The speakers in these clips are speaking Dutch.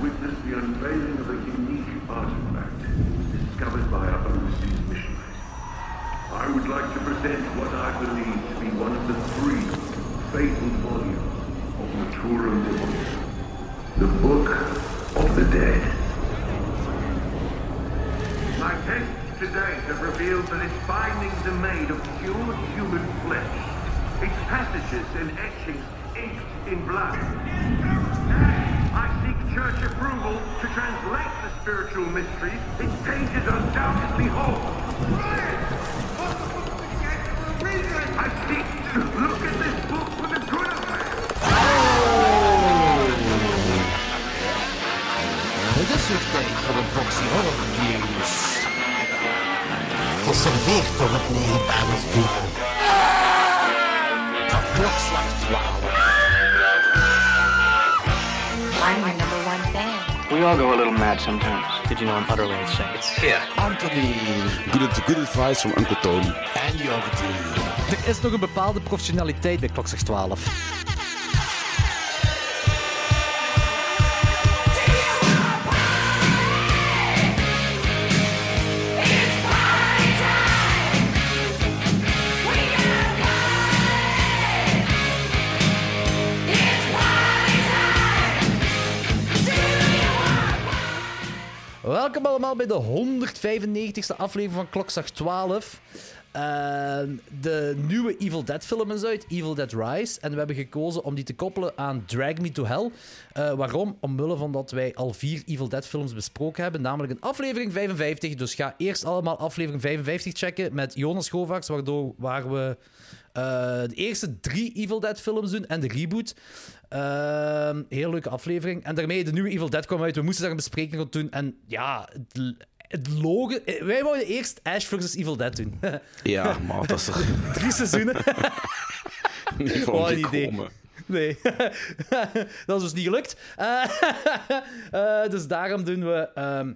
witness the unveiling of a unique artifact discovered by our overseas missionaries. I would like to present what I believe to be one of the three fatal volumes of Naturum Demorum, the Book of the Dead. My tests to date have revealed that its bindings are made of pure human flesh, its passages and etchings inked in blood. Translate the spiritual mysteries its pages undoubtedly hold. I look at this book. Geserveerd door het legendarische duo. Van klokslag 12. We all go a little mad sometimes. Did you know I'm utterly insane? It's here. Anthony Good, good advice from Uncle Tony. en Jordi. Er is nog een bepaalde professionaliteit bij klokslag 12. Welkom allemaal bij de 195ste aflevering van Klokslag 12. Eh, de nieuwe Evil Dead film is uit, Evil Dead Rise. En we hebben gekozen om die te koppelen aan Drag Me to Hell. Eh, waarom? Omwille van dat wij al vier Evil Dead films besproken hebben, namelijk een aflevering 55. Dus ga eerst allemaal aflevering 55 checken met Jonas Govaerts, waardoor waar we de eerste drie Evil Dead films doen en de reboot. Ehm heel leuke aflevering. En daarmee, de nieuwe Evil Dead kwam uit. We moesten daar een bespreking op doen. En ja, het, het logo... eh, Wij wouden eerst Ash vs. Evil Dead doen. Ja, maar dat is er Drie seizoenen. niet van een idee. Nee, dat is dus niet gelukt. Eh, eh, dus daarom doen we ehm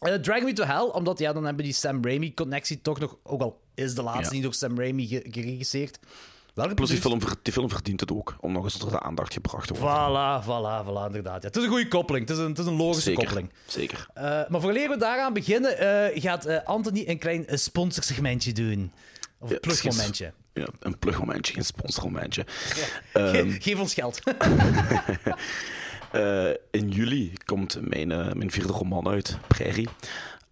eh, Drag Me to Hell, omdat ja, dan hebben we die Sam Raimi-connectie toch nog, ook al is de laatste Ja. niet door Sam Raimi ge- geregisseerd. Welke Plus die film, die film verdient het ook, om nog eens onder de aandacht gebracht te worden. Voilà, voilà, voilà, inderdaad. Ja, het is een goede koppeling. Het is een, het is een logische Zeker, koppeling. zeker. Eh, maar voordat we daaraan beginnen, eh, gaat eh, Anthony een klein sponsorsegmentje doen. Of een Ja, plusmomentje. Ja, een plugmomentje, geen sponsormomentje. Ge- Ehm, geef ons geld. in juli komt mijn, mijn vierde roman uit, Prairie.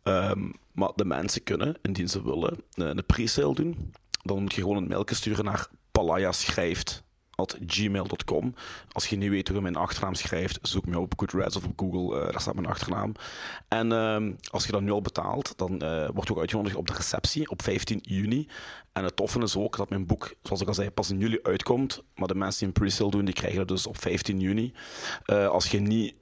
Ehm, maar de mensen kunnen, indien ze willen, een pre-sale doen. Dan moet je gewoon een mailje sturen naar palayaschrijft.gmail.com. Als je niet weet hoe je mijn achternaam schrijft, zoek me op Goodreads of op Google, eh, daar staat mijn achternaam. En ehm, als je dat nu al betaalt, dan eh wordt ook uitgenodigd op de receptie op 15 juni. En het toffe is ook dat mijn boek, zoals ik al zei, pas in juli uitkomt. Maar de mensen die een pre-sale doen, die krijgen het dus op 15 juni. Eh, als je niet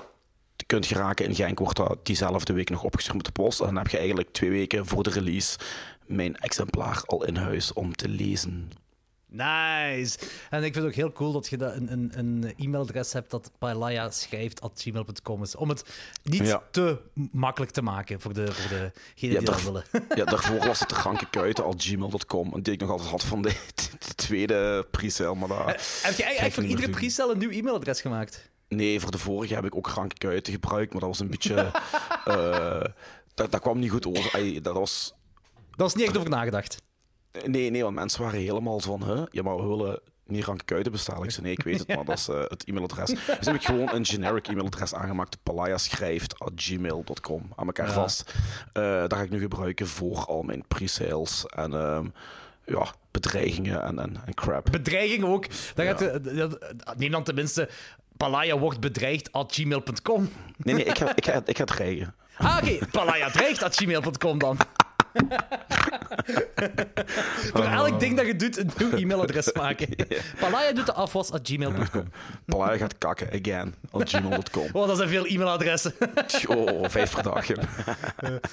kunt geraken in Genk, wordt dat diezelfde week nog opgestuurd met de post. En dan heb je eigenlijk twee weken voor de release mijn exemplaar al in huis om te lezen. Nice. En ik vind het ook heel cool dat je dat een, een, een e-mailadres hebt dat palaya schrijft at gmail.com is. Om het niet Ja. te makkelijk te maken voor, de, voor degenen die Ja, dat daar- willen. Ja, daarvoor was het de ranke al gmail.com. En die ik nog altijd had van de, de tweede pre-sale. Maar dat Heb je eigenlijk voor iedere doen. pre een nieuw e-mailadres gemaakt? Nee, voor de vorige heb ik ook ranke kuiten gebruikt. Maar dat was een beetje... eh, dat, dat kwam niet goed over. Dat was... Daar is niet echt over nagedacht. Nee, nee, want mensen waren helemaal van... Huh? Ja, maar we willen niet ranke kuiten bestellen. Ik zei, nee, ik weet het, maar dat is eh, het e-mailadres. Dus heb ik gewoon een generic e-mailadres aangemaakt. palayaschrijft.gmail.com. Aan elkaar Ja. vast. Eh dat ga ik nu gebruiken voor al mijn pre-sales. En ehm, ja, bedreigingen en, en, en crap. Bedreiging ook. Dan gaat neem dan tenminste palaya wordt bedreigd at gmail.com. Nee, nee, ik ga, ik ga, ik ga dreigen. Ah, oké. Palaya dreigt at gmail.com dan. Voor elk ding dat je doet, een nieuw e-mailadres maken. Palaya doet de afwas at gmail.com. Palaya gaat kakken, again, op gmail.com. Oh, dat zijn veel e-mailadressen. Oh, vijf per dag.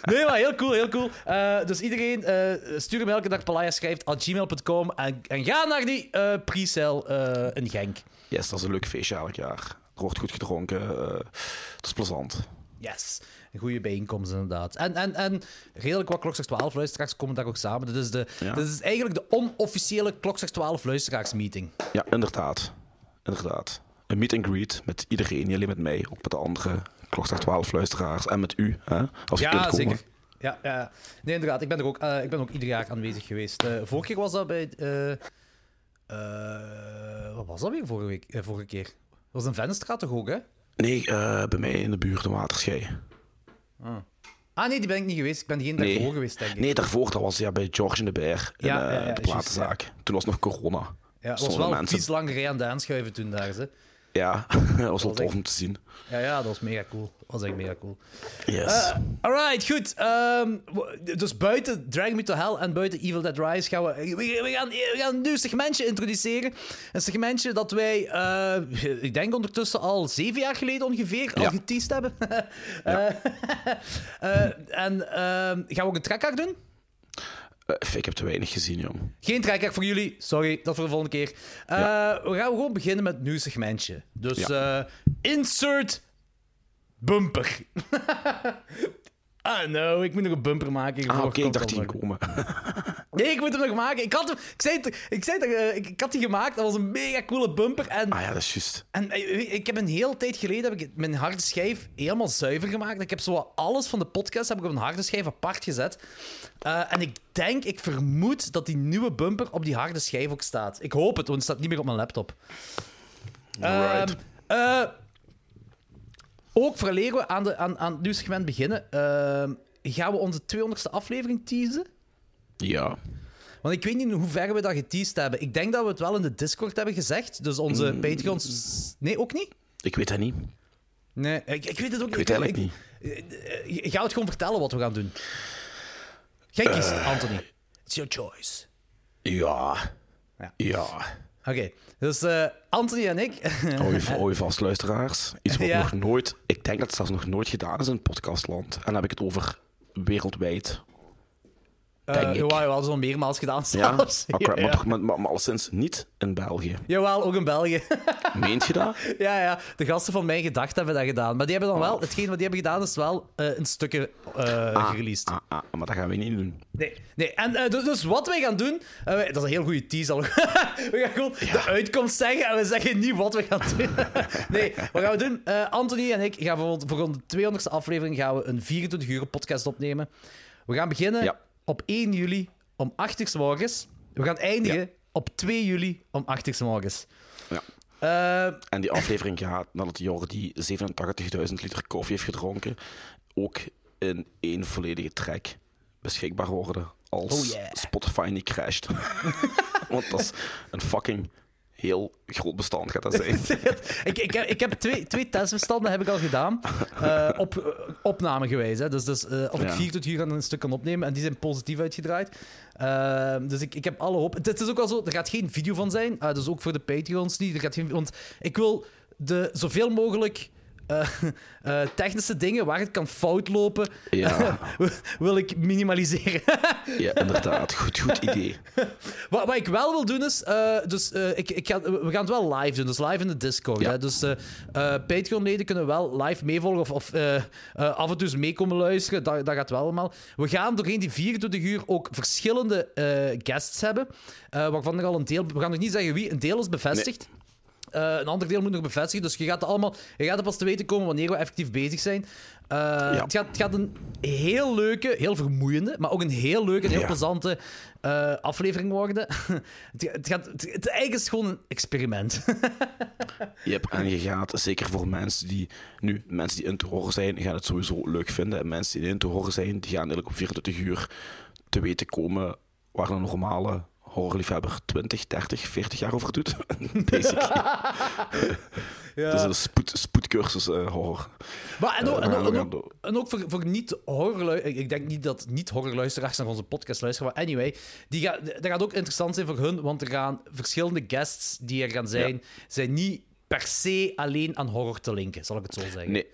Nee, maar heel cool, heel cool. Eh, dus iedereen, eh, stuur hem elke dag Palaya schrijft at gmail.com en, en ga naar die eh pre-sale in Genk. Yes, dat is een leuk feestje elk jaar. Er wordt goed gedronken. eh, het is plezant. Yes. Een goede bijeenkomst, inderdaad. En, en, en redelijk wat Klokslag 12 luisteraars komen daar ook samen. Dit is, de, Ja. dit is eigenlijk de onofficiële Klokslag 12 luisteraarsmeeting. Ja, inderdaad. Inderdaad. Een meet and greet met iedereen, niet alleen met mij, ook met de andere Klokslag 12 luisteraars en met u, hè, als je Ja, kunt komen. zeker. Ja, ja, nee, inderdaad. Ik ben er ook, eh, ik ben ook ieder jaar aanwezig geweest. Eh, vorige keer was dat bij. Eh, wat was dat weer vorige, week, eh, vorige keer? Dat was een Venstraat toch ook, hè? Nee, eh, bij mij in de buurt, de Waterschei. Ah, nee, die ben ik niet geweest. Ik ben geen daarvoor Nee. geweest, denk ik. Nee, daarvoor dat was ja, bij George in de Bear, in Ja, eh, ja, ja, de juist, platenzaak. Toen was nog corona. ja, het was Stonden wel mensen- vies lang rij aan de aanschuiven toen daar. Ze. Ja, dat was wel tof om te zien. Ja, ja, dat was mega cool. Dat was echt mega cool. Yes. Eh, alright, goed. Ehm, dus buiten Drag Me to Hell en buiten Evil Dead Rise gaan we... We, we gaan, we gaan een nieuw segmentje introduceren. Een segmentje dat wij, eh, ik denk ondertussen al zeven jaar geleden ongeveer, al geteased hebben. Eh, en ehm, gaan we ook een trekhaak doen? Eh, ik heb te weinig gezien, jong. Geen trekhaak voor jullie. Sorry, dat voor de volgende keer. Eh, Ja. We gaan gewoon beginnen met het nieuw segmentje. Dus Ja. eh, insert bumper. ah, no, ik moet nog een bumper maken. Ah, voor oké, ik dacht die komen. Nee, ik moet hem nog maken. Ik, had hem, ik, zei, het, ik, zei eh, ik, ik had die gemaakt. Dat was een mega coole bumper. En, Ah ja, dat is juist. en eh, ik heb een hele tijd geleden heb ik mijn harde schijf helemaal zuiver gemaakt. Ik heb zo alles van de podcast heb ik op een harde schijf apart gezet. Eh, en ik denk, ik vermoed dat die nieuwe bumper op die harde schijf ook staat. Ik hoop het, want het staat niet meer op mijn laptop. Alright. Eh, ook vooraleer we aan, de, aan, aan het nieuwe segment beginnen, ehm, gaan we onze 200ste aflevering teasen. Ja. Want ik weet niet in hoeverre we dat geteased hebben. Ik denk dat we het wel in de Discord hebben gezegd. Dus onze Mm. Patreons... Nee, ook niet? Ik weet dat niet. Nee, ik, ik weet het ook Ik weet eigenlijk niet. niet. Ga het gewoon vertellen wat we gaan doen. Jij kiest, Anthony. It's your choice. Ja. Ja. Ja. Oké, dus eh, Anthony en ik... Hou je, hou je vast, luisteraars. Iets wat Ja. nog nooit... Ik denk dat het zelfs nog nooit gedaan is in podcastland. En dan heb ik het over wereldwijd. Ik. jawel, jawel, dat is al meermaals gedaan Ja? zelfs. Ah, Ja, maar, maar, maar, maar alleszins niet in België. Jawel, ook in België. Meent je dat? ja, ja, de gasten van Mijn Gedacht hebben dat gedaan. Maar die hebben dan wel... Hetgeen wat die hebben gedaan is wel eh een stukje eh gereleased. Ah, ah, maar dat gaan we niet doen. Nee, nee. En dus, dus wat wij gaan doen... dat is een heel goede tease al. we gaan gewoon de uitkomst zeggen en we zeggen niet wat we gaan doen. nee, wat gaan we doen? Anthony en ik gaan voor, voor de 200ste aflevering gaan we een 24 uur podcast opnemen. We gaan beginnen Ja. Op 1 juli om 8 uur 's morgens. We gaan eindigen Ja. op 2 juli om 8 uur 's morgens. Ja. Eh, En die aflevering gaat nadat Jordi 87.000 liter koffie heeft gedronken, ook in één volledige track beschikbaar worden als Oh yeah. Spotify niet crasht. Want dat is een fucking heel groot bestand gaat dat zijn. ik, ik, heb, ik heb twee, twee testbestanden heb ik al gedaan. eh, op eh, opname geweest. Hè. Dus, dus eh, of ik Ja. 24 uur aan een stuk kan opnemen. En die zijn positief uitgedraaid. Eh, dus ik, ik heb alle hoop. Het is ook wel zo, er gaat geen video van zijn. dus ook voor de Patreons niet. Er gaat geen, want ik wil de, zoveel mogelijk eh, eh, technische dingen waar het kan fout lopen, Ja, wil ik minimaliseren. ja inderdaad. Goed, goed idee. Wat, wat ik wel wil doen is, eh, dus ik, ik ga, we gaan het wel live doen, dus live in de Discord. Ja. Hè? Dus Patreon-leden kunnen wel live meevolgen of, of af en toe eens mee komen luisteren. Dat, dat gaat wel allemaal. We gaan doorheen die 24 uur ook verschillende guests hebben, waarvan er al een deel, we gaan nog niet zeggen wie, een deel is bevestigd. Eh, een ander deel moet nog bevestigen, dus je gaat, het allemaal, je gaat er pas te weten komen wanneer we effectief bezig zijn. Eh, het, gaat, het gaat een heel leuke, heel vermoeiende, maar ook een heel leuke en heel Ja. plezante eh, aflevering worden. het, het, gaat, het, het eigenlijk is gewoon een experiment. Yep, en je gaat zeker voor mensen die nu, mensen die in te horen zijn, gaan het sowieso leuk vinden. En mensen die in te horen zijn, die gaan eigenlijk op 24 uur te weten komen waar een normale horrorliefhebber 20, 30, 40 jaar over doet. Basically. Het is een spoed, spoedcursus eh, horror. Maar en ook, Eh, en ook, gaan- we en gaan ook, en ook voor, voor niet-horrorluisteraars... Ik denk niet dat niet-horrorluisteraars naar onze podcast luisteren, maar anyway, die gaat, dat gaat ook interessant zijn voor hun, want er gaan verschillende guests die er gaan zijn, zijn niet per se alleen aan horror te linken, zal ik het zo zeggen. Nee,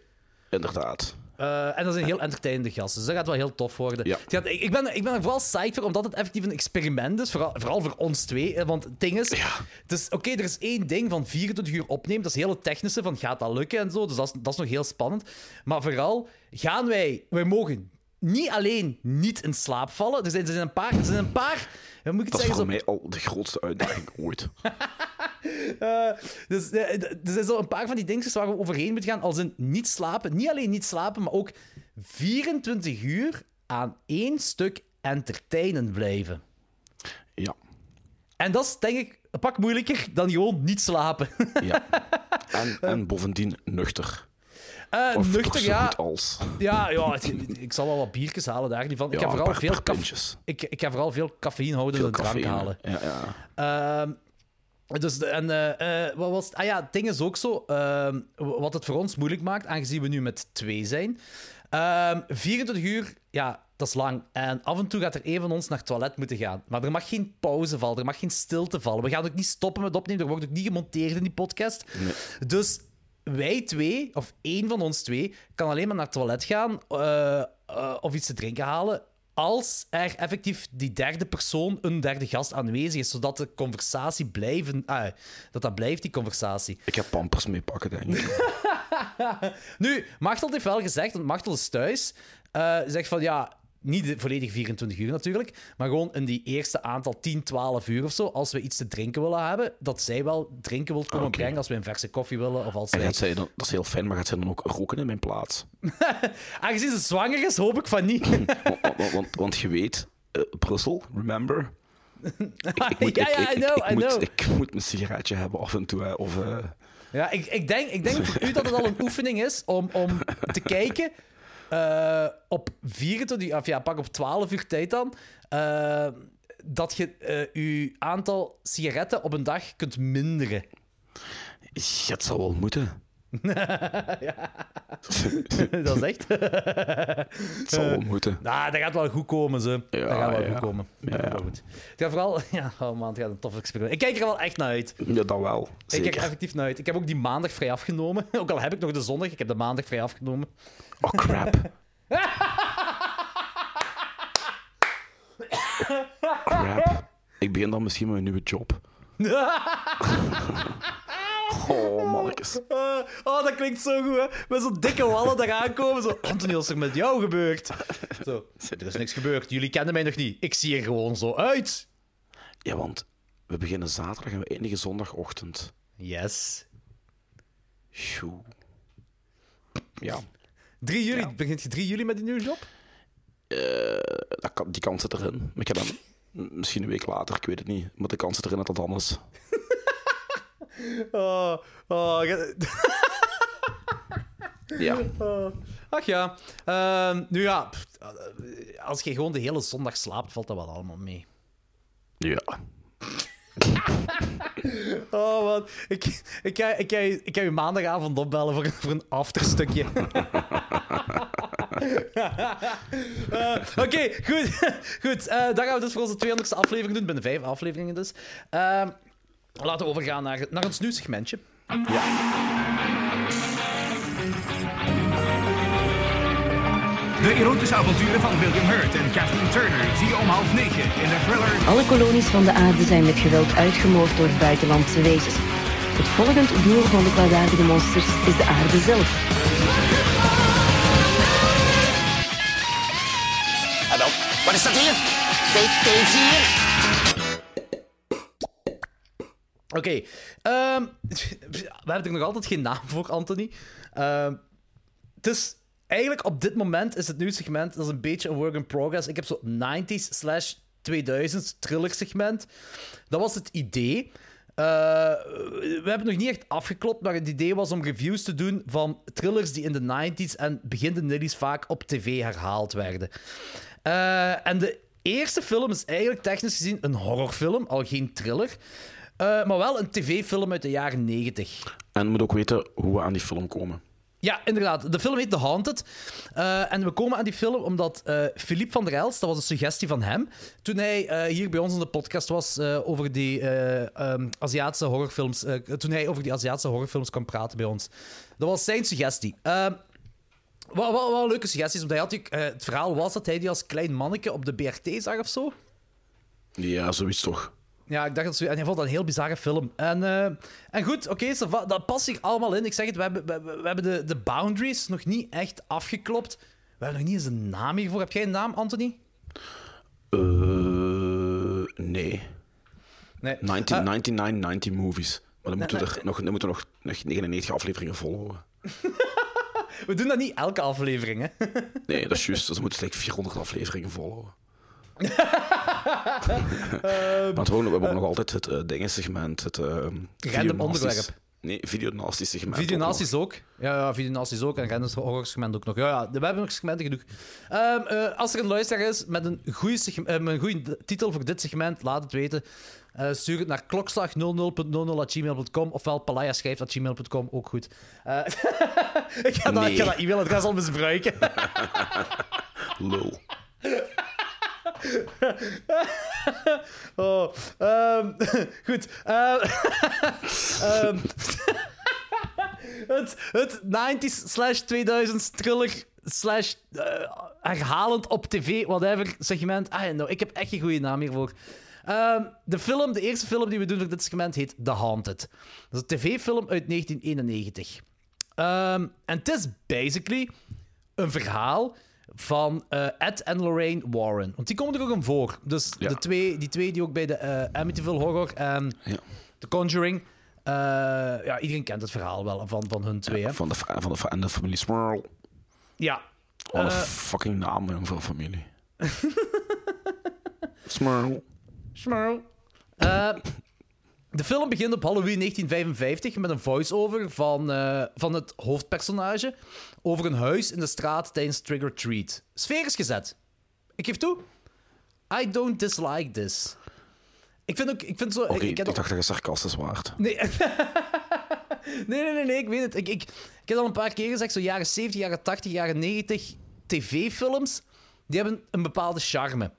inderdaad. Eh, en dat zijn heel entertainende gasten, dus dat gaat wel heel tof worden. Ja. Het gaat- ik, ben, ik ben er vooral psyched voor, omdat het effectief een experiment is, vooral, vooral voor ons twee. eh, Want het ding is, is oké, er is één ding van 24 uur opnemen, dat is heel het technische, van gaat dat lukken en zo, dus dat is, dat is nog heel spannend. Maar vooral, gaan wij, wij mogen niet alleen niet in slaap vallen, er zijn, er zijn een paar, er zijn een paar, moet ik het Dat is zeggen, voor zo- mij al de grootste uitdaging ooit. Eh, dus eh, er zijn zo een paar van die dingetjes waar we overheen moeten gaan. Als in niet slapen. Niet alleen niet slapen, maar ook 24 uur aan één stuk entertainen blijven. Ja. En dat is denk ik een pak moeilijker dan gewoon niet slapen. ja. En, en bovendien nuchter. Eh, Of nuchter, ja. als. Ja, ja het- ik zal wel wat biertjes halen daar niet van. ik, ga vooral een paar- veel paar ik, ik ga vooral veel cafeïnehoudende drank halen. Ja, ja. Ehm, dus de- en eh, eh, wat was het? Ah ja, het ding is ook zo. ehm, wat het voor ons moeilijk maakt, aangezien we nu met twee zijn. Ehm 24 uur, ja, dat is lang. En af en toe gaat er een van ons naar het toilet moeten gaan. Maar er mag geen pauze vallen, er mag geen stilte vallen. We gaan ook niet stoppen met opnemen, er wordt ook niet gemonteerd in die podcast. Dus wij twee, of één van ons twee, kan alleen maar naar het toilet gaan eh, of iets te drinken halen. Als er effectief die derde persoon, een derde gast aanwezig is, zodat de conversatie blijven. ah, dat dat blijft, die conversatie. Ik heb pampers mee pakken, denk ik. Nu, Machtel heeft wel gezegd, want Machtel is thuis, eh, zegt van ja, niet de volledig 24 uur natuurlijk, maar gewoon in die eerste aantal 10, 12 uur of zo, als we iets te drinken willen hebben, dat zij wel drinken wil komen Oké. brengen als we een verse koffie willen of als En wij... gaat zij dan, dat is heel fijn, maar gaat zij dan ook roken in mijn plaats? Aangezien ze zwanger is, hoop ik van niet. want, want, want, want je weet, eh, Brussel, remember? Ik, moet, Ja, ik, ja, ik, I know, ik, I moet, know. ik moet mijn sigaretje hebben af en toe. hè, Of, eh, Ja, ik, ik, denk, ik denk voor u dat het al een oefening is om, om te kijken eh, op 24, of ja, pak op 12 uur tijd dan, eh, dat je eh, je aantal sigaretten op een dag kunt minderen. ja, het zal wel moeten. dat is echt. Het zal wel moeten. Nou, dat gaat wel goed komen, ze. dat gaat wel ja. goed komen. Ja, ja. goed. Het gaat vooral... Ja, oh man, het gaat een tof experiment. Ik kijk er wel echt naar uit. Ja, dat wel. Ik kijk Zeker. er effectief naar uit. Ik heb ook die maandag vrij afgenomen. Ook al heb ik nog de zondag, ik heb de maandag vrij afgenomen. Oh, crap. crap. Ik begin dan misschien met een nieuwe job. Oh, mannetjes. Eh, oh, dat klinkt zo goed, hè? Met zo'n dikke wallen daar aankomen. Zo, Anthony, wat is er met jou gebeurd? Zo, er is niks gebeurd. Jullie kennen mij nog niet. Ik zie er gewoon zo uit. Ja, want we beginnen zaterdag en we eindigen zondagochtend. Yes. Sjoe. Ja, 3 juli. Begint je 3 juli met die nieuwe job? dat kan, die kans zit erin. Ik ga dan m- misschien een week later, ik weet het niet. Maar de kans zit erin dat dat anders. Oh, oh. Ja. Ach ja. Ehm, nu ja, pff, als je gewoon de hele zondag slaapt, valt dat wel allemaal mee. Ja. Oh man, ik, ik, ga, ik, ga, ik ga je maandagavond opbellen voor, voor een afterstukje. Eh, Oké, goed. goed eh, dan gaan we dus voor onze 200ste aflevering doen. Binnen vijf afleveringen dus. Ehm, laten we overgaan naar, naar ons nieuwssegmentje. De erotische avonturen van William Hurt en Kathleen Turner zie je om half negen in de thriller Alle kolonies van de aarde zijn met geweld uitgemoord door buitenlandse wezens. Het volgend doel van de kwaadaardige monsters is de aarde zelf. Wat is dat hier? Deze hier? Oké, we hebben er nog altijd geen naam voor, Anthony. Ehm, het is eigenlijk op dit moment is het nieuwssegment dat is een beetje een work in progress. Ik heb zo 90s slash 2000s thriller segment. Dat was het idee. Eh, we hebben nog niet echt afgeklopt, maar het idee was om reviews te doen van thrillers die in de 90s en begin de 90s vaak op tv herhaald werden. Eh, en de eerste film is eigenlijk technisch gezien een horrorfilm, al geen thriller. Eh, maar wel een tv-film uit de jaren 90. En moet ook weten hoe we aan die film komen. Ja, inderdaad. De film heet The Haunted. Eh, en we komen aan die film omdat eh Philippe van der Elst, dat was een suggestie van hem, toen hij hier bij ons in de podcast was over die ehm, Aziatische horrorfilms, toen hij over die Aziatische horrorfilms kwam praten bij ons. Dat was zijn suggestie. Wat, wat, wat leuke suggesties, want hij had, die- het verhaal was dat hij die als klein manneke op de BRT zag of zo. Ja, zoiets toch. Ja, ik dacht dat zo. En hij vond dat een heel bizarre film. En, eh, en goed, oké, dat past zich allemaal in. Ik zeg het, we hebben, we, we hebben de, de boundaries nog niet echt afgeklopt. We hebben nog niet eens een naam hiervoor. Heb jij een naam, Anthony? Eh nee. Nee. 19, Eh, 99, 90 movies. dan moeten we er nog, dan moeten we nog, nog 99 afleveringen volhouden. We doen dat niet elke aflevering, hè. Nee, dat is juist. Dus we moeten like 400 afleveringen volhouden. Want we hebben, ook nog altijd het uh, dingensegment. Het, uh, Random onderwerp. Nee, videonasties segment. Videonasties ook. Ja, ja videonasties ook. En random horror segment ook nog. Ja, ja, we hebben nog segmenten genoeg. Um, uh, als er een luisteraar is met een goede uh, goede titel voor dit segment, laat het weten. Uh, stuur het naar klokslag00.00.gmail.com ofwel palayaschrijft.gmail.com, ook goed. Uh, ik, ga nee. dat, ik ga dat e-mailadres al misbruiken. Lul. oh, um, goed. Um, het, het 90s slash 2000s thriller slash uh, herhalend op tv, whatever segment. Ah, no, ik heb echt een goede naam hiervoor. Um, de film, de eerste film die we doen voor dit segment heet The Haunted. Dat is een tv-film uit 1991. Um, en het is basically een verhaal van uh, Ed en Lorraine Warren. Want die komen er ook in voor. Dus Ja. de twee, die twee die ook bij de uh, Amityville Horror en Ja. The Conjuring... uh, ja, iedereen kent het verhaal wel van, van hun twee, hè? Van de, van de, en de familie Smurl. Ja. Wat een Eh, fucking naam jong, voor een familie. Smurl. Smurl. Eh, de film begint op Halloween 1955 met een voice-over van, eh, van het hoofdpersonage over een huis in de straat tijdens Trick or Treat. Sfeer is gezet. Ik geef toe. I don't dislike this. Ik vind ook... Ik vind zo... Ik, ik, ik dacht dat je sarcastisch waard. Nee. nee, nee, nee, nee, ik weet het. Ik, ik, ik heb al een paar keer gezegd, zo jaren 70, jaren 80, jaren 90 tv-films, die hebben een bepaalde charme.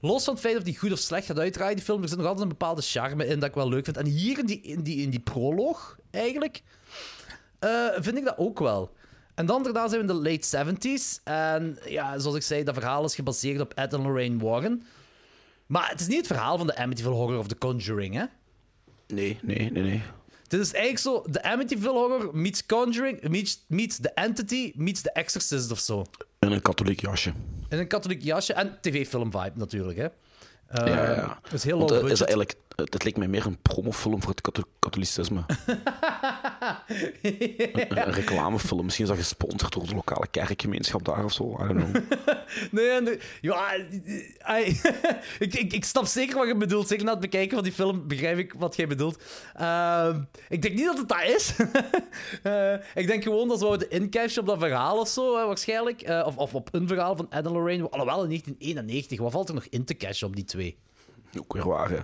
Los van het feit of die goed of slecht gaat uitdraaien, die film, er zit nog altijd een bepaalde charme in dat ik wel leuk vind. En hier in die, in die, in die proloog, eigenlijk, eh, vind ik dat ook wel. En dan daarna zijn we in de late 70s. En ja, zoals ik zei, dat verhaal is gebaseerd op Ed en Lorraine Warren. Maar het is niet het verhaal van de Amityville Horror of The Conjuring, hè? Nee, nee, nee, nee. Dit is eigenlijk zo de Amityville Horror meets Conjuring, meets, meets The Entity, meets The Exorcist of zo. In een katholiek jasje. In een katholiek jasje en tv-film vibe natuurlijk, hè. Eh, ja, ja, ja. Het is heel Want, low eh, is dat eigenlijk, het, het lijkt mij meer een promofilm voor het katho- katholicisme. een, een reclamefilm. Misschien is dat gesponsord door de lokale kerkgemeenschap daar of zo. I don't know. Nee, nee. Ja, eh, I- ik, ik, ik snap zeker wat je bedoelt. Zeker na het bekijken van die film begrijp ik wat jij bedoelt. Ehm, ik denk niet dat het dat is. Eh, ik denk gewoon dat ze wouden incashen op dat verhaal of zo, eh, waarschijnlijk. Eh, of, of op een verhaal van Ed en Lorraine. Alhoewel, in 1991. Wat valt er nog in te cashen op die twee? Ook weer waar, hè.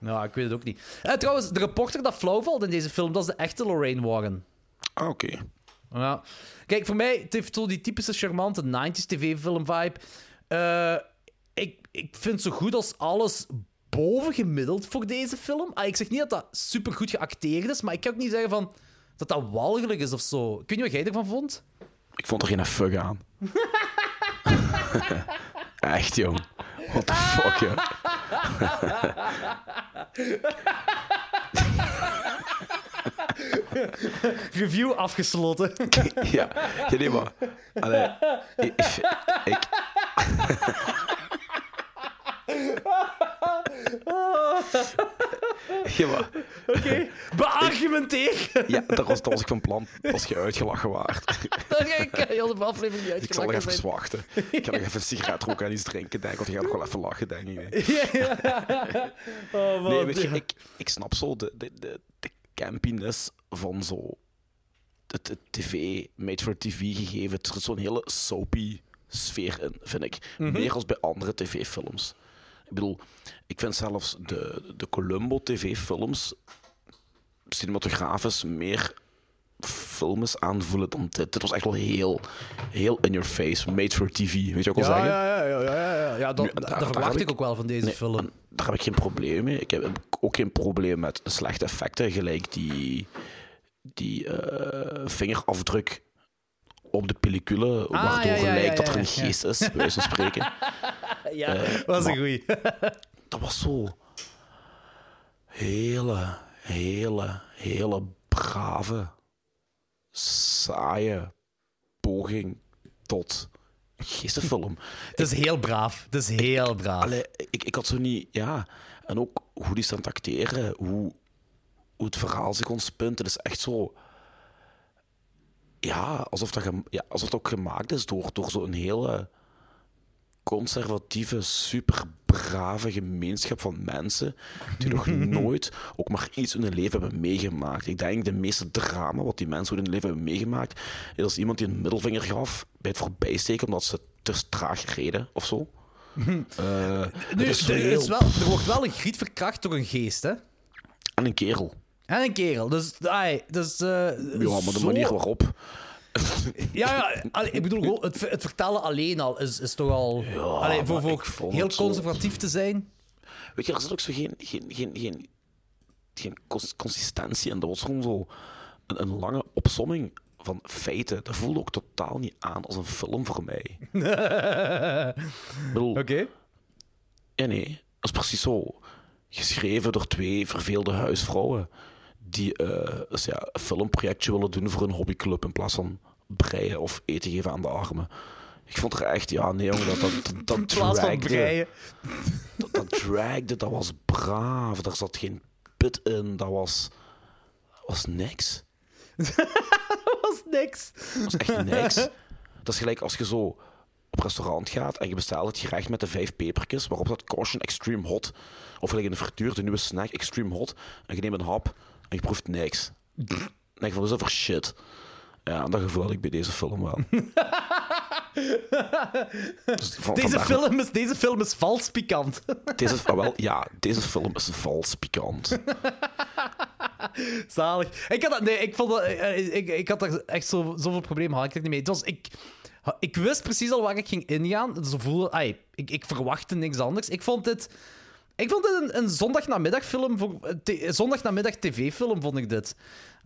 Ja, ik weet het ook niet. Eh, trouwens, de reporter dat flauw valt in deze film, dat is de echte Lorraine Warren. Ah, oké. Ja. Kijk, voor mij het heeft zo die typische charmante 90s tv-film-vibe. Eh, ik, ik vind zo goed als alles bovengemiddeld voor deze film. Ah, ik zeg niet dat dat supergoed geacteerd is, maar ik kan ook niet zeggen van, dat dat walgelijk is of zo. Ik weet niet wat jij ervan vond. Ik vond er geen fuck aan. Echt, jong. What the fuck, ja. Review afgesloten. ja. ja, nee, maar... Allee, ik... ik ja, maar... Oké, beargumenteer. Ja, dat was, dat was ik van plan als je uitgelachen waard. ik kan heel de aflevering niet Ik zal nog even wachten. Ik ga nog even een sigaret roken en iets drinken, denk ik. Want je gaat nog wel even lachen, denk ik. Nee, Oh, man. nee weet je, ik, ik snap zo de, de, de, de campiness van zo... Het, het tv, made for TV gegeven. Er zit zo'n hele soapy sfeer in, vind ik. Meer als bij andere tv-films. Ik bedoel, ik vind zelfs de, de Columbo tv-films cinematografisch meer films aanvoelen dan dit. Dit was echt wel heel, heel in your face, made for TV. Weet je wat ik wil Ja, zeggen? ja, ja, ja, ja, ja. ja dat, Nu, daar- daar verwacht ik ik- ook wel van deze Nee, film. Daar heb ik geen probleem mee. Ik heb ook geen probleem met slechte effecten, gelijk die, die eh, vingerafdruk op de pellicule, waardoor Ah, ja, ja, lijkt ja, dat er een ja. geest is, bij wijze van spreken. Ja, Eh, was een goeie. Dat was zo hele, hele, hele brave, saaie poging tot geestenfilm. Het is heel braaf. Het is heel braaf. Allee, ik, ik had zo niet... Ja, en ook hoe die staan te acteren, hoe hoe het verhaal zich ontspint. Het is echt zo... Ja, alsof dat, ja, alsof dat ook gemaakt is door, door zo'n hele conservatieve, super brave gemeenschap van mensen die nog nooit ook maar iets in hun leven hebben meegemaakt. Ik denk de meeste drama wat die mensen in hun leven hebben meegemaakt, is als iemand die een middelvinger gaf bij het voorbijsteken omdat ze te traag reden of zo. Eh, Nu, is zo er, heel- is wel, er wordt wel een griet verkracht door een geest, hè? En een kerel. En een kerel. Dus, ai, dus eh, Ja, maar de zo- manier waarop. Ja, ja allee, ik bedoel, het, het vertellen alleen al is, is toch al... allee, voor voor heel zo- conservatief te zijn. Weet je, er zit ook zo geen, geen, geen, geen, geen cons- consistentie in. Dat was gewoon zo een, een lange opsomming van feiten. Dat voelde ook totaal niet aan als een film voor mij. Oké. ja, nee, dat is precies zo. Geschreven door twee verveelde huisvrouwen die eh, dus ja, een filmprojectje willen doen voor een hobbyclub in plaats van breien of eten geven aan de armen. Ik vond er echt, ja, nee, jongen, dat, dat, dat, In plaats van dragde. breien. Dat, dat dragde, dat was braaf. Daar zat geen put in. Dat was, was niks. Dat was niks. Dat was echt niks. Dat is gelijk als je zo op restaurant gaat en je bestelt het gerecht met de vijf pepertjes, waarop dat caution extreme hot. Of gelijk in de frituur, de nieuwe snack extreme hot. En je neemt een hap en je proeft niks. Van, wat is dat voor shit? Ja, dat gevoel had ik bij deze film wel. Dus van- Deze film, is, deze film is vals pikant. Deze, ah, wel, ja, deze film is vals pikant. Zalig. Ik had, dat, nee, ik, vond dat, eh, ik, ik had daar echt zo, zoveel problemen had ik er niet mee. Het was, ik, ik wist precies al waar ik ging ingaan. Zo voelde, ai, ik, ik verwachtte niks anders. Ik vond dit... Ik vond dit een, een zondagnamiddagfilm. Zondagnamiddag tv-film, vond ik dit.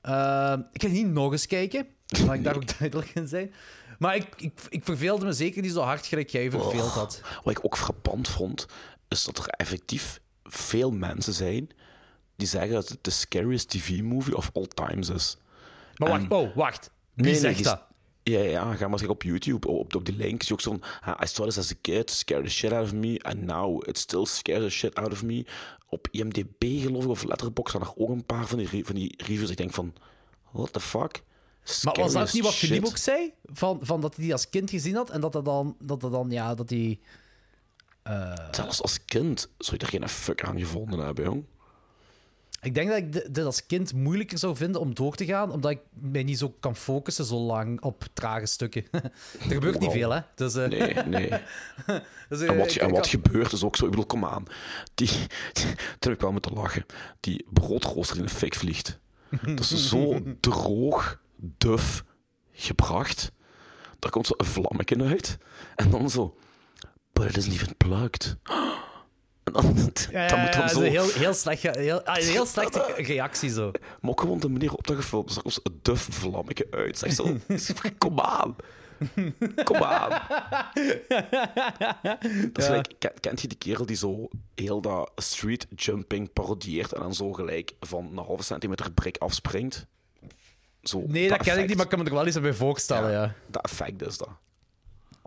Eh, ik ga niet nog eens kijken. Laat ik daar ook duidelijk in zijn. Maar ik, ik, ik verveelde me zeker niet zo hard gelijk jij verveeld had. Wat ik ook frappant vond, is dat er effectief veel mensen zijn die zeggen dat het de scariest TV-movie of all times is. Maar wacht, oh, wacht. Wie Nee, zegt dat? Ja, ja, ga maar op YouTube, op, op die link, zie ook zo'n... "Ah, I saw this as a kid, scared the shit out of me, and now it still scares the shit out of me. Op IMDb, geloof ik, of Letterboxd, staan er ook een paar van die, van die reviews. Ik denk van, what the fuck? Maar was dat niet wat Philippe ook zei? Van, van dat hij die als kind gezien had en dat dat dan, dat dat dan ja, dat hij. Zelfs als kind zou je er geen fuck aan gevonden hebben, jong. Ik denk dat ik di- dit als kind moeilijker zou vinden om door te gaan, omdat ik mij niet zo kan focussen zo lang op trage stukken. er gebeurt niet veel, hè? Dus, eh, Nee, nee. dus, eh, En wat, ik wat had- gebeurt is ook zo. Ik bedoel, kom aan. Die, die, ik wel moeten lachen. Die broodrooster in de fik vliegt. Dat is zo droog, duf gebracht. Daar komt zo een vlammetje uit. En dan zo... But it isn't even plugged. Dan, Ja, dat ja, moet ja, dan dat zo... is een heel, heel, slecht, heel, ah, heel slechte reactie zo. Maar ook gewoon de manier op dat gefilmd is. Komt zo een duf vlammetje uit. Zeg zo... Kom aan. Kom aan. Dat is gelijk, ken- kent je die kerel die zo heel dat street jumping parodieert en dan zo gelijk van een halve centimeter brik afspringt? Zo, Nee, dat ken ik niet, maar ik kan me er wel iets bij voorstellen, ja. Dat effect is dat.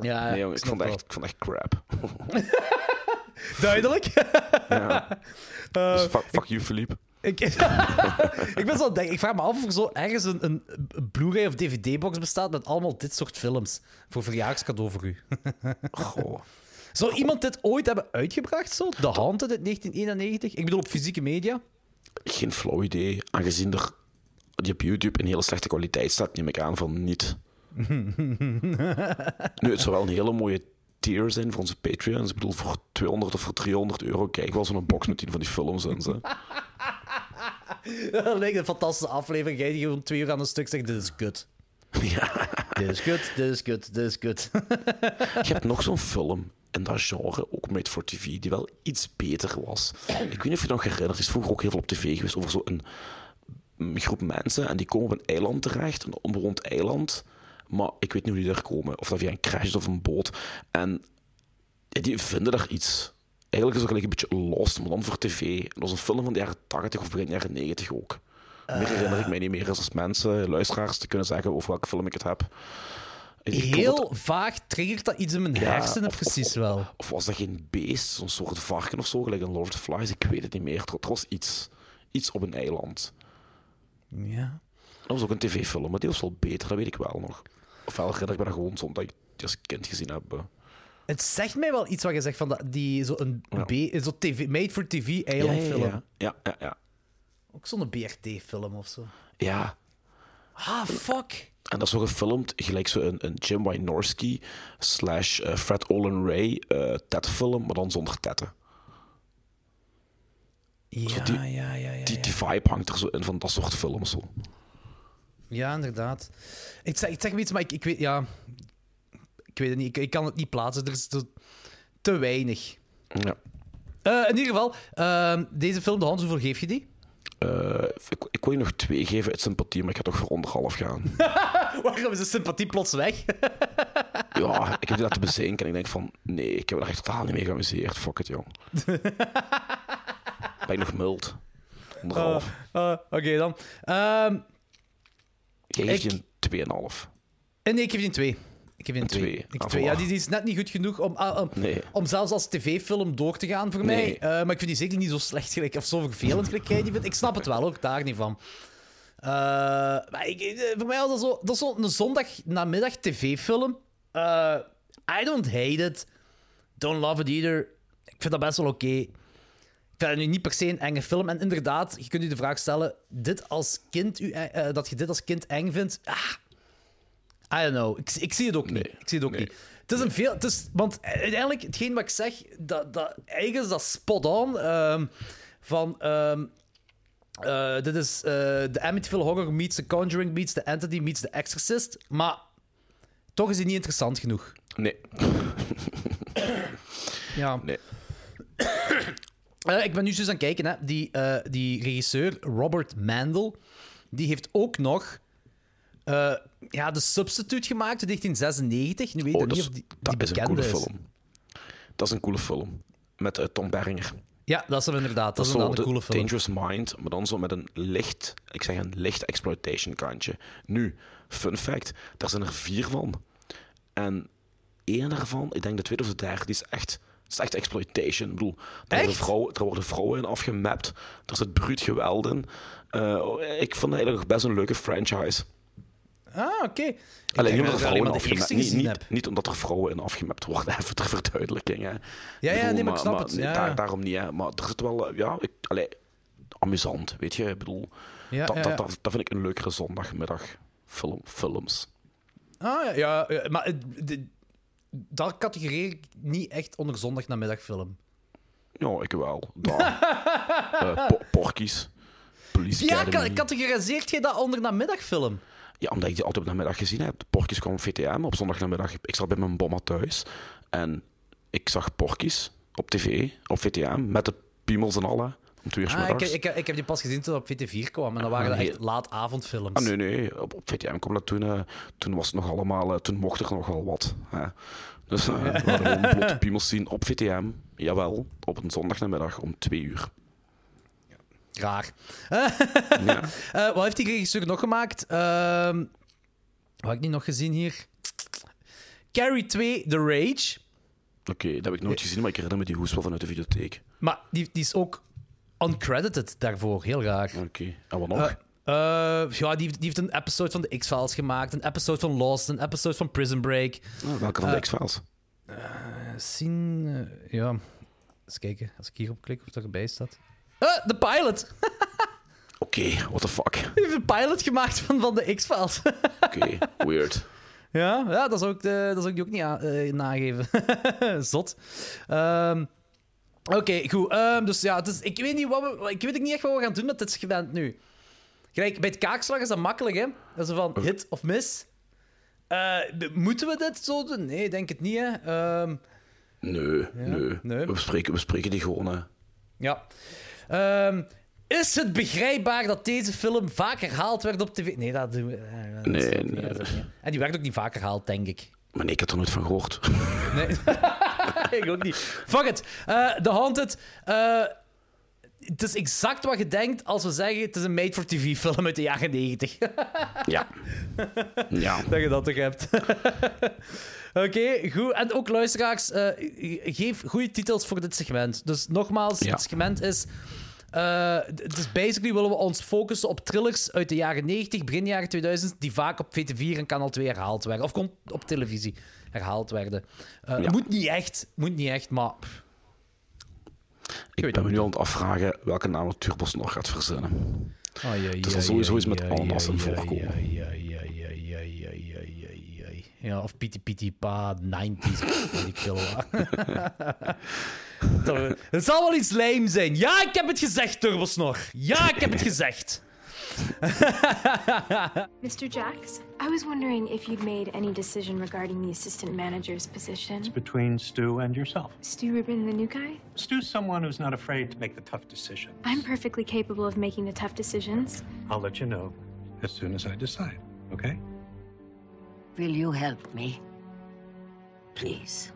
Ja, Nee, jongen, ik, vond echt, ik vond echt crap. Duidelijk. ja. dus fuck, fuck you, Philippe. Ik, ik ben zo denken, ik vraag me af of er zo ergens een, een Blu-ray of DVD-box bestaat met allemaal dit soort films. Voor verjaarscadeau voor u. Goh. Zou iemand dit ooit hebben uitgebracht, zo? The Haunted uit 1991? Ik bedoel, op fysieke media? Geen flauw idee, aangezien er die op YouTube in hele slechte kwaliteit staat, neem ik aan van niet. nu, het zou wel een hele mooie tier zijn voor onze Patreons. Ik bedoel, voor 200 of voor 300 euro kijk wel zo'n box met 10 van die films in. Ze. Dat lijkt een fantastische aflevering. Jij die gewoon twee uur aan een stuk zegt, dit is kut. Ja. Dit is kut, dit is kut, dit is kut. Je hebt nog zo'n film in dat genre, ook made for TV, die wel iets beter was. Ik weet niet of je nog herinnert, het is vroeger ook heel veel op tv geweest over zo'n een groep mensen en die komen op een eiland terecht, een onbewoond eiland. Maar ik weet niet hoe die daar komen, of dat via een crash is of een boot. En ja, die vinden daar iets. Eigenlijk is het ook gelijk een beetje lost, maar dan voor tv. Dat was een film van de jaren 80 of begin jaren 90 ook. Meer herinner ik mij niet meer. Dus als mensen, luisteraars, te kunnen zeggen over welke film ik het heb. Ik Heel vaag triggert dat iets in mijn Ja, hersenen of- precies of- wel. Of was dat geen beest, zo'n soort varken of zo, gelijk een Lord of the Flies? Ik weet het niet meer. Er, er was iets. Iets op een eiland. Ja. Dat was ook een tv-film, maar die was wel beter, dat weet ik wel nog. Ofwel herinner ik me dat gewoon ik die als kind gezien heb. eh. Het zegt mij wel iets wat je zegt van dat, die zo een Ja. Zo TV, made-for-TV eilandfilm. Ja, ja, ja. ja. Ook zo'n BRT-film of zo. Ja, Ah, fuck. en dat is zo gefilmd gelijk zo een, een Jim Wynorski slash eh, Fred Olen Ray eh Ted-film, maar dan zonder tetten. Ja, die- ja, ja, ja. Die, die vibe hangt er zo in van dat soort films. Zo. Ja, inderdaad. Ik zeg, ik zeg iets, maar ik, ik weet... Ja, ik weet het niet. Ik, ik kan het niet plaatsen. Er is te, te weinig. Ja. Eh, in ieder geval, ehm, deze film, De Hans, hoeveel geef je die? Eh, ik, ik wil je nog twee geven uit sympathie, maar ik ga toch voor anderhalf gaan. Waarom is de sympathie plots weg? ja, ik heb die laten bezinken en ik denk van, nee, ik heb er echt totaal niet mee geamuseerd. Fuck it, jong. ben ik nog mild? Anderhalf. Eh, Oké, dan. Ehm, Jij geeft ik- je een 2,5. en nee, ik geef die een 2. Ik geef die een Een 2. twee. Ik Ah. Ja, die, die is net niet goed genoeg om, ah, om, Nee. om zelfs als tv-film door te gaan voor mij. Eh, maar ik vind die zeker niet zo slecht gelijk, of zo vervelend gelijk jij die vindt. Ik snap het wel, ook daar niet van. Eh, maar ik, eh, voor mij was dat zo, dat is zo een zondagnamiddag tv-film. I don't hate it. Don't love it either. Ik vind dat best wel oké. Ik vind het nu niet per se een enge film. En inderdaad, je kunt je de vraag stellen: dit als kind, u, eh, eh, dat je dit als kind eng vindt. Ah, I don't know. Ik, ik zie het ook niet. Ik zie het ook Nee. niet. Het is een veel. Het is, want uiteindelijk, hetgeen wat ik zeg, dat, dat, eigenlijk is dat spot on. ehm, van. ehm, eh, dit is de Amityville Horror meets The Conjuring meets The Entity meets The Exorcist. Maar toch is die niet interessant genoeg. Nee. Ja. Nee. Eh, ik ben nu eens aan het kijken, hè. Die, eh, die regisseur, Robert Mandel, die heeft ook nog eh, ja, de Substitute gemaakt in 1996. Nu weet Oh, dat niet is, of die, die dat is een coole is. film. Dat is een coole film. Met Tom Berringer. Ja, dat is hem inderdaad. Dat, is een coole film. Dangerous Mind, maar dan zo met een licht, ik zeg een licht exploitation kantje. Nu, fun fact, daar zijn er vier van. En één daarvan, ik denk de tweede of de derde, die is echt, is echt exploitation. Ik bedoel, er worden, vrouwen, er worden vrouwen in afgemapt, er zit bruut geweld in. Eh, ik vond het eigenlijk best een leuke franchise. Ah, oké. Alleen niet omdat er vrouwen in afgemapt niet, omdat er vrouwen in afgemapt worden, even ter verduidelijking. Hè. Ja, ja, nee, maar ik snap het. nee, Ja, daar- ja. daarom niet, hè. maar er zit wel, eh, ja, ik, allee, amusant, weet je. Ik bedoel, Ja, dat, ja, dat, dat, dat vind ik een leukere zondagmiddag film, films. Ah, ja, ja, ja, maar eh, de- dat categoreer ik niet echt onder zondagnamiddagfilm. Ja, ik wel. Daar. Eh, po- Porkies. Police Ja, Academy. categoriseert je dat onder namiddagfilm? Ja, omdat ik die altijd op de middag gezien heb. Porkies kwam op VTM op zondagnamiddag. Ik zat bij mijn bomma thuis en ik zag Porkies op tv, op VTM, met de piemels en alle. Twee Ah, ik, ik, ik heb die pas gezien toen op VT4 kwam. En dan waren Ah, dat nee. echt laatavondfilms. Ah, nee, nee. Op, op VTM kwam dat toen. eh, toen was het nog allemaal. eh, toen mocht er nog wel wat. Hè. Dus eh, we hadden gewoon blote piemels zien op VTM. Jawel, op een zondagnamiddag om twee uur. Raar. Ja. Wat heeft die regisseur nog gemaakt? Ehm wat heb ik niet nog gezien hier? Carrie 2, The Rage. Oké, dat heb ik nooit gezien, maar ik herinner me die hoes wel vanuit de videotheek. Maar die, die is ook uncredited daarvoor. Heel raar. Oké, en wat nog? Eh, eh, ja, die, die heeft een episode van de X-Files gemaakt, een episode van Lost, een episode van Prison Break. Ah, welke van de eh, X-Files? Zien, ja. Eens kijken, als ik hierop klik of dat erbij staat. Eh, de pilot! Oké, what the fuck. Die heeft een pilot gemaakt van, van de X-Files. Oké, weird. ja, ja, dat zou ik, de, dat zou ik die ook niet eh, nageven. Zot. Ehm, Oké, goed. Ehm, dus ja, is, ik, weet niet wat we, ik weet niet echt wat we gaan doen met dit segment nu. Gelijk, bij het kaakslag is dat makkelijk, hè? Dat is van hit of miss. Eh, moeten we dit zo doen? Nee, denk het niet, hè. Ehm, Nee, nee. nee. We, bespreken, we spreken die gewoon, hè. Ja. Ehm, is het begrijpbaar dat deze film vaak herhaald werd op tv? Nee, dat doen we. eh, dat Nee, niet, nee. dat. En die werd ook niet vaak herhaald, denk ik. Maar nee, ik heb er nooit van gehoord. Nee. ik ook niet. Fuck it. Eh The Haunted. eh, het is exact wat je denkt als we zeggen het is een made-for-TV-film uit de jaren 90. ja. Ja. dat je dat toch hebt. Oké, goed. En ook luisteraars, eh, geef goede titels voor dit segment. Dus nogmaals, Ja. het segment is d- dus basically willen we ons focussen op thrillers uit de jaren 90, begin jaren 2000, die vaak op VT4 en Kanaal 2 herhaald werden. Of kon op televisie herhaald werden. Uh. Moet niet echt, moet niet echt, maar... Ik, ben me nu aan het afvragen welke naam het Turbos nog gaat verzinnen. Het is sowieso iets met ananas een voorkomen. Ja, of Piti Piti Pa, 90s, weet Het zal wel iets lijm zijn. Ja, ik heb het gezegd, Turbosnor. Ja, ik heb het gezegd. Mr. Jax, I was wondering if you'd made any decision regarding the assistant manager's position. It's between Stu and yourself. Stu Rubin, the new guy? Stu's someone who's not afraid to make the tough decisions. I'm perfectly capable of making the tough decisions. I'll let you know as soon as I decide, okay? Will you help me? Please.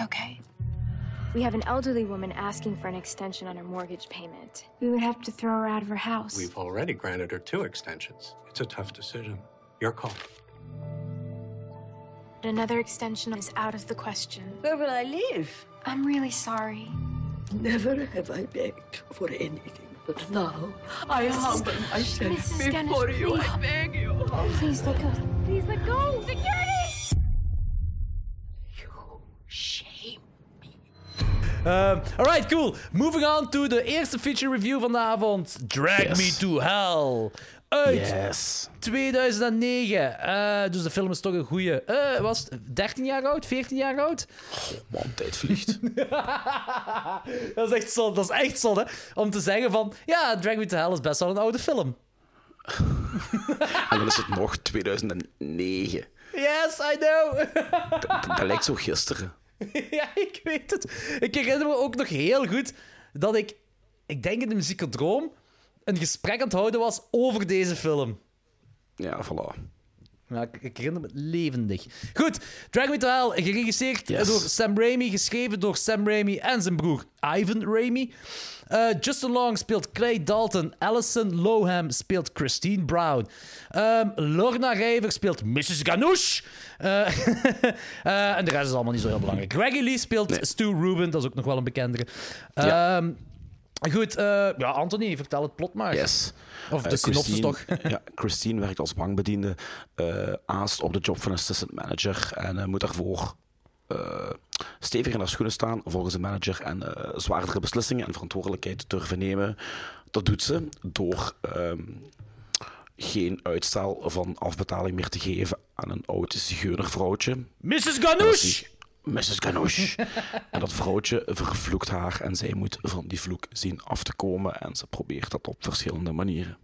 Okay. We have an elderly woman asking for an extension on her mortgage payment. We would have to throw her out of her house. We've already granted her two extensions. It's a tough decision. Your call. But another extension is out of the question. Where will I live? I'm really sorry. Never have I begged for anything, but now I humble myself Mrs. Dennis, before you. please. I beg you. Please let go. Please let go. Security! Shame. Um, alright, cool. Moving on to de eerste feature review van de avond. Drag Yes. Me to Hell. Uit Yes. 2009. Eh, dus de film is toch een goeie... eh was het 13 jaar oud? 14 jaar oud? Man, tijd vliegt. dat is echt zo. Dat is echt zo, hè? Om te zeggen van... Ja, Drag Me to Hell is best wel een oude film. en dan is het nog 2009. Yes, I know. Dat, dat lijkt zo gisteren. ja, ik weet het. Ik herinner me ook nog heel goed dat ik... Ik denk in de muziekodroom een gesprek aan het houden was over deze film. Ja, voilà. Ja, ik, ik herinner me levendig. Goed, Drag Me to Hell, geregisseerd Yes. door Sam Raimi, geschreven door Sam Raimi en zijn broer Ivan Raimi. Eh, Justin Long speelt Clay Dalton. Alison Loham speelt Christine Brown. Ehm, Lorna Rijver speelt Mrs. Ganoush. Eh, eh, en de rest is allemaal niet zo heel belangrijk. Greggy Lee speelt Nee. Stu Rubin, dat is ook nog wel een bekendere. Ja. Goed, eh, ja, Anthony, vertel het plot maar. Yes. Of de Eh, synopsis toch? Ja, Christine werkt als bankbediende, eh aast op de job van assistant manager en moet daarvoor eh, stevig in haar schoenen staan volgens de manager en eh, zwaardere beslissingen en verantwoordelijkheid durven nemen. Dat doet ze door ehm, geen uitstel van afbetaling meer te geven aan een oud zigeunervrouwtje. Mrs. Ganoush! Mrs. Ganoush. en dat vrouwtje vervloekt haar en zij moet van die vloek zien af te komen. En ze probeert dat op verschillende manieren.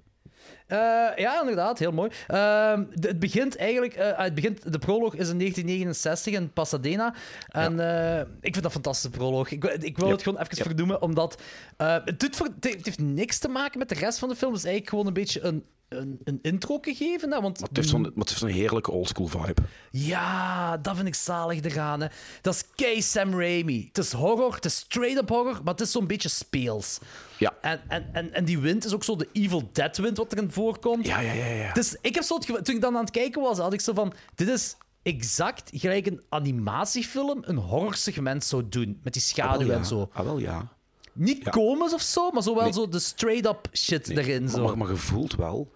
Eh, ja, inderdaad, heel mooi. Ehm, de- het begint eigenlijk, eh, het begint, de proloog is in 1969 in Pasadena. En eh, ik vind dat een fantastische proloog. Ik, wil- ik wil Ja. het gewoon even Ja. vernoemen, omdat het, doet voor, het heeft niks te maken met de rest van de film. Het is eigenlijk gewoon een beetje een, een, een intro gegeven. Hè, want Maar het heeft zo'n, maar het heeft zo'n heerlijke oldschool vibe. ja, dat vind ik zalig eraan. Hè. Dat is kei Sam Raimi. Het is horror, het is straight-up horror, maar het is zo'n beetje speels. Ja. En, en, en, en die wind is ook zo de Evil Dead wind wat erin voorkomt. Ja, ja, ja. ja. Dus ik heb zo het gevoel, toen ik dan aan het kijken was, had ik zo van: dit is exact gelijk een animatiefilm een horrorsegment zou doen. Met die schaduw Ah, ja. en zo. Ah, wel ja. Niet Ja. komisch of zo, maar zo wel Nee. zo de straight-up shit Nee, erin. Zo. maar, maar je voelt wel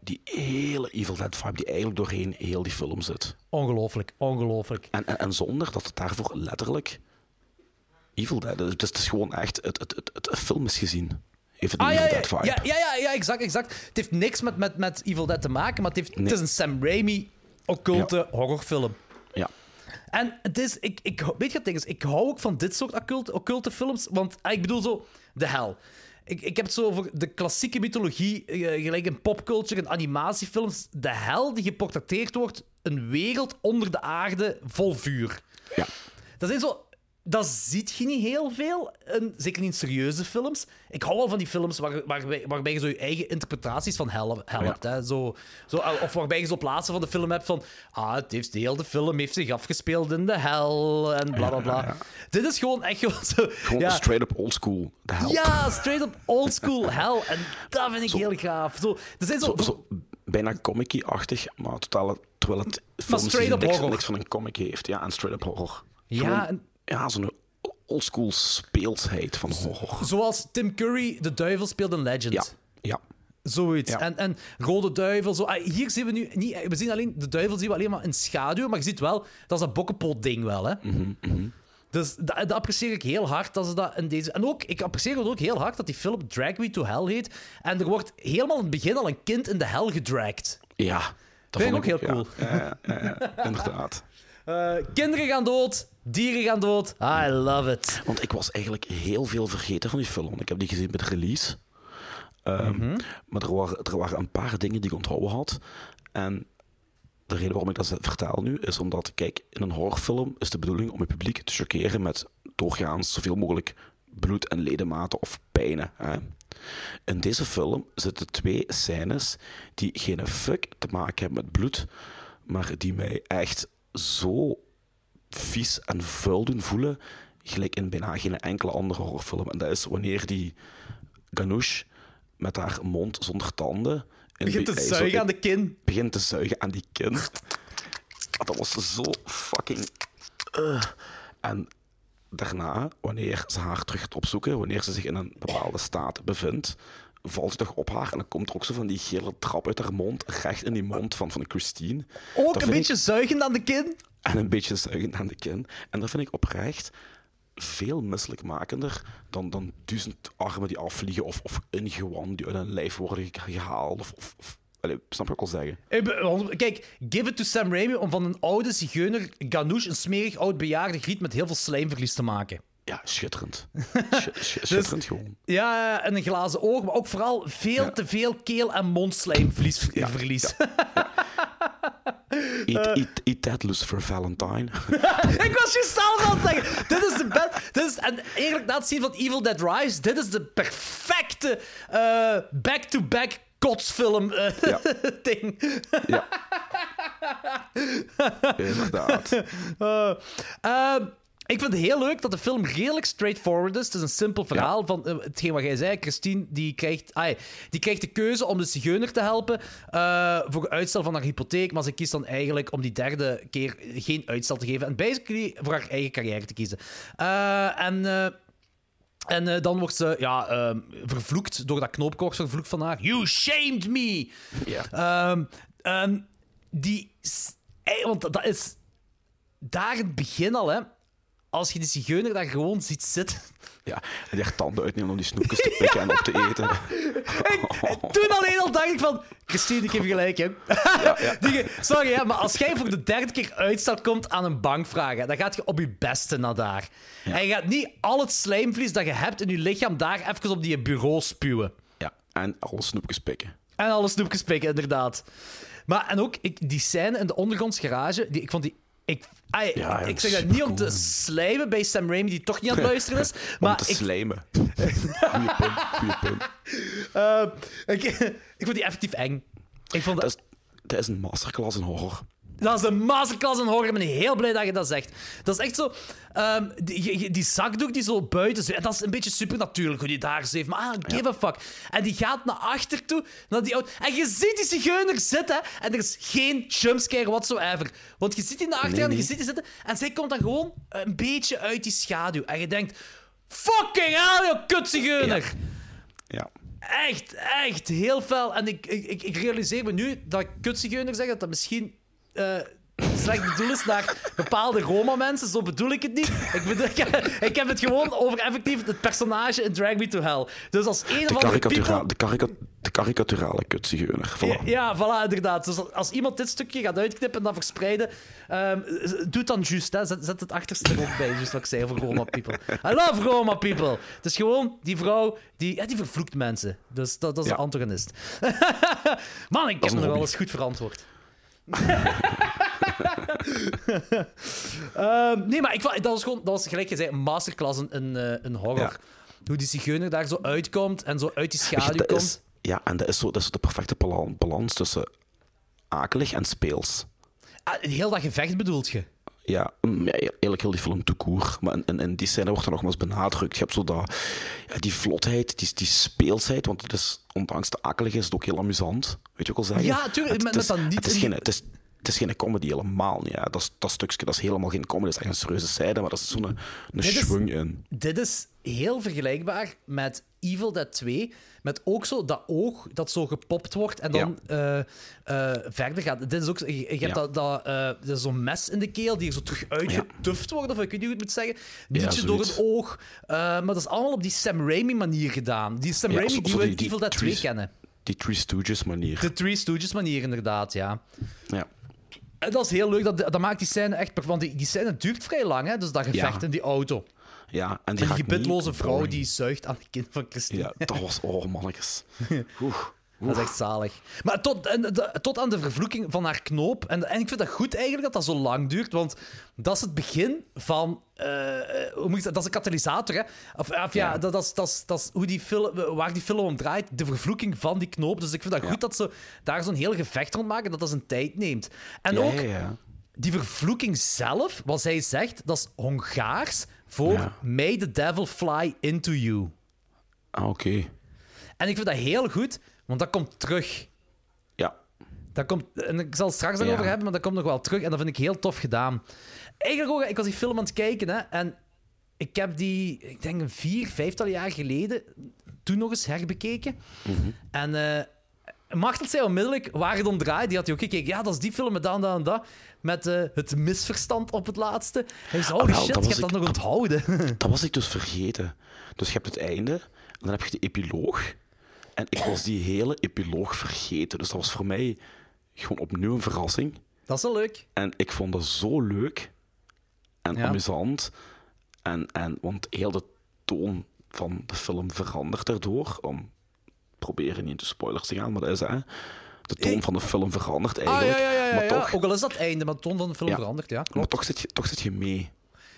die hele Evil Dead vibe die eigenlijk doorheen heel die film zit. Ongelooflijk, ongelooflijk. En, en, en zonder dat het daarvoor letterlijk Evil Dead. Dus het is gewoon echt, het, het, het, het film is gezien. Een Ah, Evil ja, ja, Dead vibe. ja, ja, ja, ja, exact, exact. Het heeft niks met, met, met Evil Dead te maken, maar het, heeft, Nee. het is een Sam Raimi occulte horrorfilm. Ja. En het is, ik, ik, weet je wat ding is? Ik hou ook van dit soort occulte, occulte films, want ah, ik bedoel zo, de hel. Ik, ik heb het zo over de klassieke mythologie, eh, gelijk in popculture en animatiefilms. De hel die geportretteerd wordt, een wereld onder de aarde vol vuur. Ja. Dat is zo... Dat ziet je niet heel veel, en zeker niet in serieuze films. Ik hou wel van die films waar, waarbij, waarbij je zo je eigen interpretaties van hel- helpt. Hè. Zo, zo, of waarbij je zo plaatsen van de film hebt van... Ah, het heeft, de hele film heeft zich afgespeeld in de hel en bla bla bla. Dit is gewoon echt gewoon zo... Gewoon ja, straight up oldschool. De hel. ja, straight up oldschool hel. En dat vind ik heel gaaf. Zo, er zijn zo, Zo, zo bijna comic-achtig, maar totaal, terwijl het films niks, niks van een comic heeft. Ja, en straight up horror. Ja, Gewoon- ja zo'n oldschool speelsheid van horror. Zoals Tim Curry de duivel speelde in Legend. Ja, ja. Zoiets. Ja. En, en Rode Duivel. Zo. Ah, Hier zien we nu niet... We zien alleen... De duivel zien we alleen maar in schaduw, maar je ziet wel... Dat is dat bokkenpoot-ding wel, hè. Dus dat, dat apprecieer ik heel hard dat ze dat in deze... En ook, ik apprecieer het ook heel hard dat die film Drag Me to Hell heet. En er wordt helemaal in het begin al een kind in de hel gedragd. Ja, dat Vind ik ook heel cool. Ja, ja, ja, ja, inderdaad. Eh, kinderen gaan dood, dieren gaan dood. I love it. Want ik was eigenlijk heel veel vergeten van die film. Ik heb die gezien de release. Ehm, Maar er waren, er waren een paar dingen die ik onthouden had. En de reden waarom ik dat vertel nu, is omdat, kijk, in een horrorfilm is de bedoeling om het publiek te chockeren met doorgaans zoveel mogelijk bloed en ledematen of pijnen. Hè? In deze film zitten twee scènes die geen fuck te maken hebben met bloed, maar die mij echt zo vies en vuil doen voelen, gelijk in bijna geen enkele andere horrorfilm. En dat is wanneer die Ganoush met haar mond zonder tanden... in Begint te zuigen aan de kin. Begint te zuigen aan die kin. Dat was zo fucking... eh. En daarna, wanneer ze haar terug gaat opzoeken, wanneer ze zich in een bepaalde staat bevindt, valt hij toch op haar en dan komt er ook zo van die gele trap uit haar mond, recht in die mond van, van Christine. Ook Dat een beetje zuigend aan de kin. en een beetje zuigend aan de kin. En dat vind ik oprecht veel misselijkmakender dan, dan duizend armen die afvliegen of, of ingewanden die uit een lijf worden ge- gehaald. Of, of, of- allee, snap je wat ik wil zeggen? Ben- Kijk, give it to Sam Raimi om van een oude zigeuner Ganoush een smerig oud bejaarde griet met heel veel slijmverlies te maken. Ja, schitterend. Sch- sch- schitterend gewoon. Ja, en een glazen oog, maar ook vooral veel te veel keel- en mondslijmverlies. verlies. Eat, eat, eat that, Lucifer Valentine. ik was je zelf aan het zeggen. Dit is de best. Dit is, en eigenlijk na het zien van Evil Dead Rise, dit is de perfecte eh, back-to-back kotsfilm eh, ding. Ja. Inderdaad. Ik vind het heel leuk dat de film redelijk straightforward is. Het is een simpel verhaal van eh, hetgeen wat jij zei. Christine die krijgt, ai, die krijgt de keuze om de zigeuner te helpen eh, voor uitstel van haar hypotheek. Maar ze kiest dan eigenlijk om die derde keer geen uitstel te geven. En basically voor haar eigen carrière te kiezen. Eh, en... en dan wordt ze ja, vervloekt door dat knoopkoord vervloekt van haar. You shamed me! Ja. Ehm, die... Want dat is... Daar in het begin al, hè. Als je die zigeuner daar gewoon ziet zitten... Ja, en die haar tanden uitnemen om die snoepjes te pikken en op te eten. Toen alleen al dacht ik van... Christine, ik heb gelijk, hè. Die- Sorry, hè, maar als jij voor de derde keer uitstel komt aan een bankvraag, dan gaat je op je beste naar daar. En je gaat niet al het slijmvlies dat je hebt in je lichaam daar even op die bureau spuwen. Ja, en alle snoepjes pikken. En alle snoepjes pikken, inderdaad. Maar, en ook ik, die scène in de ondergronds garage, die, ik vond die... Ik, Ja, ik zeg dat niet om te slijmen bij Sam Raimi, die toch niet aan het luisteren is. maar Om te ik, slijmen. Goeie punt, goeie punt. eh, ik, ik vond die effectief eng. Ik vond Dat is, dat is een masterclass in horror. Dat is een masterclass in horror. Ik ben heel blij dat je dat zegt. Dat is echt zo... ehm, die, die- zakdoek die zo buiten zweeft, dat is een beetje supernatuurlijk hoe die daar zweeft. Maar ah, give a fuck. En die gaat naar achter toe, naar die auto. En je ziet die zigeuner zitten en er is geen jumpscare whatsoever. Want je ziet die naar achter Nee, en je ziet die zitten en zij komt dan gewoon een beetje uit die schaduw. En je denkt... Fucking hell, joh, kutzigeuner! Ja. Echt, echt heel fel. En ik, ik, ik, ik realiseer me nu dat ik kutzigeuner zeg, dat dat misschien eh, slecht bedoeld is naar bepaalde Roma-mensen. Zo bedoel ik het niet. Ik, bedoel, ik, ik heb het gewoon over effectief het personage in Drag Me to Hell. Dus als een De, andere karikatura people... de, de karikaturale kutzigeuner. Voilà. Ja, voilà, inderdaad. Dus als- iemand dit stukje gaat uitknippen en dat verspreiden, z- doe dan juist. Hè. Zet, zet het achterste er ook bij, juist wat ik zei over Roma people. I love Roma people. Het is gewoon die vrouw, die, ja, die vervloekt mensen. Dus dat, dat is Ja. een antagonist. Man, ik heb me wel eens goed verantwoord. Ehm, nee, maar ik, dat was gewoon, dat was gelijk je zei, een masterclass in, in, eh, in horror. Ja. Hoe die zigeuner daar zo uitkomt en zo uit die je, schaduw komt. is, ja, en dat is, zo, dat is zo de perfecte bala- balans tussen akelig en speels. Ah, heel dat gevecht bedoelt je? Ja, mm, ja, eigenlijk heel die film te koer. Maar in, in die scène wordt er nogmaals benadrukt. Je hebt zo dat, ja, die vlotheid, die, die speelsheid. Want het is, ondanks de akelig is het ook heel amusant. Weet je wat ik wil zeggen? Ja, tuurlijk, Het, het is, niet het is geen... die- Het is, het is geen comedy helemaal niet. Hè. Dat, dat stukje dat is helemaal geen comedy. Dat is echt een serieuze zijde, maar dat is zo'n een in. Dit is heel vergelijkbaar met Evil Dead 2. Met ook zo dat oog dat zo gepopt wordt en dan eh, eh, verder gaat. Dit is ook, je, hebt Ja. dat, dat, eh, zo'n mes in de keel die er zo terug uitgetuft wordt, of ik weet niet hoe ik het moet zeggen. Nietje door het oog. Maar dat is allemaal op die Sam Raimi-manier gedaan. Die Sam Ja, Raimi zo- die we in Evil Dead 2 Three- kennen. Die Three Stooges manier. De Three Stooges-manier, inderdaad, ja. Ja. En dat is heel leuk. Dat, dat maakt die scène echt... Want die, die scène duurt vrij lang, hè. Dus dat gevecht Ja. in die auto. ja, en die, En die raakt gebitloze vrouw boring. die zuigt aan het kind van Christine. Ja, dat was... Oh, mannetjes. Oeh. Dat is echt zalig. Maar tot, en, de- tot aan de vervloeking van haar knoop. En, en ik vind dat goed eigenlijk dat dat zo lang duurt. Want dat is het begin van. eh, hoe moet ik dat? Dat is een katalysator, hè? Of, of ja, Ja. Dat, dat, is, dat, is, dat is hoe die film, waar die film om draait. De vervloeking van die knoop. Dus ik vind dat goed dat ze daar zo'n heel gevecht rond maken. Dat dat zijn tijd neemt. En Ja, ook die vervloeking zelf, wat zij zegt, dat is Hongaars voor. May the devil fly into you. Ah, oké. En ik vind dat heel goed, want dat komt terug. Ja. Dat komt, en ik zal het straks Ja. daarover hebben, maar dat komt nog wel terug. En dat vind ik heel tof gedaan. Eigenlijk ook, ik was die film aan het kijken, hè, en ik heb die, ik denk een vier, vijftal jaar geleden, toen nog eens herbekeken. En eh Machtel zei onmiddellijk waar het om draait. Die had hij ook gekeken. Ja, dat is die film met dat en dat en dat. Met eh, het misverstand op het laatste. Hij zei, Ah, oh wel, shit, je hebt dat nog onthouden. Dat was ik dus vergeten. Dus je hebt het einde, en dan heb je de epiloog. En ik was die hele epiloog vergeten. Dus dat was voor mij gewoon opnieuw een verrassing. dat is wel leuk. En ik vond dat zo leuk en Ja. amusant. En, en, want heel de toon van de film verandert daardoor. Om proberen niet in de spoilers te gaan, maar dat is hè. De toon van de film verandert Ah, eigenlijk. ja, ja, ja. maar, toch, Ook al is dat het einde, maar de toon van de film verandert. Ja, maar klopt. toch, zit je, toch zit je mee.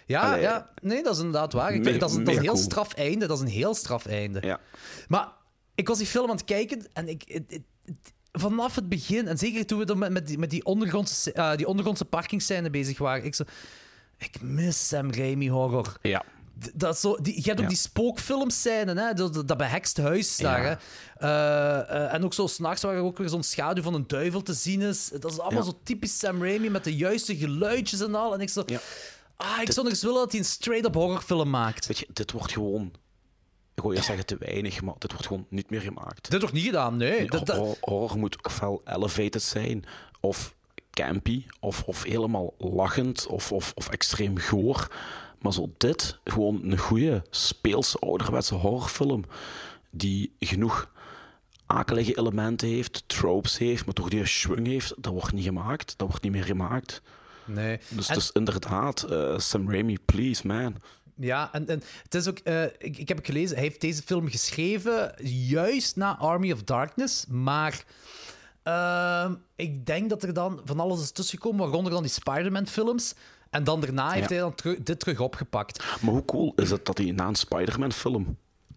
Ja, Allee, ja, nee, dat is inderdaad waar. Ik me- dat, is, dat is een heel cool. straf einde. Dat is een heel straf einde. Ja. Maar ik was die film aan het kijken en ik, het- het- het- vanaf het begin, en zeker toen we dan met, met, die, met die, ondergrondse, eh, die ondergrondse parkingscène bezig waren, ik zo... Ik mis Sam Raimi horror. Ja. Dat zo, die, je hebt ook Ja. die spookfilmscène, hè? Dat, dat, huis daar. Ja. Hè? Eh, eh, en ook zo s'nachts waar er ook weer zo'n schaduw van een duivel te zien is. Dat is allemaal Ja. zo typisch Sam Raimi met de juiste geluidjes en al. En ik zo... Ah, ik zou nog eens willen dat hij een straight-up horrorfilm maakt. Weet je, dit wordt gewoon... Ik wil eerst zeggen te weinig, maar dit wordt gewoon niet meer gemaakt. Dit wordt niet gedaan, nee. Nee, Dat- dat- horror, horror moet ofwel elevated zijn, of campy, of, of helemaal lachend, of, of, of extreem goor. Maar zo dit, gewoon een goede, speelse, ouderwetse horrorfilm, die genoeg akelige elementen heeft, tropes heeft, maar toch die schwung heeft, dat wordt niet gemaakt. Dat wordt niet meer gemaakt. Nee. Dus, En- dus inderdaad, eh, Sam Raimi, please, man. Ja, en, en het is ook... eh, ik, ik heb gelezen, hij heeft deze film geschreven juist na Army of Darkness, maar... ehm, ik denk dat er dan van alles is tussengekomen, waaronder dan die Spider-Man-films. En dan daarna heeft hij dan terug- dit terug opgepakt. Maar hoe cool is het dat hij na een Spider-Man-film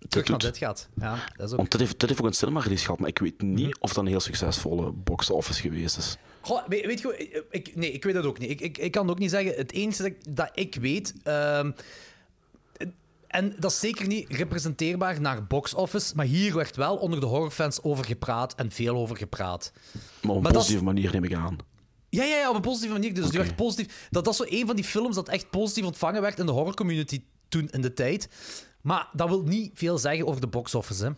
Terug naar dit gaat. Ja, dat is ook... Want dit heeft, dit heeft ook een cinema-release gehad, maar ik weet niet of dat een heel succesvolle box-office geweest is. Goh, weet, weet je, ik, nee, ik weet dat ook niet. Ik, ik, ik kan het ook niet zeggen. Het enige dat ik, dat ik weet. ehm, en dat is zeker niet representeerbaar naar box office. Maar hier werd wel onder de horrorfans over gepraat en veel over gepraat. Maar op een Maar dat is- positieve manier neem ik aan. Ja, ja, ja, op een positieve manier. Dus die werd positief. Dat, dat is zo een van die films dat echt positief ontvangen werd in de horrorcommunity toen in de tijd. Maar dat wil niet veel zeggen over de box office. Hè.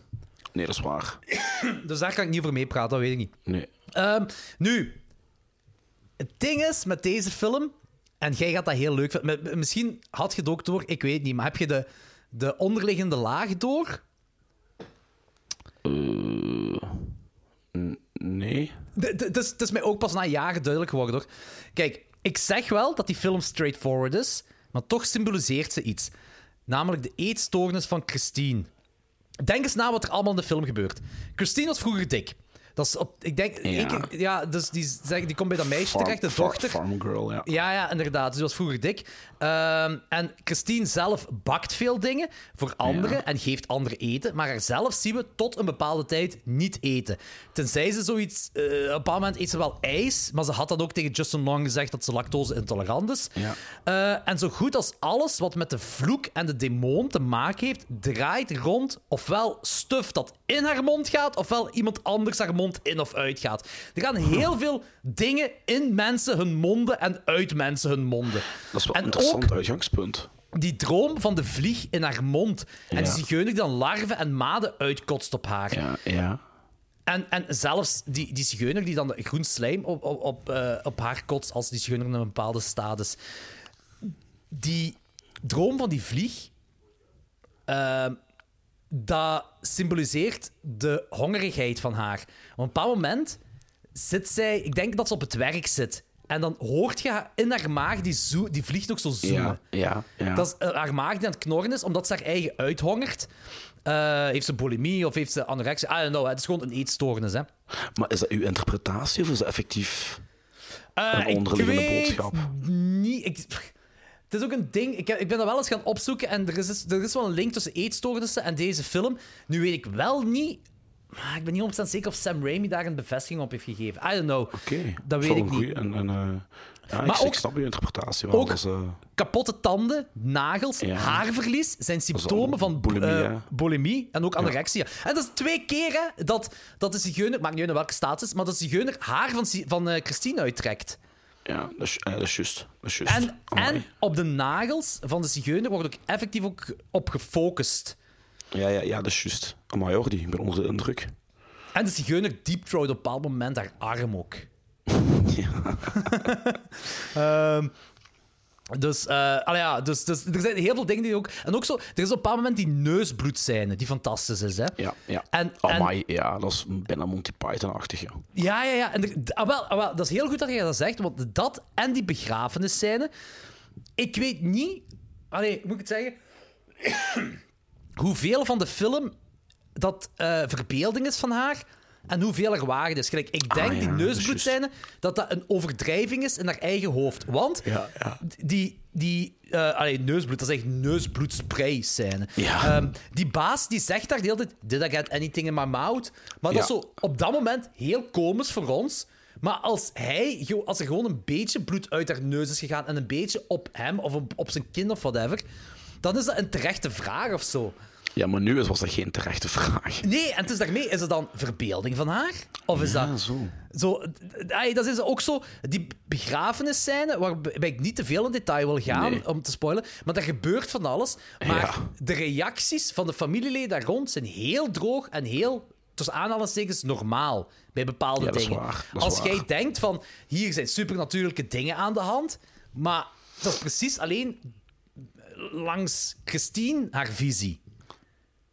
Nee, dat is waar. Dus daar kan ik niet over meepraten, dat weet ik niet. Nee. Ehm, nu, het ding is met deze film, en jij gaat dat heel leuk vinden. Misschien had je het ook door, ik weet niet, maar heb je de, de onderliggende laag door? Eh, nee. D- d- Het is, het is mij ook pas na jaren duidelijk geworden hoor. Kijk, ik zeg wel dat die film straightforward is, maar toch symboliseert ze iets. Namelijk de eetstoornis van Christine. Denk eens na wat er allemaal in de film gebeurt. Christine was vroeger dik. Dat is op, ik denk, één keer- ja, dus die, zeg- die komt bij dat meisje Farm- terecht, de dochter. Farm girl, ja. Ja, ja, inderdaad. Dus die was vroeger dik. Ehm, en Christine zelf bakt veel dingen voor anderen Ja. en geeft anderen eten. Maar haarzelf zien we tot een bepaalde tijd niet eten. Tenzij ze zoiets... eh, op een bepaald moment eet ze wel ijs, maar ze had dat ook tegen Justin Long gezegd dat ze lactose-intolerant is. Ja. Eh, en zo goed als alles wat met de vloek en de demon te maken heeft, draait rond ofwel stuf dat in haar mond gaat, ofwel iemand anders haar mond mond in of uitgaat. Er gaan heel veel dingen in mensen hun monden en uit mensen hun monden. Dat is wel En een interessant uitgangspunt. Die droom van de vlieg in haar mond. En Ja. die zigeuner dan larven en maden uitkotst op haar. Ja, ja. En, en zelfs die, die zigeuner die dan groen slijm op, op, op, eh, op haar kotst als die zigeuner in een bepaalde staat is. Die droom van die vlieg, ehm, dat symboliseert de hongerigheid van haar. Op een bepaald moment zit zij, ik denk dat ze op het werk zit. En dan hoort je haar in haar maag die, zo, die vliegt ook zo zoomen. Ja, ja, ja. Dat is eh, haar maag die aan het knorren is, omdat ze haar eigen uithongert. Eh, heeft ze bulimie of heeft ze anorexia? I don't know. Het is gewoon een eetstoornis, hè. Maar is dat uw interpretatie of is dat effectief Eh, een onderliggende ik weet boodschap? Niet, ik, het is ook een ding. Ik, heb- ik ben dat wel eens gaan opzoeken en er is, er is wel een link tussen eetstoornissen en deze film. Nu weet ik wel niet. maar Ik ben niet 100% zeker of Sam Raimi daar een bevestiging op heeft gegeven. I don't know. Oké, Dat weet ik niet. En, en, ja, Maar ik, ik ook- snap uw interpretatie wel. ook- eh, Kapotte tanden, nagels, Ja. haarverlies zijn symptomen van bulimie, eh, bulimie en ook anorexia. En dat is twee keer hè, dat, dat de zigeuner, maakt niet uit in welke is, maar dat de zigeuner haar van, van eh, Christine uittrekt. Ja, dat is, eh, dat is juist. Dat is juist. En, en op de nagels van de zigeuner wordt ook effectief ook op gefocust. Ja, ja, ja, dat is juist. Amai, hoor, die. Ik ben onder de indruk. En de zigeuner deep throat op een bepaald moment haar arm ook. Ehm, dus, allee, ja, dus, dus er zijn heel veel dingen die ook... En ook zo, er is op een bepaald moment die neusbloedscène, die fantastisch is, hè. Ja, ja. En, en, ja, dat is bijna Monty Python-achtig, ja. ja, ja, ja. En er- ah, wel, ah, wel, dat is heel goed dat je dat zegt, want dat en die begrafenisscène... Ik weet niet... Allee, moet ik het zeggen? hoeveel van de film dat eh, verbeelding is van haar en hoeveel er waar is. Gelijk, ik denk Ah, ja, die neusbloedscène dat dat een overdrijving is in haar eigen hoofd. Want Ja, ja. die, die eh, allee, neusbloed, dat is echt neusbloedspray-scène. Ja. Ehm, die baas die zegt daar de hele tijd: Did I get anything in my mouth? Maar dat is zo op dat moment heel komisch voor ons. Maar als, hij, als er gewoon een beetje bloed uit haar neus is gegaan en een beetje op hem of op, zijn kin of whatever, dan is dat een terechte vraag of zo. Ja, maar nu was dat geen terechte vraag. Nee, en dus daarmee is het dan verbeelding van haar? Of is Ja, dat... zo. Zo, ay, dat is ook zo, die begrafenisscène, waarbij ik niet te veel in detail wil gaan Nee. om te spoilen, maar er gebeurt van alles. Maar Ja. de reacties van de familieleden daar rond zijn heel droog en heel, tussen aanhalingstekens, normaal bij bepaalde Ja, dat is dingen. Als jij denkt van, hier zijn supernatuurlijke dingen aan de hand, maar dat is precies alleen langs Christine haar visie.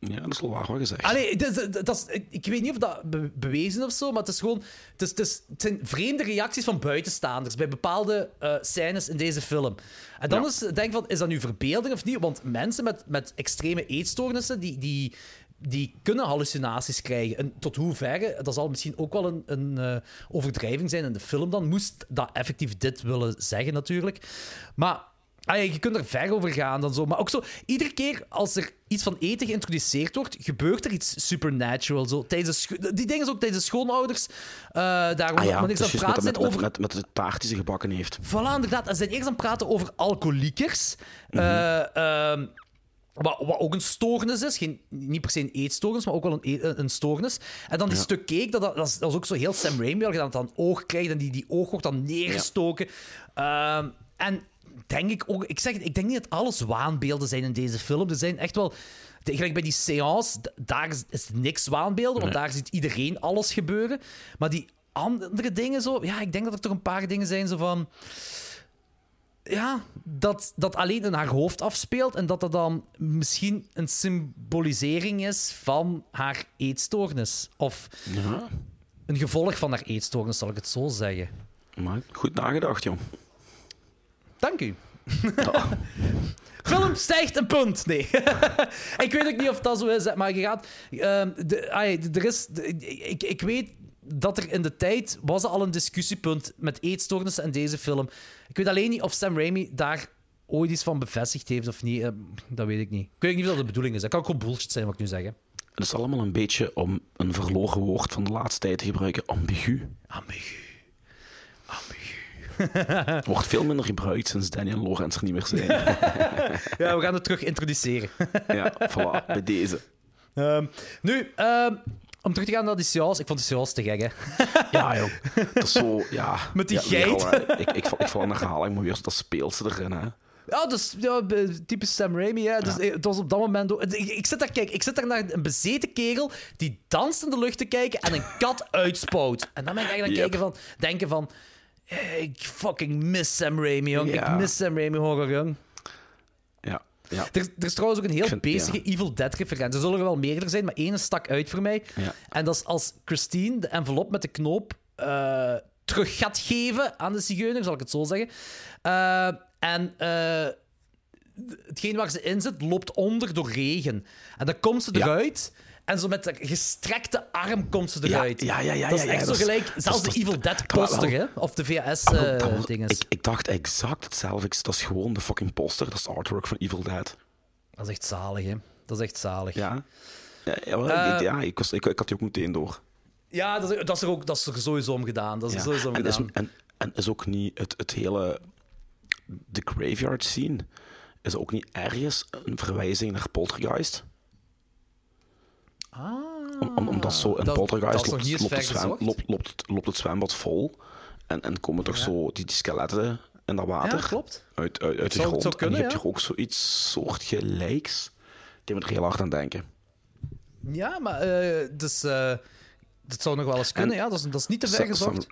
Ja, dat is wel waar wat gezegd. Allee, dat, dat, dat is, ik, ik weet niet of dat be- bewezen of zo, maar het is gewoon. Het, is, het, is, het zijn vreemde reacties van buitenstaanders bij bepaalde eh, scènes in deze film. En dan Ja. is denk ik van, is dat nu verbeelding of niet? Want mensen met, met extreme eetstoornissen, die, die, die kunnen hallucinaties krijgen. En tot hoeverre, dat zal misschien ook wel een, een eh, overdrijving zijn in de film dan, moest dat effectief dit willen zeggen natuurlijk. Maar Ah, je kunt er ver over gaan dan zo. Maar ook zo, iedere keer als er iets van eten geïntroduceerd wordt, gebeurt er iets supernatural. Zo, tijdens de die dingen is ook tijdens de schoonouders. eh daarom, ah ja, wanneer dat ze aan praten met, zijn met, over... met, met de taart die ze gebakken heeft. Voilà, inderdaad. En ze zijn eerst aan het praten over alcoholiekers. Eh, ehm, wat, wat ook een stoornis is. Geen, niet per se een eetstoornis, maar ook wel een, e- een stoornis. En dan die Ja. stuk cake, dat, dat, is, dat is ook zo heel Sam Raimi, dat je dan oog krijgt en die, die oog wordt dan neergestoken. Ehm, en denk ik ook... Ik zeg het, ik denk niet dat alles waanbeelden zijn in deze film. Er zijn echt wel... Gelijk bij die seance, daar is, is niks waanbeelden, want Nee. daar ziet iedereen alles gebeuren. Maar die andere dingen zo... Ja, ik denk dat er toch een paar dingen zijn zo van ja, dat dat alleen in haar hoofd afspeelt en dat dat dan misschien een symbolisering is van haar eetstoornis. Of Ja, een gevolg van haar eetstoornis, zal ik het zo zeggen. maar goed nagedacht, joh. Dank u. Film stijgt een punt. Nee. ik weet ook niet of dat zo is, maar je gaat. ehm, de, ai, er is, de- ik, ik weet dat er in de tijd was al een discussiepunt met eetstoornissen in deze film. Ik weet alleen niet of Sam Raimi daar ooit iets van bevestigd heeft of niet. eh, dat weet ik niet. Ik weet niet of dat de bedoeling is. Dat kan ook gewoon bullshit zijn, wat ik nu zeg. hè. Het is allemaal een beetje, om een verloren woord van de laatste tijd te gebruiken, ambigu. Ambigu. Wordt veel minder gebruikt sinds Danny en Lorenz er niet meer zijn. Ja, we gaan het terug introduceren. ja, voilà, bij deze. Ehm, nu, ehm, om terug te gaan naar die seance, ik vond die seance te gek, hè. Ja, joh. Dat is zo, ja... Met die ja, al, geit. ik, ik, val- ik val de herhaling, maar weer dat speelt ze erin, hè. Ja, dus ja, typisch Sam Raimi. Hè. Dus, eh, Het was op dat moment. ook- Ik, ik, zit daar, kijk, ik zit daar naar een bezeten kerel die danst in de lucht te kijken en een kat uitspoot. En dan ben ik eigenlijk Yep. kijken van, denken van. Ik fucking miss Sam Raimi, jong. Ja. Ik miss Sam Raimi horror, jong. Ja, ja. Er, er is trouwens ook een heel vind- bezige Evil Dead-referentie. Er zullen er wel meerdere zijn, maar één stak uit voor mij. Ja. En dat is als Christine de envelop met de knoop eh, terug gaat geven aan de zigeuner, zal ik het zo zeggen. Eh, en eh, hetgeen waar ze in zit, loopt onder door regen. En dan komt ze Ja. En zo met de gestrekte arm komt ze eruit. ja, ja, ja, dat is echt zo gelijk. Zelfs de Evil Dead poster, hè? Of de was- VHS-dinges. ik, dacht exact hetzelfde. Dat is gewoon de fucking poster. Dat is artwork van Evil Dead. dat is echt zalig, hè? Dat is echt zalig. Ja. Ja, Eh, ik, ja ik, was, ik, ik had die ook meteen door. Ja, dat is, er ook dat is er sowieso om gedaan. Dat is sowieso En, is, gedaan. en, en is ook niet het, het hele... De graveyard scene is ook niet ergens een verwijzing naar Poltergeist. Ah, Om, om, omdat zo in dat- Poltergeist loopt, loopt, het zwem- loopt, loopt, het- loopt het zwembad vol. En, en komen toch zo die, die skeletten in dat water. Ja, klopt. Uit, uit, uit de Zou- grond. zou kunnen, en je hebt ja. hier ook zoiets soortgelijks. Ik moet er heel hard aan denken. Ja, maar eh, dus, eh, dat zou nog wel eens kunnen. En- ja, dat, is, dat is niet te ver gezocht. Sam-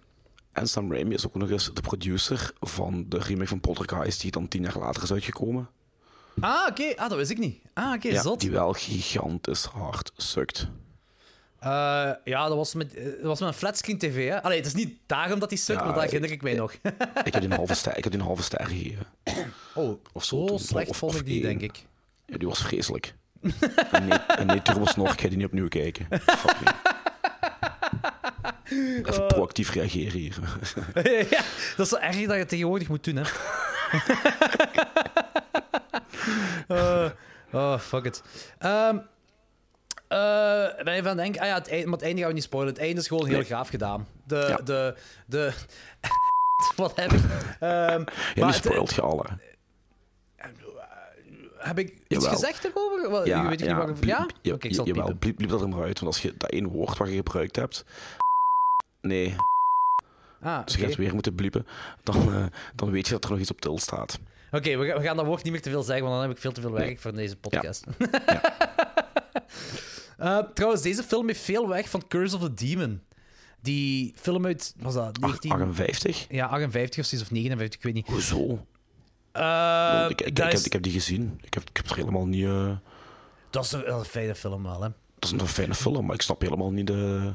en Sam Raimi is ook nog eens de producer van de remake van Poltergeist, die dan tien jaar later is uitgekomen. Ah, oké. Ah, dat wist ik niet. Ah, oké, ja, zot. die wel gigantisch hard sukt. Eh, ja, dat was met, eh, dat was met een flatscreen tv, hè. Allee, het is niet daarom dat hij sukt, Ja, maar dat herinner ik mij nog. Ik heb die een halve ster, ik heb een halve ster gegeven. oh, Of zo zo slecht Of- vond ik die, één. denk ik. Ja, die was vreselijk. en nee, en nee Snor, ik ga die niet opnieuw kijken. Fuck me. Even proactief reageren hier. ja, dat is zo erg dat je tegenwoordig moet doen, hè. Eh, oh, fuck it. Eh, ben je van denken, ah ja, het einde, maar het einde gaan we niet spoilen. Het einde is gewoon heel Nee. gaaf gedaan. De, Ja. de, de, wat heb ik? Ehm, Ja, die spoilt je alle. heb ik iets Jawel. gezegd erover? Wel, je weet niet waarover- ja? bliep- ja, Oké, ik zal jawel, bliep, bliep dat er maar uit. Want als je dat één woord wat je gebruikt hebt... Nee, Ah, dus je gaat weer moeten bliepen. Dan, eh, dan weet je dat er nog iets op til staat. Oké, we, gaan- we gaan dat woord niet meer te veel zeggen, want dan heb ik veel te veel werk voor deze podcast. Eh, trouwens, deze film heeft veel weg van Curse of the Demon. Die film uit, was dat 19... 58? Ja, 58 of zoiets, of 59, ik weet niet. Hoezo? Eh, ik, ik, ik, dat, heb, is, ik heb die gezien. Ik heb, ik heb er helemaal niet... eh, dat is een, een fijne film wel, hè. dat is een fijne film, maar ik snap helemaal niet de,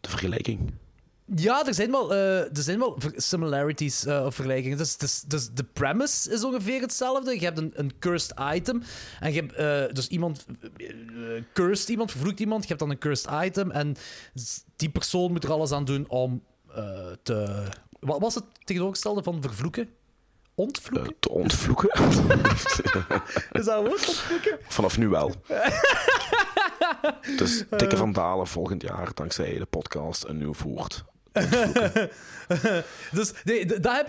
de vergelijking. Ja, er zijn wel, eh, er zijn wel similarities eh, of vergelijkingen. Dus, dus, dus de premise is ongeveer hetzelfde. Je hebt een, een cursed item. En je hebt eh, dus iemand cursed iemand, vervloekt iemand. Je hebt dan een cursed item. En die persoon moet er alles aan doen om te. Wat was het tegenovergestelde van vervloeken? Ontvloeken? Te ontvloeken. Is dat woord? Ontvloeken? Vanaf nu wel. dus dikke vandalen volgend jaar, dankzij de podcast, een nieuw voert. Dus nee, dat, heb,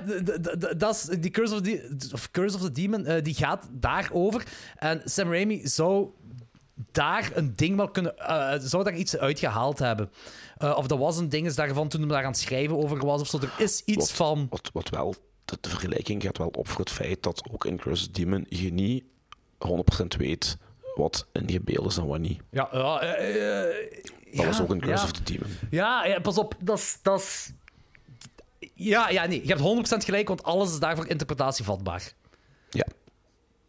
dat is die Curse of, the, of Curse of the Demon, eh, die gaat daarover. En Sam Raimi zou daar een ding wel kunnen... eh, zou daar iets uitgehaald hebben. Eh, of dat was een ding is daarvan toen hij daar aan het schrijven over was of zo. Er is iets Wat, van... wat, wat wel, de, de vergelijking gaat wel op voor het feit dat ook in Curse Demon je niet 100% weet wat in die beelden is en wat niet. Ja, eh, Dat was ook in Curse of the Demon. Ja, pas op. Dat is... Ja, ja, nee. Je hebt 100% gelijk, want alles is daarvoor interpretatie vatbaar. Ja.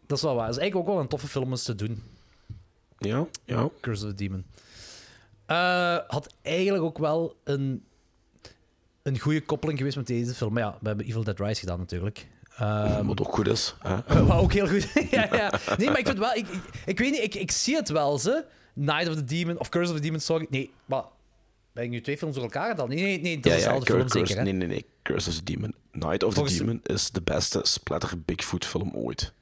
Dat is wel waar. Dat is eigenlijk ook wel een toffe film eens te doen. Ja, ja. Curse of the Demon. Eh, had eigenlijk ook wel een, een goede koppeling geweest met deze film. Maar ja, we hebben Evil Dead Rise gedaan natuurlijk. Ehm, Wat ook goed is. Hè? wat ook heel goed. ja, ja. Nee, maar ik vind wel... Ik, ik, ik weet niet, ik, ik zie het wel, ze. Night of the Demon, of Curse of the Demon, sorry. Nee, maar... Ben ik nu twee films door elkaar dan? Nee, nee, nee, dat ja, is ja, dezelfde film Curse, zeker, hè? Nee, nee, nee. Curse of the Demon. Night of Volgens the de- Demon is de beste splatter Bigfoot film ooit.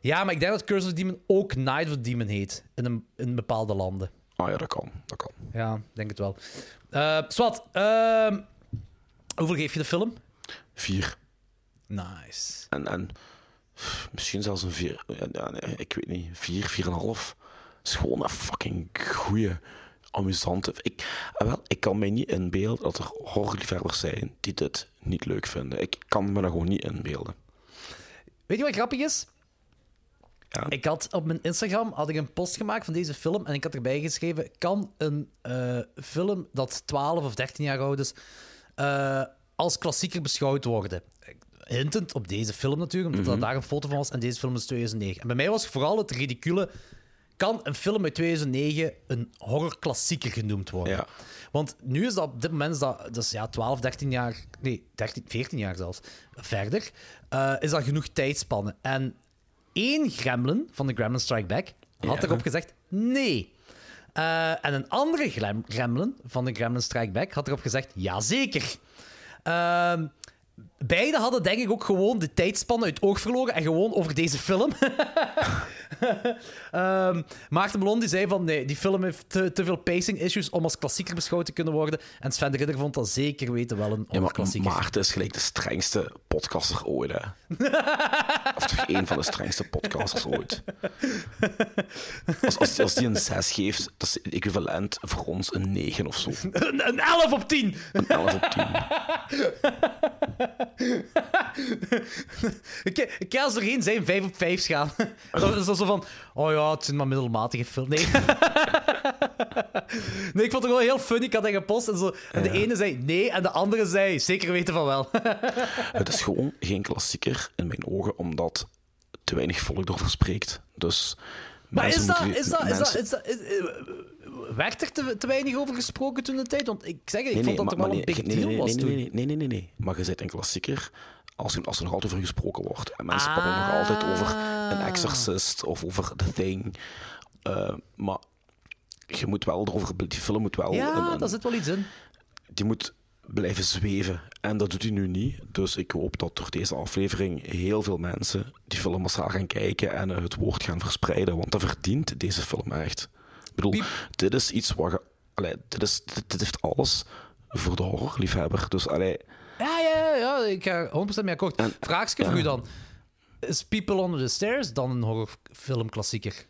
Ja, maar ik denk dat Curse of the Demon ook Night of the Demon heet. In, een, in bepaalde landen. Ah ja, dat kan. Dat kan. Ja, denk het wel. Eh Swat, ehm, hoeveel geef je de film? Vier. Nice. En, en misschien zelfs een vier. Ja, ja, nee, ik weet niet. Vier, vier en een half. Is gewoon een fucking goeie amusante... Ik, ah, wel, ik kan mij niet inbeelden dat er horrorliefhebbers zijn die dit niet leuk vinden. Ik kan me dat gewoon niet inbeelden. Weet je wat grappig is? Ik had op mijn Instagram had ik een post gemaakt van deze film en ik had erbij geschreven: kan een eh, film dat 12 of 13 jaar oud is eh, als klassieker beschouwd worden? Hintend op deze film natuurlijk, omdat Mhm. daar een foto van was en deze film is 2009. En bij mij was vooral het ridicule: kan een film uit 2009 een horrorklassieker genoemd worden? Want nu is dat op dit moment, dat, dat is ja, 12, 13 jaar, nee, 13, 14 jaar zelfs, verder, eh, is dat genoeg tijdspannen. En één gremlin van de Gremlin Strike Back had Ja. erop gezegd nee. Eh, en een andere grem- gremlin van de Gremlin Strike Back had erop gezegd jazeker. Ehm beide hadden denk ik ook gewoon de tijdspannen uit oog verloren en gewoon over deze film. Ehm Maarten Melon die zei van nee, die film heeft te, te veel pacing issues om als klassieker beschouwd te kunnen worden. En Sven de Ridder vond dat zeker weten wel een Ja, maar klassieker. Maarten is gelijk de strengste podcaster ooit, hè. of toch één van de strengste podcasters ooit. Als, als, als die een 6 geeft, dat is equivalent voor ons een 9 of zo. Een, een 11 op 10! Een 11 op 10. ik, als er geen zijn 5 op 5 gaan. dat is zo van, oh ja, het zijn maar middelmatige films. Nee. nee, ik vond het gewoon heel funny. Ik had dat gepost en, zo, en de ene zei nee en de andere zei zeker weten van wel. Het is gewoon geen klassieker in mijn ogen, omdat te weinig volk erover spreekt. Dus maar is dat, is dat, is dat, mensen- is dat, is- eh, werd er te, te weinig over gesproken toen de tijd? Want ik zeg ik Nee, vond nee, dat er wel een big deal nee, was nee, toen. nee, nee, nee. Maar je bent een klassieker als, er- als er nog altijd over gesproken wordt. En mensen praten nog altijd over een Ah. Exorcist of over The Thing. Eh, maar je moet wel erover... Die film moet wel... Ja, een- een- daar zit wel iets in. die moet blijven zweven. En dat doet hij nu niet. Dus ik hoop dat door deze aflevering heel veel mensen die film massaal gaan kijken en het woord gaan verspreiden. Want dat verdient deze film echt. Ik bedoel, dit is iets wat je... Allee, dit, is, dit, dit heeft alles voor de horrorliefhebber. Dus allee, Ja, ja, ja, ik ga 100% mee akkoord. Vraagje voor u dan. Is People Under the Stairs dan een horrorfilmklassieker?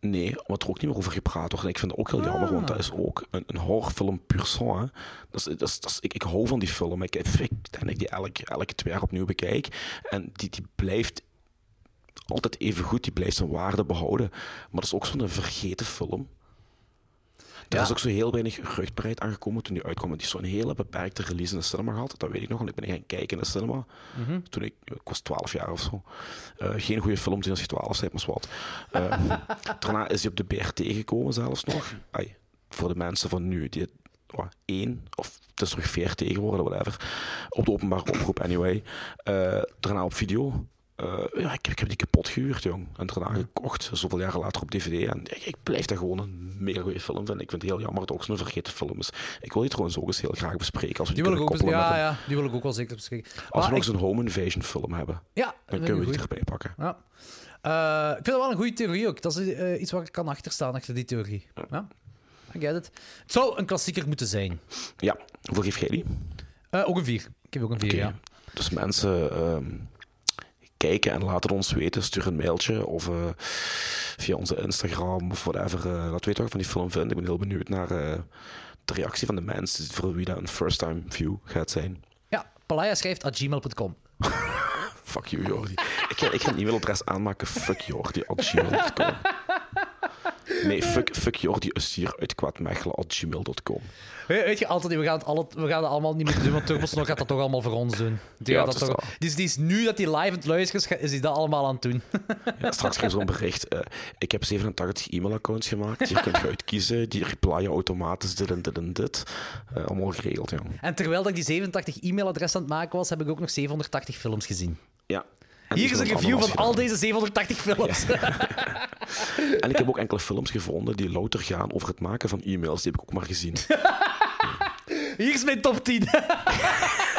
nee, omdat er ook niet meer over gepraat wordt. En ik vind het ook heel jammer, want dat is ook een, een horrorfilm pur sang. hè. Dat is, dat is, dat is- ik, ik hou van die film. Ik, ik denk dat ik die elke, elke twee jaar opnieuw bekijk. En die, die blijft altijd even goed, die blijft zijn waarde behouden. Maar dat is ook zo'n vergeten film. Er is ook zo heel weinig geruchtbaarheid aangekomen toen die uitkwam. Die is zo'n hele beperkte release in de cinema gehad. Dat weet ik nog, want ik ben gaan kijken in de cinema. Mhm. Toen ik, ik was 12 jaar of zo. Eh, geen goede film zien als je 12 bent, maar wat. Eh, daarna is hij op de BRT gekomen zelfs nog. Ai, voor de mensen van nu, die wat, één, of het is nog VRT geworden, whatever. Op de openbare omroep, anyway. Eh, daarna op video. Eh, ja, ik, heb- ik heb die kapot gehuurd, jong. En daarna gekocht, zoveel jaren later op DVD. En ik, ik blijf dat gewoon een mega goede film vinden. Ik vind het heel jammer dat het ook zo'n vergeten film is. Ik wil die trouwens ook eens heel graag bespreken. Als we die, Die wil, ik ook, koppelen ja, ja, die wil ik ook wel zeker bespreken. Als Maar we nog ik- eens een home invasion film hebben, Ja, dan kunnen we die erbij pakken. Ja. Eh, ik vind dat wel een goede theorie ook. Dat is eh, iets waar ik kan achterstaan, achter die theorie. Ja. I get it. Het zou een klassieker moeten zijn. Ja, hoeveel geef jij die? Ook een 4. Ik heb ook een 4, Oké. ja. Dus mensen ehm, kijken en laten ons weten. Stuur een mailtje of eh, via onze Instagram of whatever. eh, laat weten wat je van die film vindt. Ik ben heel benieuwd naar eh, de reactie van de mensen voor wie dat een first time view gaat zijn. Ja, Palaya schrijft at gmail.com. Fuck you, Jordi. Ik ga, ik ga een e-mailadres aanmaken. Fuck Jordi at gmail.com. Nee, fuck, fuck Jordi Ussier uit Kwaadmechelen at gmail.com. Weet, weet je, altijd, we gaan, het alle, we gaan het allemaal niet meer doen, want Turbosnog gaat dat toch allemaal voor ons doen. Die, Ja, gaat dat is toch, wel. die, is, die nu dat hij live aan het luisteren is, is hij dat allemaal aan het doen. Ja, straks krijg je zo'n bericht. eh, ik heb 87 e-mailaccounts gemaakt. Hier kun je uitkiezen. Die replyen automatisch dit en dit en dit. Eh, allemaal geregeld, ja. En terwijl dat ik die 87 e-mailadressen aan het maken was, heb ik ook nog 780 films gezien. ja. Hier is een review van al deze 780 films. En ik heb ook enkele films gevonden die louter gaan over het maken van e-mails. Die heb ik ook maar gezien. Hier is mijn top 10.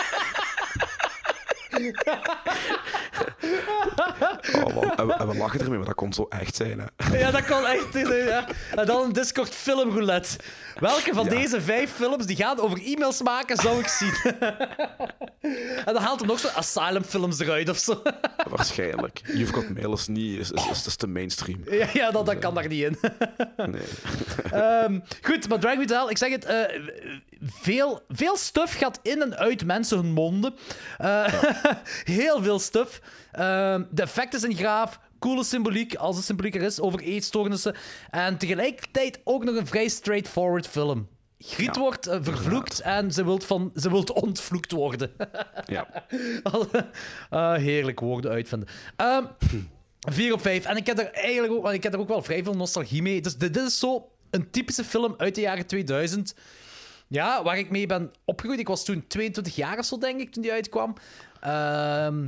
Oh. En, we, en we lachen ermee, maar dat kon zo echt zijn. Hè. Ja, dat kan echt. Ja. En dan een Discord filmroulette. Welke van deze vijf films die gaan over e-mails maken, zou ik zien? en dan haalt hij nog zo asylum films eruit of zo. Waarschijnlijk. You've Got Mail is niet, is, is, is, te mainstream. Ja, ja dat, dat kan daar niet in. Nee. Ehm, goed, maar Drag Me to Hell, ik zeg het, eh, veel, veel stuff gaat in en uit mensen hun monden. Eh, heel veel stuff. Ehm, de effecten zijn graaf. Coole symboliek, als de symboliek er is, over eetstoornissen. En tegelijkertijd ook nog een vrij straightforward film. Griet Ja, wordt eh, vervloekt en ze wilt, van, ze wilt ontvloekt worden. Ja. Ah, heerlijk woorden uitvinden. Ehm 4 op 5. En ik heb er eigenlijk ook, want ik heb er ook wel vrij veel nostalgie mee. Dus dit, dit is zo een typische film uit de jaren 2000. Ja, waar ik mee ben opgegroeid. Ik was toen 22 jaar of zo, denk ik, toen die uitkwam. Ehm,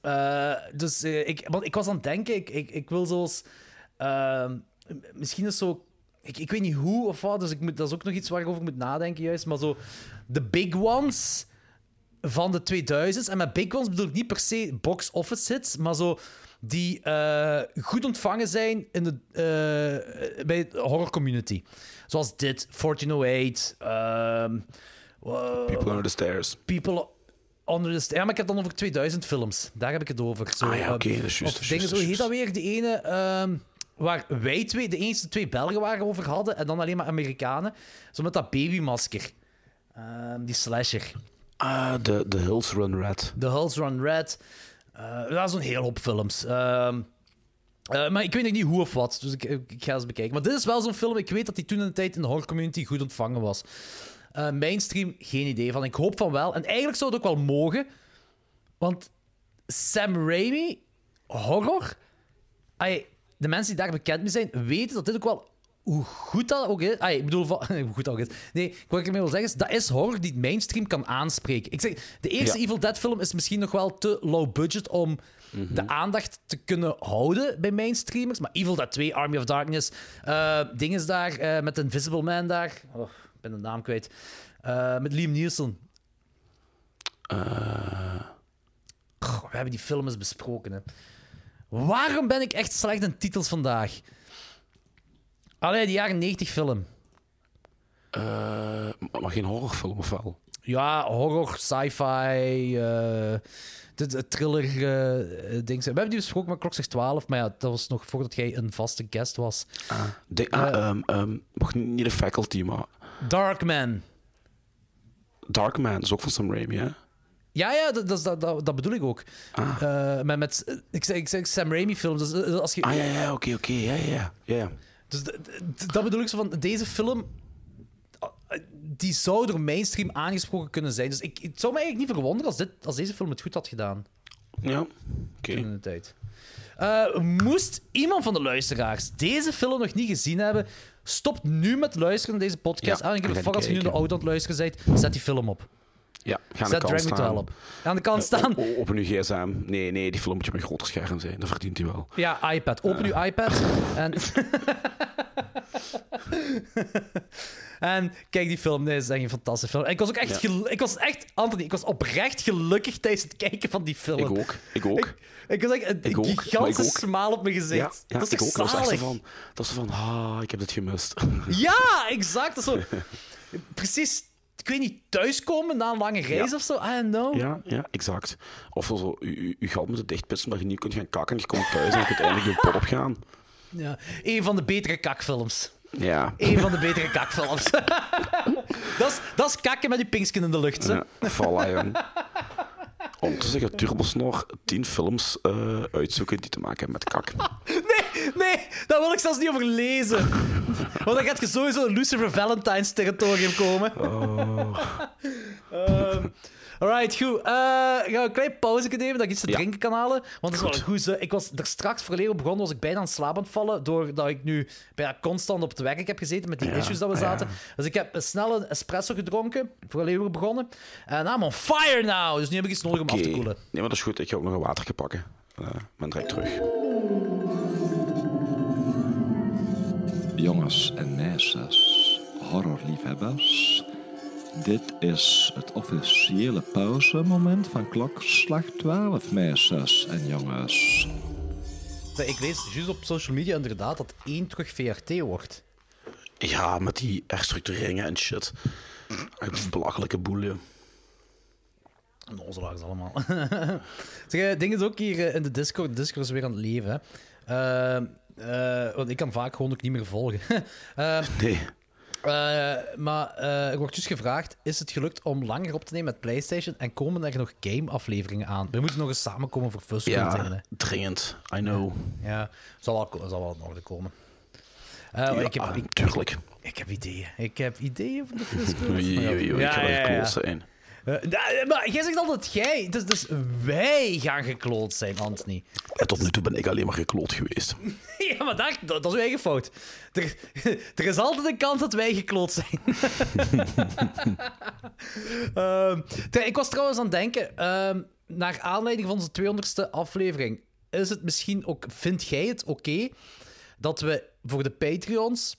eh, dus eh, ik, want ik was aan het denken, ik, ik, ik wil zoals... ehm, misschien is zo... Ik, ik weet niet hoe of wat, dus ik moet, dat is ook nog iets waarover ik moet nadenken juist. Maar zo, de big ones van de 2000s. En met big ones bedoel ik niet per se box office hits, maar zo die eh, goed ontvangen zijn in de, bij de horror community. Zoals dit, 1408, ehm, wow, People Under the Stairs. People Ja, maar ik heb het dan over 2000 films. Daar heb ik het over. Zo, Ah ja, oké, ehm, dat is juist, Of dat is dingen, juist, zo heet dat weer? De ene ehm, waar wij twee, de eerste twee Belgen waren over hadden, en dan alleen maar Amerikanen. Zo met dat babymasker. Ehm, die slasher. Ah, de, de Hills Run Red. The Hulls Run Red. Eh, dat is een heel hoop films. Eh, maar ik weet nog niet hoe of wat, dus ik, ik ga eens bekijken. Maar dit is wel zo'n film, ik weet dat die toen in de tijd in de horror community goed ontvangen was. Eh, mainstream, geen idee van. Ik hoop van wel. En eigenlijk zou het ook wel mogen, want Sam Raimi, horror... De mensen die daar bekend mee zijn, weten dat dit ook wel... Hoe goed dat ook is... Ai, ik bedoel, van, hoe goed dat ook is. Nee, wat ik ermee wil zeggen is, dat is horror die het mainstream kan aanspreken. Ik zeg, de eerste Ja. Evil Dead film is misschien nog wel te low budget om de aandacht te kunnen houden bij mainstreamers. Maar Evil Dead 2, Army of Darkness, eh ding is daar, eh, met Invisible Man daar. Oh, ben de naam kwijt. Eh, met Liam Neeson. Goh, we hebben die film eens besproken. Hè. Waarom ben ik echt slecht in titels vandaag? Allee, die jaren 90 film. Eh, maar geen horrorfilm, of wel? Ja, horror, sci-fi, eh, de thriller eh ding. We hebben die besproken met Klok 12, maar ja, dat was nog voordat jij een vaste guest was. De, ah, ehm, ehm, niet de faculty, maar Darkman. Darkman is ook van Sam Raimi, hè? Ja, ja, dat, dat, dat, dat bedoel ik ook. Ah. Eh, met, met, ik, zeg, ik zeg Sam Raimi films. Dus, eh, als je, Ah ja, ja, oké, oké, ja, ja, ja. ja. Dus dat bedoel ik zo van, deze film, eh, die zou door mainstream aangesproken kunnen zijn. Dus ik, het zou me eigenlijk niet verwonderen als, dit, als deze film het goed had gedaan Ja, oké. in de tijd. Moest iemand van de luisteraars deze film nog niet gezien hebben, stop nu met luisteren naar deze podcast. Ja, en ik heb en het ga voor als je nu in de auto aan het luisteren bent, zet die film op. Ja, ga Zet kant Drag Me to Hell staan. op. Aan de kant Eh, staan. Op, op een gsm. Nee, nee, die film moet je een groter scherm zijn. Dat verdient hij wel. Ja, iPad. Open uw iPad. En... en kijk die film. Nee, is echt een fantastische film. En ik was ook echt... Ja. Ik was echt... Anthony, ik was oprecht gelukkig tijdens het kijken van die film. Ik ook. Ik ook. Ik was echt een Ik maar ik gigantische ook. smaal op mijn gezicht. ja dat is ik ook. Dat was echt van... Dat van... Ah, ik heb dit gemist. Ja, exact. Dat zo... Precies... Ik weet niet, thuiskomen na een lange reis Ja. of zo? I don't know. Ja, ja, exact. Of zo, je, je- je gat moeten dichtpissen, dat je niet kunt gaan kakken. Je komt thuis en je kunt eindelijk je pot opgaan. Ja. Een van de betere kakfilms. Ja. Een van de betere kakfilms. dat, is, dat is kakken met die pinksken in de lucht. Hè? ja. Voilà, jong. Om te zeggen, Turbosnor 10 films eh, uitzoeken die te maken hebben met kak. Nee, nee, daar wil ik zelfs niet over lezen. Want dan gaat je sowieso in Lucifer Valentine's territorium komen. Ehm, alright, goed. Eh gaan we een klein pauze nemen, dat ik iets te Ja. drinken kan halen. Want het is wel een. Ik was er straks verleden begonnen, was ik bijna aan het slaap aan het vallen, doordat ik nu bijna constant op het werk heb gezeten met die Ja, issues dat we zaten. Dus ik heb een snelle espresso gedronken, voordat we begonnen. En I'm on fire now! Dus nu heb ik iets nodig om af te koelen. Nee, maar dat is goed. Ik ga ook nog een watertje pakken. Eh ben direct terug. Jongens en meisjes, horrorliefhebbers. Dit is het officiële pauzemoment van klokslag 12, meisjes en jongens. Ik lees juist op social media inderdaad dat 1 terug VRT wordt. Ja, met die herstructureringen en shit. Echt belachelijke boel, ja. Nozelaars allemaal. zeg, ding is ook hier eh, in de Discord. De Discord is weer aan het leven. Hè. Ehm, eh, want ik kan vaak gewoon ook niet meer volgen. Ehm, nee. Eh, maar eh, er wordt dus gevraagd: is het gelukt om langer op te nemen met PlayStation en komen er nog game-afleveringen aan? We moeten nog eens samenkomen voor Fuzzcon. Ja, dringend. I know. Ja, zal wel, zal wel in orde komen. Eh, Ja, ik, heb, ik, tuurlijk. ik heb ideeën. Ik heb ideeën voor de ik ga wel gekloot zijn. Eh, da- maar jij zegt altijd jij. Dus, dus wij gaan gekloot zijn, Anthony. En tot nu toe ben ik alleen maar gekloot geweest. Ja, maar daar, dat, dat is uw eigen fout. Er, er is altijd een kans dat wij gekloot zijn. Ehm, ik was trouwens aan het denken, ehm, naar aanleiding van onze 200ste aflevering, is het misschien ook, vind jij het oké dat we voor de Patreons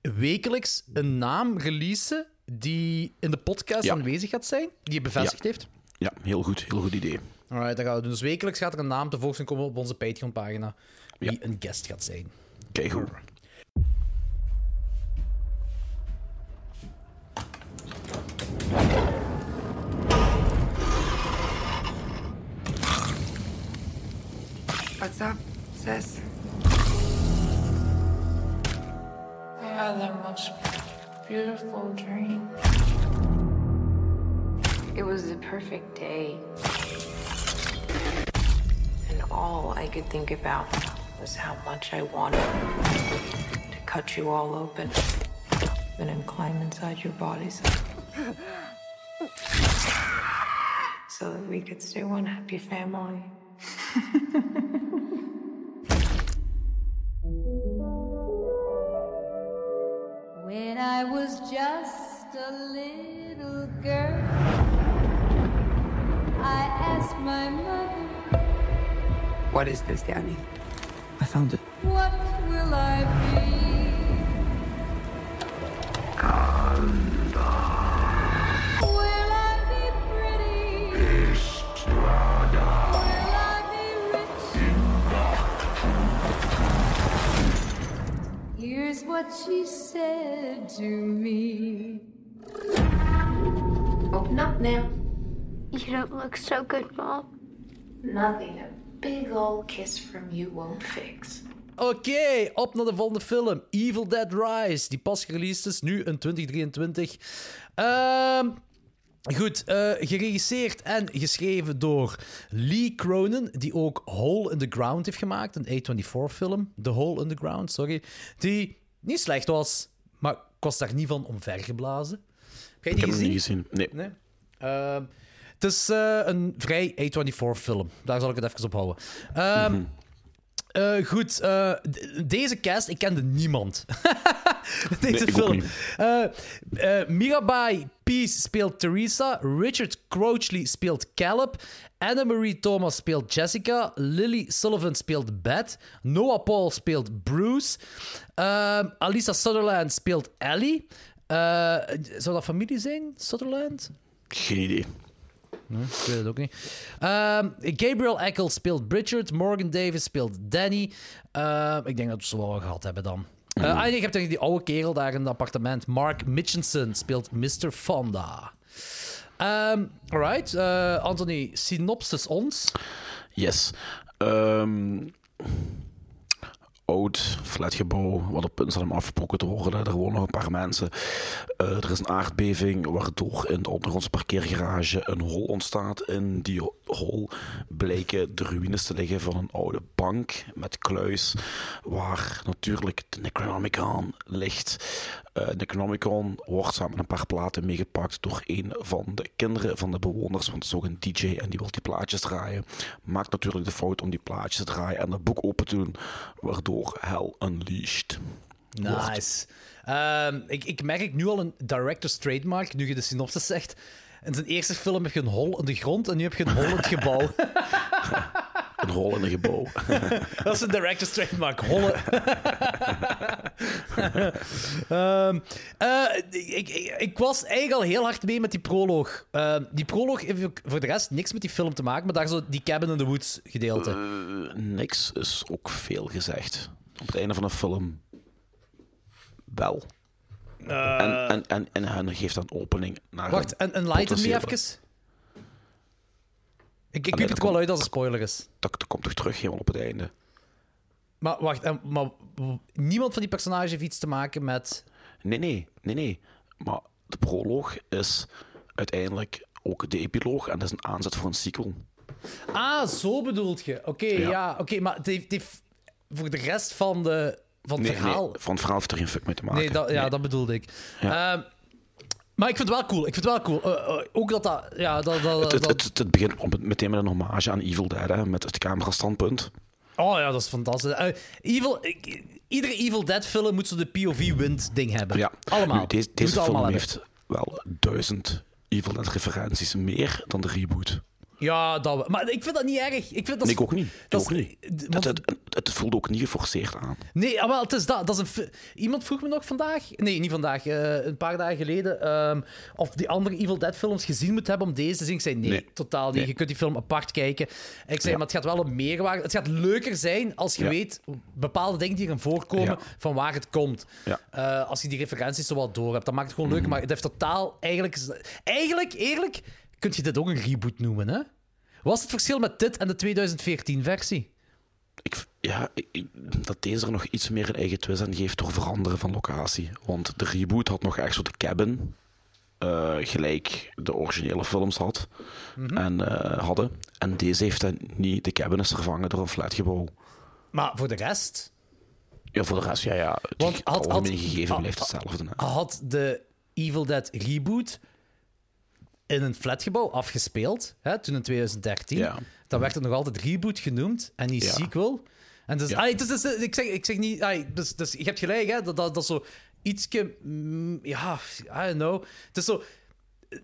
wekelijks een naam releasen die in de podcast Ja. aanwezig gaat zijn, die je bevestigd Ja. heeft? Ja, heel goed. Heel goed idee. Alright, dat gaan we doen. Dus wekelijks gaat er een naam tevoorschijn komen op onze Patreon-pagina wie een guest gaat zijn. Kijk goed. What's up, sis? I most beautiful dream. It was the perfect day. And all I could think about was how much I wanted to cut you all open and then climb inside your bodies. so that we could stay one happy family. I was just a little girl, I asked my mother, What is this, Danny? I found it. What will I be? Here's what she said to me. Open up now. You don't look so good, Mom. Nothing a big old kiss from you won't fix. Oké, op naar de volgende film. Evil Dead Rise, die pas gereleased is, nu in 2023. Ehm, goed, eh, geregisseerd en geschreven door Lee Cronin, die ook Hole in the Ground heeft gemaakt, een A24-film. The Hole in the Ground, sorry. Die niet slecht was, maar ik was daar niet van omvergeblazen. Heb jij Ik die heb hem niet gezien. Nee. Nee. Ehm, het is eh, een vrij A24-film. Daar zal ik het even op houden. Ehm, Mhm. Eh, goed, eh, deze cast, ik kende niemand. deze Nee, film. eh, Mirabai Peace speelt Theresa. Richard Crouchley speelt Caleb. Anna-Marie Thomas speelt Jessica. Lily Sullivan speelt Beth. Noah Paul speelt Bruce. Ehm, Alisa Sutherland speelt Ellie. Zou dat familie zijn, Sutherland? Geen idee. Nee, ik weet het ook niet. Ehm, Gabriel Eccles speelt Bridget. Morgan Davis speelt Danny. Ehm, ik denk dat we ze wel gehad hebben dan. Eh, ah, nee, hebt tegen die oude kerel daar in het appartement. Mark Mitchinson speelt Mr. Fonda. Ehm alright. eh, Anthony, synopsis ons. Yes. Ehm flatgebouw, wat op punt staat om afgebroken te worden. Er wonen nog een paar mensen. Eh, er is een aardbeving, waardoor in de ondergrondse parkeergarage een hol ontstaat. In die ho- hol blijken de ruïnes te liggen van een oude bank met kluis, waar natuurlijk de Necronomicon ligt. Eh Necronomicon wordt samen met een paar platen meegepakt door een van de kinderen van de bewoners, want het is ook een DJ en die wil die plaatjes draaien. Maakt natuurlijk de fout om die plaatjes te draaien en dat boek open te doen, waardoor Hell Unleashed. Nice. Ehm, ik, ik merk nu al een director's trademark, nu je de synopsis zegt. In zijn eerste film heb je een hol in de grond en nu heb je een hol in het gebouw. Een hol in een gebouw. Dat is een director's trademark. Holle. Ehm, eh, ik, ik, ik was eigenlijk al heel hard mee met die proloog. Ehm, die proloog heeft voor de rest niks met die film te maken, maar daar zo die Cabin in the Woods gedeelte. Eh, niks is ook veel gezegd. Op het einde van een film wel. Eh, en, en, en, en hij geeft een opening naar Wacht, en, en lighten me even. Ik, ik het wel uit als een spoiler is. Dat, dat komt toch terug helemaal op het einde. Maar wacht, en- maar niemand van die personages heeft iets te maken met... Nee, nee, nee, nee. Maar de proloog is uiteindelijk ook de epiloog en dat is een aanzet voor een sequel. Ah, zo bedoelt je. Oké, ja. Ja. Oké, maar het heeft, het heeft voor de rest van, de, van het Nee, verhaal... nee, van het verhaal heeft er geen fuck mee te maken. Nee, dat, ja, Nee. dat bedoelde ik. Ja. Ehm, maar ik vind het wel cool. Ik vind het wel cool. Eh, eh, ook dat dat... Ja, dat, dat, Het, het, dat- het, het begint op- meteen met een hommage aan Evil Dead, hè, met het camerastandpunt. Oh ja, dat is fantastisch. Eh, Evil, iedere Evil Dead film moet zo de POV-wind ding hebben. Ja. Allemaal. Nu, deze film allemaal heeft wel duizend Evil Dead referenties meer dan de reboot. Ja, dat. Maar ik vind dat niet erg. Ik vind dat Nee, ik ook niet. Ik dat ook is- niet. Het, want- het, het, het voelde ook niet geforceerd aan. Nee, ah, wel, het is dat. dat is een Iemand vroeg me nog vandaag, nee, niet vandaag, eh, een paar dagen geleden, ehm, of die andere Evil Dead films gezien moet hebben om deze te zien. Ik zei nee, Nee. totaal niet. Nee. Je kunt die film apart kijken. En ik zei, Ja. maar het gaat wel een meerwaarde. Het gaat leuker zijn als je Ja. weet bepaalde dingen die erin voorkomen Ja. van waar het komt. Eh, als je die referenties zo wat door hebt, dan maakt het gewoon leuker. Maar het heeft totaal eigenlijk, eigenlijk, eerlijk, kun je dit ook een reboot noemen, hè? Wat is het verschil met dit en de 2014-versie? Ik, ja, ik- dat deze er nog iets meer een eigen twist aan geeft door veranderen van locatie. Want de reboot had nog echt zo de cabin, eh, gelijk de originele films had, Mhm. en, eh, hadden. En deze heeft dan niet. De cabin is vervangen door een flatgebouw. Maar voor de rest... Ja, voor de rest, ja, ja. Want had- had- gegeven had- blijft hetzelfde. hè. had de Evil Dead reboot in een flatgebouw afgespeeld, hè, toen in 2013. Ja. Dan werd het nog altijd reboot genoemd en niet Ja. sequel. En dus, Ja. allee, dus, dus, ik, zeg, ik zeg niet... dus, dus, je hebt gelijk, hè, dat, dat, dat is zo ietske... mm, Ja, I don't know. Het is zo... eh,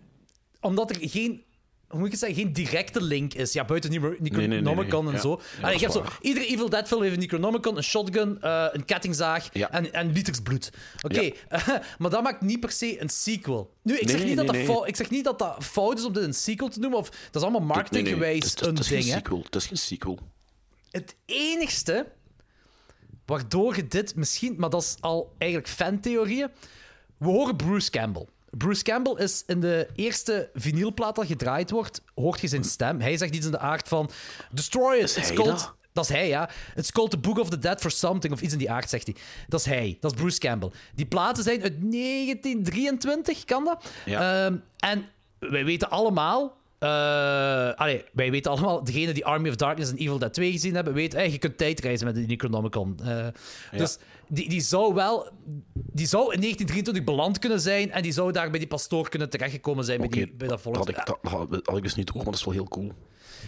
Omdat er geen... Hoe moet ik het zeggen? Geen directe link is. Ja, buiten Necro- Necronomicon nee, nee. en Ja. zo. Ja, Allee, dat je hebt zo iedere Evil Dead film heeft een Necronomicon, een shotgun, eh, een kettingzaag en, en liters bloed. Oké, maar dat maakt niet per se een sequel. Nu, ik, zeg niet dat dat nee. fou- ik zeg niet dat dat fout is om dit een sequel te noemen, of dat is allemaal marketinggewijs een geen ding. Het is geen sequel. Het enigste waardoor je dit misschien, maar dat is al eigenlijk fantheorieën. We horen Bruce Campbell. Bruce Campbell is in de eerste vinylplaat dat gedraaid wordt, hoort je zijn stem. Hij zegt iets in de aard van: Destroy it. It's called. dat? Dat is hij, ja. It's called the Book of the Dead for something, of iets in die aard, zegt hij. Dat is hij. Dat is Bruce Campbell. Die platen zijn uit 1923, kan dat? Ja. Ehm, en wij weten allemaal... eh, allee, wij weten allemaal, degene die Army of Darkness en Evil Dead 2 gezien hebben, weten, hey, je kunt tijdreizen met de Necronomicon. Eh, Dus die, die zou wel... Die zou in 1923 beland kunnen zijn en die zou daar bij die pastoor kunnen terechtgekomen zijn bij, die, bij dat volk. dat, had ik, dat, dat had ik dus niet door, maar dat is wel heel cool.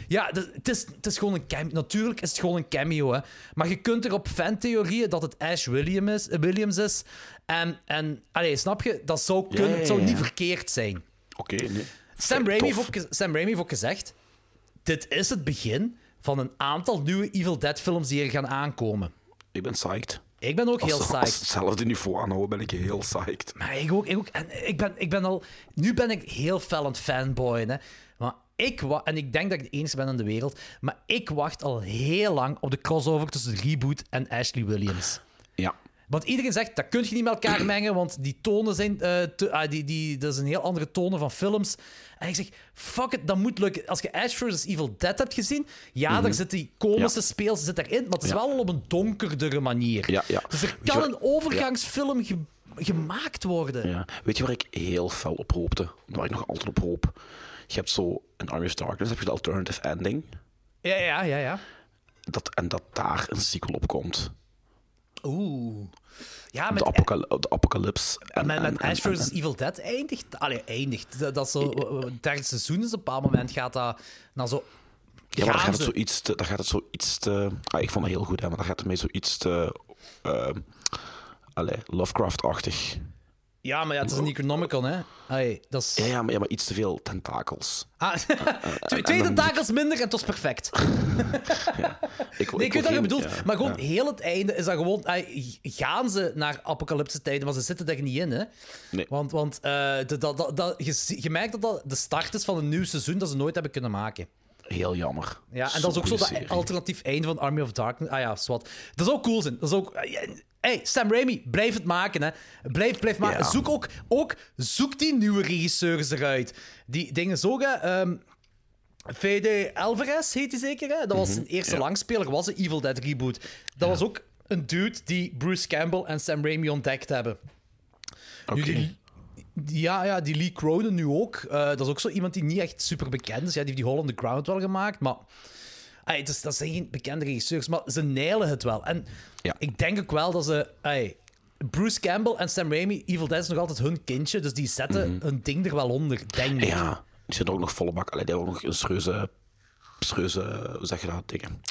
Ja, het is, het is gewoon een cameo. Natuurlijk is het gewoon een cameo, hè. Maar je kunt er op fantheorieën dat het Ash William is, Williams is. En, en allee, snap je? Dat zou, kunnen, ja, het zou niet verkeerd zijn. Oké, nee. Sam Raimi, heeft Sam Raimi heeft gezegd... Dit is het begin van een aantal nieuwe Evil Dead films die er gaan aankomen. Ik ben psyched. Ik ben ook Als, heel als psyched. hetzelfde niveau aanhouden, ben ik heel psyched. Maar ik ook. Ik, ook en ik, ben, ik ben al... Nu ben ik heel fel aan het fanboyen, hè. Maar ik En ik denk dat ik de enige ben in de wereld. Maar ik wacht al heel lang op de crossover tussen Reboot en Ashley Williams. Ja. Want iedereen zegt, dat kun je niet met elkaar mengen, want die tonen zijn... te- ah, die, die, dat is een heel andere tonen van films. En ik zeg, fuck it, dat moet lukken. Als je Ash vs. Evil Dead hebt gezien, ja, daar zit die komische Ja. speels zit erin, maar het is Ja. wel al op een donkerdere manier. Ja. Dus er je kan een overgangsfilm ge- gemaakt worden. Weet je waar ik heel fel op hoopte? Waar ik nog altijd op hoop? Je hebt zo in Army of Darkness heb je de alternative ending. Ja, ja, ja, ja. Dat, en dat daar een sequel op komt. Oeh. Ja, de, met, de apocalypse. En, met, en- met en- Ash vs. Evil Dead eindigt... Allee, eindigt. Dat, dat zo... Het derde seizoen is op een bepaald moment gaat dat naar zo... Ja, maar dan gaat het zoiets te... Dan gaat het zoiets te ah, ik vond het heel goed, hè, maar dan gaat het mee zoiets te... eh allee, Lovecraft-achtig. Ja, maar ja, het is een Necronomicon, hè. Ai, dat is... Ja, ja, maar, ja, maar iets te veel tentakels. Ah, twee twee tentakels minder en het was perfect. Ik, Nee, ik weet wat je bedoelt. ja, maar gewoon heel het einde is dat gewoon... ai, gaan ze naar apocalypse tijden, maar ze zitten er niet in, hè. Nee. Want, want eh, de- dat, dat, dat, je, je merkt dat dat de start is van een nieuw seizoen dat ze nooit hebben kunnen maken. Heel jammer. Ja, en dat is ook zo dat alternatief einde van Army of Darkness. Ah ja, zwart. Dat is ook cool zijn. Dat is ook... Hey, Sam Raimi, blijf het maken, hè. Blijf, blijf maken. Ja. Zoek ook, ook... Zoek die nieuwe regisseurs eruit. Die dingen zo... hè, ehm Fede Alvarez heet hij zeker, hè? Dat was Mhm, zijn eerste ja. langspeler, was een Evil Dead reboot. Dat was ook een dude die Bruce Campbell en Sam Raimi ontdekt hebben. Nu, Oké. die- die- ja, ja, die Lee Cronin nu ook. Eh, dat is ook zo iemand die niet echt super bekend is. Ja, die heeft die Hole in the Ground wel gemaakt, maar... Is, dat zijn geen bekende regisseurs, maar ze nailen het wel. En ik denk ook wel dat ze... Bruce Campbell en Sam Raimi, Evil Dead is nog altijd hun kindje, dus die zetten hun ding er wel onder, denk ik. Ja, die zit ook nog volle bak. Allee, die hebben ook nog een serieuze, serieuze hoe zeg je dat, dingen?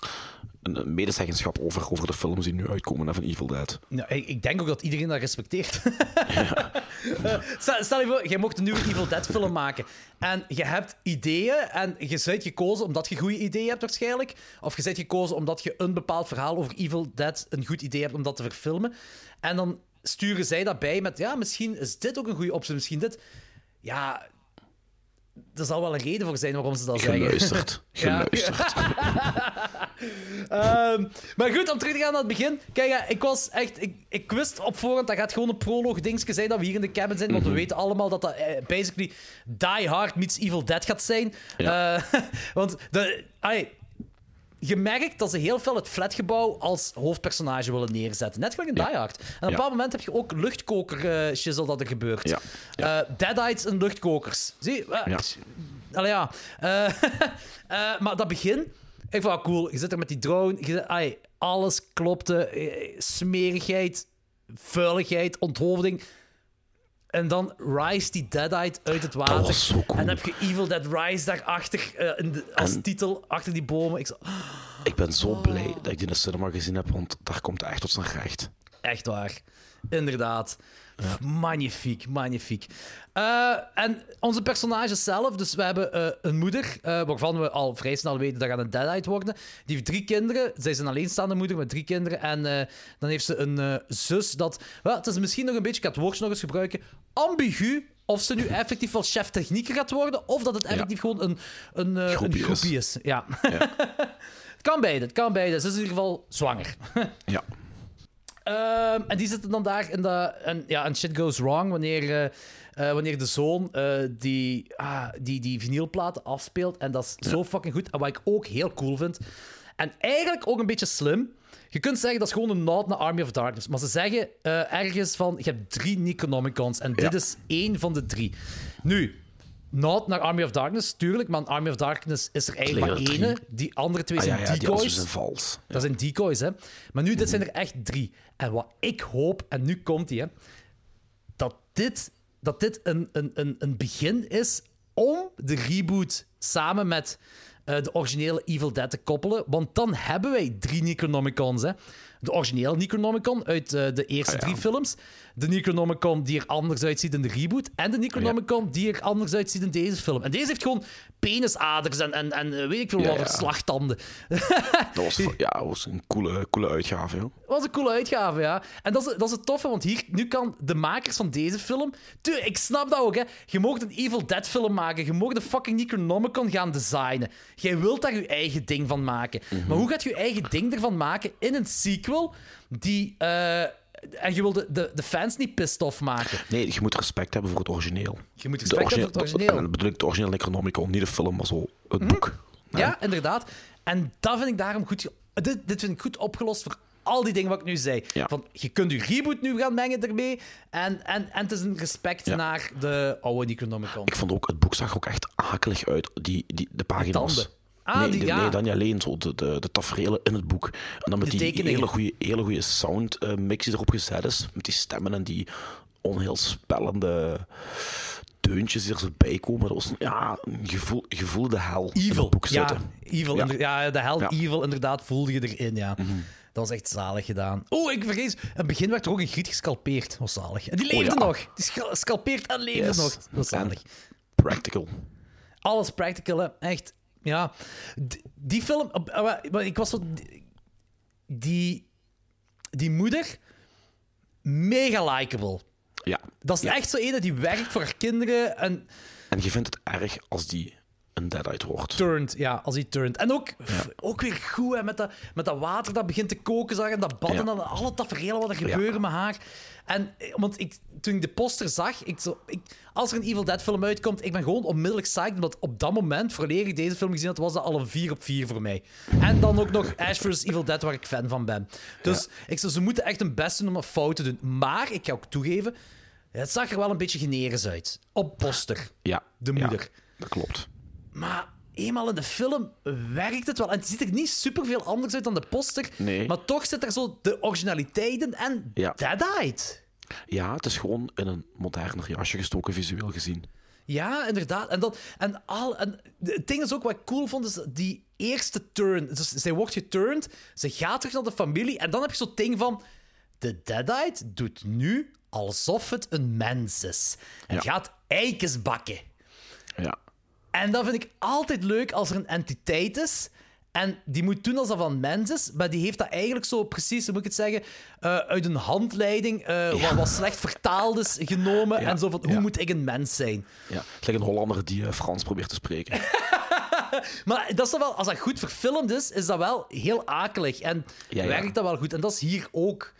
Een, medezeggenschap over, over de films die nu uitkomen van Evil Dead. Nou, ik, ik denk ook dat iedereen dat respecteert. Stel, stel je voor, jij mocht een nieuwe Evil Dead film maken. En je hebt ideeën en je bent gekozen omdat je goede ideeën hebt waarschijnlijk. Of je bent gekozen omdat je een bepaald verhaal over Evil Dead een goed idee hebt om dat te verfilmen. En dan sturen zij dat bij met, ja, misschien is dit ook een goede optie, misschien dit. Ja, er zal wel een reden voor zijn waarom ze dat zeggen. Geluisterd. Ja. Geluisterd. Ehm, maar goed, om terug te gaan naar het begin. Kijk, ja, ik was echt... Ik, ik wist op voorhand, dat gaat gewoon een proloog dingetje zijn dat we hier in de cabin zijn. Want we Mhm. weten allemaal dat dat eh, basically Die Hard meets Evil Dead gaat zijn. Eh, want de, je merkt dat ze heel veel het flatgebouw als hoofdpersonage willen neerzetten. Net gelijk in Die Hard. En op een Ja. bepaald moment heb je ook luchtkoker eh dat er gebeurt. Ja. Deadites en luchtkokers. Zie je? Ja. Allee, ja. Maar dat begin, ik vond het cool. Je zit er met die drone. Je, zit- ai, alles klopte. eh, Smerigheid, vuiligheid, onthoofding. En dan Rise die Deadite uit het water. cool. En dan heb je Evil Dead Rise daarachter in de- als En- titel, achter die bomen. Ik Ik ben zo blij dat ik die in de cinema gezien heb, want daar komt echt tot zijn recht. Echt waar. Inderdaad. Magnifiek, magnifiek. Eh, en onze personages zelf, dus we hebben eh, een moeder, eh, waarvan we al vrij snel weten dat gaat een deadite worden. Die heeft drie kinderen. Zij is een alleenstaande moeder met drie kinderen. En dan heeft ze een zus dat... Wel, het is misschien nog een beetje, ik ga het woordje nog eens gebruiken, ambigu. Of ze nu effectief wel chef technieker gaat worden, of dat het effectief gewoon een, een, een Groepie is. is. Ja. het kan beide, het kan beide. Ze is in ieder geval zwanger. Ja. Ehm, en die zitten dan daar in de. En, ja, en shit goes wrong wanneer, eh, eh, wanneer de zoon eh, die, ah, die, die vinylplaten afspeelt. En dat is zo fucking goed. En wat ik ook heel cool vind. En eigenlijk ook een beetje slim. Je kunt zeggen dat is gewoon een nod naar Army of Darkness. Maar ze zeggen ergens van: je hebt drie Necronomicons. En dit Ja. is één van de drie. Nu. Nod naar Army of Darkness, tuurlijk, maar in Army of Darkness is er eigenlijk maar drie. Die andere twee Ah, zijn ja, ja, die decoys. vals. Dat zijn decoys, hè. Maar nu, dit zijn er echt drie. En wat ik hoop, en nu komt die, hè, dat dit, dat dit een, een, een, een begin is om de reboot samen met eh, de originele Evil Dead te koppelen. Want dan hebben wij drie Necronomicons, hè. De originele Necronomicon uit eh, de eerste Ah, ja. drie films. De Necronomicon die er anders uitziet in de reboot. En de Necronomicon die er anders uitziet in deze film. En deze heeft gewoon penisaders en, en, en eh, weet ik veel wat ja. slagtanden. Dat was, ja, dat was een coole, coole uitgave, joh. was een coole uitgave, ja. En dat is, dat is het toffe, want hier, nu kan de makers van deze film... Tuurlijk, ik snap dat ook, hè. Je mocht een Evil Dead film maken. Je mocht een fucking Necronomicon gaan designen. Jij wilt daar je eigen ding van maken. Mhm. Maar hoe gaat je je eigen ding ervan maken in een sequel die... eh, en je wil de, de, de fans niet pissed off maken. Nee, je moet respect hebben voor het origineel. Je moet respect hebben voor het origineel. En dan bedoel ik de originele Necronomicon, niet de film, maar zo het boek. Ja, inderdaad. En dat vind ik daarom goed... Dit, dit vind ik goed opgelost voor al die dingen wat ik nu zei. Ja. Van, je kunt je reboot nu gaan mengen ermee. En, en, en het is een respect Ja. naar de oude Necronomicon. Ik vond ook, het boek zag ook echt akelig uit, die, die, de pagina's. Ah, nee, ja. nee, dan niet alleen zo de, de, de tafereelen in het boek. En dan met De die hele goede hele goede sound eh, mix die erop gezet is. Met die stemmen en die onheilspellende deuntjes die er zo bij komen. Dat was een, ja, een gevoel, je voelde de hel in het boek ja, zitten. evil Ja. ja, de Ja. Mhm. evil, inderdaad, voelde je erin, ja. Dat was echt zalig gedaan. Oh, ik vergeet. In het begin werd er ook een griet gescalpeerd. Dat was zalig. En die Oh, leefde ja. nog. Die scalpeert en leefde Yes. nog. Dat was zalig. Practical. Alles practical, hè. Echt. Ja. Die film... maar ik was zo... Die... Die moeder... Mega likable. Ja. Dat is echt zo ene die werkt voor haar kinderen en En je vindt het erg als die een deadite wordt. turned. Ja, als hij turned. En ook, ook weer goed, hè, met, dat, met dat water dat begint te koken, zag, en dat bad Ja. en dan alle tafereelen wat er gebeuren met haar. En, eh, want ik, toen ik de poster zag, ik zo, ik, als er een Evil Dead film uitkomt, ik ben gewoon onmiddellijk psyched, omdat op dat moment, voordat ik deze film gezien had, was dat al een 4 op 4 voor mij. En dan ook nog Ash vs. Evil Dead, waar ik fan van ben. Dus ik zo, ze moeten echt hun best doen om een fout te doen. Maar, ik ga ook toegeven, het zag er wel een beetje generisch uit. Op poster. Ja. De ja, moeder. dat klopt. Maar eenmaal in de film werkt het wel. En het ziet er niet superveel anders uit dan de poster. Nee. Maar toch zit er zo de originaliteit in en Ja. deadite. Ja, het is gewoon in een moderner jasje gestoken, visueel gezien. Ja, inderdaad. En, dat, en, al, en het ding is ook wat ik cool vond, is die eerste turn. Dus zij wordt geturned, ze gaat terug naar de familie. En dan heb je zo'n ding van... De deadite doet nu alsof het een mens is. En gaat eikens bakken. Ja. En dat vind ik altijd leuk als er een entiteit is. En die moet doen alsof dat een mens is, maar die heeft dat eigenlijk zo precies, hoe moet ik het zeggen, eh, uit een handleiding, eh, wat, wat slecht vertaald is, genomen. Ja, En zo van, hoe ja. moet ik een mens zijn? Ja. Het lijkt een Hollander die eh, Frans probeert te spreken. Maar dat is dan wel, als dat goed verfilmd is, is dat wel heel akelig. En werkt dat wel goed. En dat is hier ook.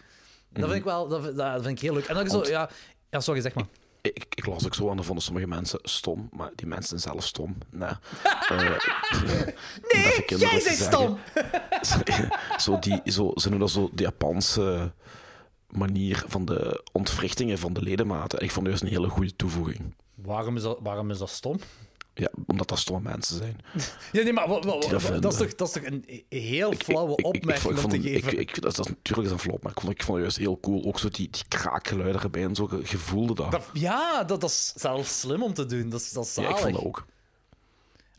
Dat vind ik wel, dat, vind- dat vind ik heel leuk. En dan is zo, Want- ja, ja, sorry, zeg maar. Ik, ik las ook zo en dan vonden sommige mensen stom, maar die mensen zijn zelf stom. Nee, Eh, Nee, jij bent stom! zo die, zo, ze noemen dat zo de Japanse manier van de ontwrichtingen van de ledematen. Ik vond het juist een hele goede toevoeging. Waarom is dat, waarom is dat stom? Ja, omdat dat stomme mensen zijn. Ja, nee, maar wa- wa- Die wa- dat dat, is toch, dat is toch een heel flauwe opmerking om te geven? Ik, ik, dat, dat is natuurlijk een flop, maar ik vond, ik vond het juist heel cool. Ook zo die, die kraakgeluiden erbij en zo, je je voelde dat. Dat- ja, dat, dat is zelfs slim om te doen. Dat is, dat is ja, ik zalig. vond dat ook.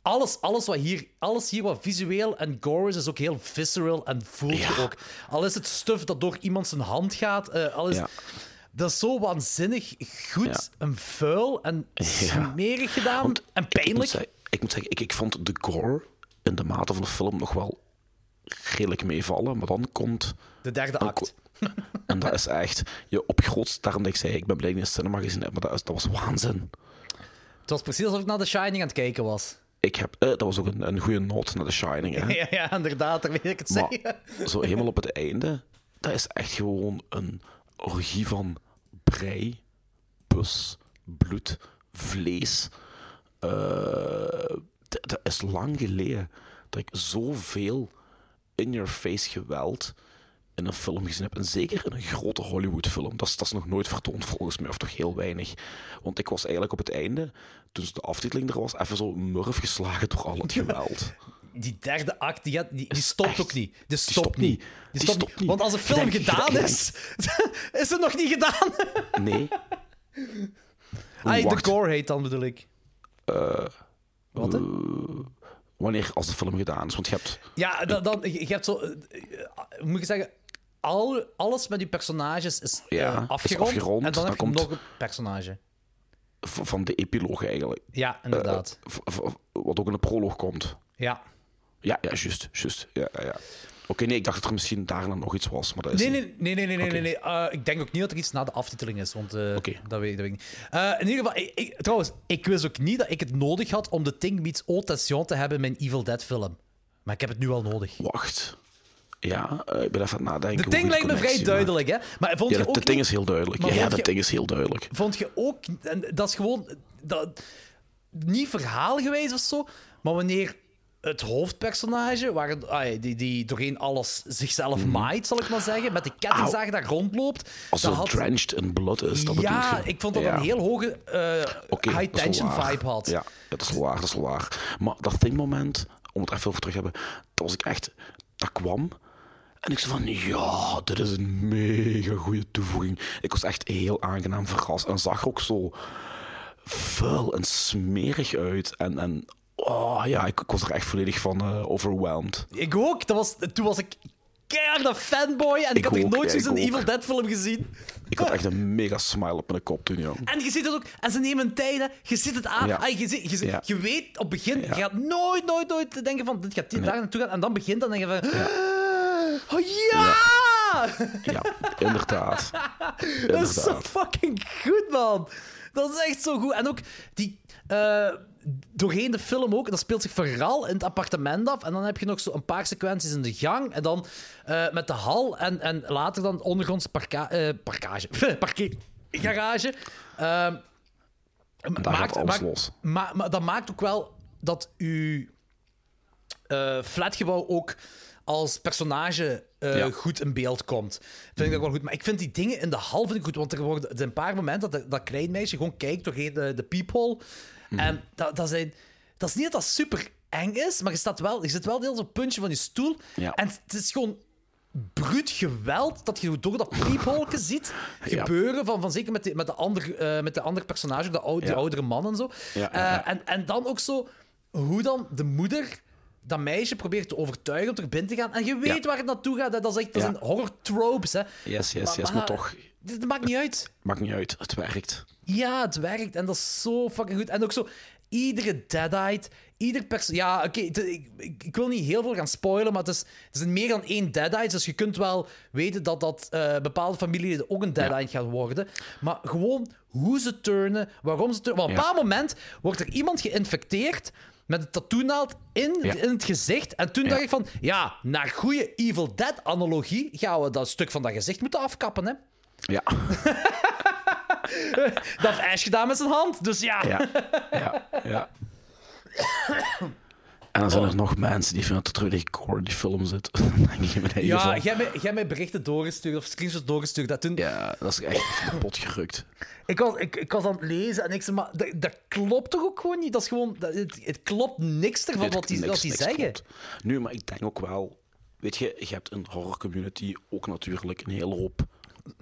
Alles, alles, wat hier, alles hier wat visueel en gore is, is ook heel visceral en voelt ook. Al is het stuf dat door iemand zijn hand gaat, al is, Ja. Dat is zo waanzinnig goed en vuil en smerig gedaan en Ik moet pijnlijk. zeggen, ik, moet zeggen ik, ik vond de gore in de mate van de film nog wel redelijk meevallen, maar dan komt... De derde act. En dat is echt... Je op grootst, daarom dat ik zei, ik ben blij dat ik het cinema gezien heb, maar dat, is, dat was waanzin. Het was precies alsof ik naar The Shining aan het kijken was. Ik heb, eh, dat was ook een, een goede noot naar The Shining. Hè? Ja, ja, inderdaad, daar weet ik het Maar zeggen. zo helemaal op het einde, dat is echt gewoon een orgie van brei, pus, bloed, vlees. Eh, dat is lang geleden dat ik zoveel in-your-face geweld in een film gezien heb. En zeker in een grote Hollywood-film. Dat is, dat is nog nooit vertoond volgens mij, of toch heel weinig. Want ik was eigenlijk op het einde, toen de aftiteling er was, even zo murf geslagen door al het geweld. Die derde act, die, die, die stopt echt- ook niet. Die stopt, stopt niet. Die Die stopt stopt niet. Want als een Je film gedaan is, is het nog niet gedaan. Nee. Ah, de gore heet dan, bedoel ik. Eh, Wat, eh, wanneer als de film gedaan is. Want je hebt. Ja, dan, dan, je hebt zo... eh, moet ik zeggen? Al, alles met die personages is, Ja, afgerond, afgerond. En dan Dan heb je komt- nog een personage. van de epiloog eigenlijk. Ja, inderdaad. Wat ook in de proloog komt. Ja. Ja, ja, juist. juist. Ja, ja. Oké, nee, ik dacht dat er misschien daarna nog iets was, maar dat is Nee, nee, nee, nee, nee, nee, nee, nee. Eh, ik denk ook niet dat er iets na de aftiteling is, want eh, dat, weet, dat weet ik niet. Eh, in ieder geval, ik, ik- trouwens, ik wist ook niet dat ik het nodig had om de Thing meets Tension te hebben in mijn Evil Dead film. Maar ik heb het nu al nodig. Wacht. Ja, ik ben even aan het nadenken. De die lijkt me vrij duidelijk, hè? Maar vond Ja, je de, ook de ding niet- is heel duidelijk. Maar Ja, de je- ding is heel duidelijk. Vond je ook, en dat is gewoon dat, niet verhaalgewijs of zo, maar wanneer het hoofdpersonage, waar die, die doorheen alles zichzelf maait, zal ik maar zeggen, met de kettingzaag daar rondloopt. Mhm. Als dat had- drenched in blood is, dat ja, ik vond dat Ja. een heel hoge eh, dat high-tension vibe had. Ja, dat is waar, dat is waar. Maar dat thingmoment, om het even over terug te hebben, dat was ik echt... Dat kwam en ik zei van, ja, dit is een mega goede toevoeging. Ik was echt heel aangenaam verrast en zag er ook zo vuil en smerig uit. En, en oh ja, ik, ik was er echt volledig van eh, overwhelmed. Ik ook. Dat was, toen was ik keiharde fanboy en ik, Ik had nog nooit zo'n. Evil Dead film gezien. Ik had echt een mega smile op mijn kop toen, jong. En je ziet het ook, en ze nemen tijd, hè. je zit het aan. Ja. Ah, je, ziet- je, ziet- Ja. je weet op het begin, je gaat nooit, nooit, nooit denken van, dit gaat die Nee. daar naartoe gaan. En dan begint dan denk je van, oh ja! Ja, inderdaad. Dat is zo fucking goed, man. Dat is echt zo goed. En ook die... eh, doorheen de film ook, dat speelt zich vooral in het appartement af. En dan heb je nog zo een paar sequenties in de gang. En dan eh, met de hal. En, en later dan ondergronds parka eh, parkage. Parkeergarage. Ehm daar gaat alles maakt, los. Maar, maar dat maakt ook wel dat uw eh, flatgebouw ook als personage Ja. goed in beeld komt. Vind ik dat wel goed. Maar ik vind die dingen in de hal vind ik goed. Want er, worden, er zijn een paar momenten dat dat klein meisje gewoon kijkt doorheen de, de peephole. Mhm. En dat, dat, zijn, dat is niet dat dat super eng is, maar je, staat wel, je zit wel deels op het puntje van je stoel. Ja. En het is gewoon bruut geweld dat je door dat peepholke ziet Ja. gebeuren. Van, van zeker met, de, met, de ander, eh, met de andere personage, de oude, die oudere man en zo. Eh, en, en dan ook zo hoe dan de moeder dat meisje probeert te overtuigen om erbij te gaan. En je weet Ja. waar het naartoe gaat. Dat is echt dat Ja. zijn horror tropes. Hè. Yes, yes, Maar- yes, maar maar- toch, Dat maakt niet uit. maakt niet uit. Het werkt. Ja, het werkt. En dat is zo fucking goed. En ook zo, iedere Deadite, ieder persoon... Ja, oké, ik, ik, ik wil niet heel veel gaan spoilen, maar het is, het is meer dan één Deadite. Dus je kunt wel weten dat dat eh, bepaalde familieleden ook een Deadite gaan worden. Maar gewoon hoe ze turnen, waarom ze turnen. Want op een Ja. bepaald moment wordt er iemand geïnfecteerd met een tattoo-naald in, Ja. in het gezicht. En toen Ja. dacht ik van, ja, naar goede Evil Dead-analogie gaan we dat stuk van dat gezicht moeten afkappen, hè. Ja. Dat heeft Ash gedaan met zijn hand, dus ja. Ja. Ja. ja. En dan zijn er nog mensen die vinden dat er really gore die film zit. In Ja, jij mij, jij mij berichten doorgestuurd of screenshots doorgestuurd. Dat toen, ja, dat is echt van de pot gerukt. ik, was, ik, ik was aan het lezen en ik zei, maar dat, dat klopt toch ook gewoon niet? Dat is gewoon, dat, het, het klopt niks ervan wat die, niks- wat die zeggen. klopt. Nu, maar ik denk ook wel... Weet je, je hebt een horror community ook natuurlijk een hele hoop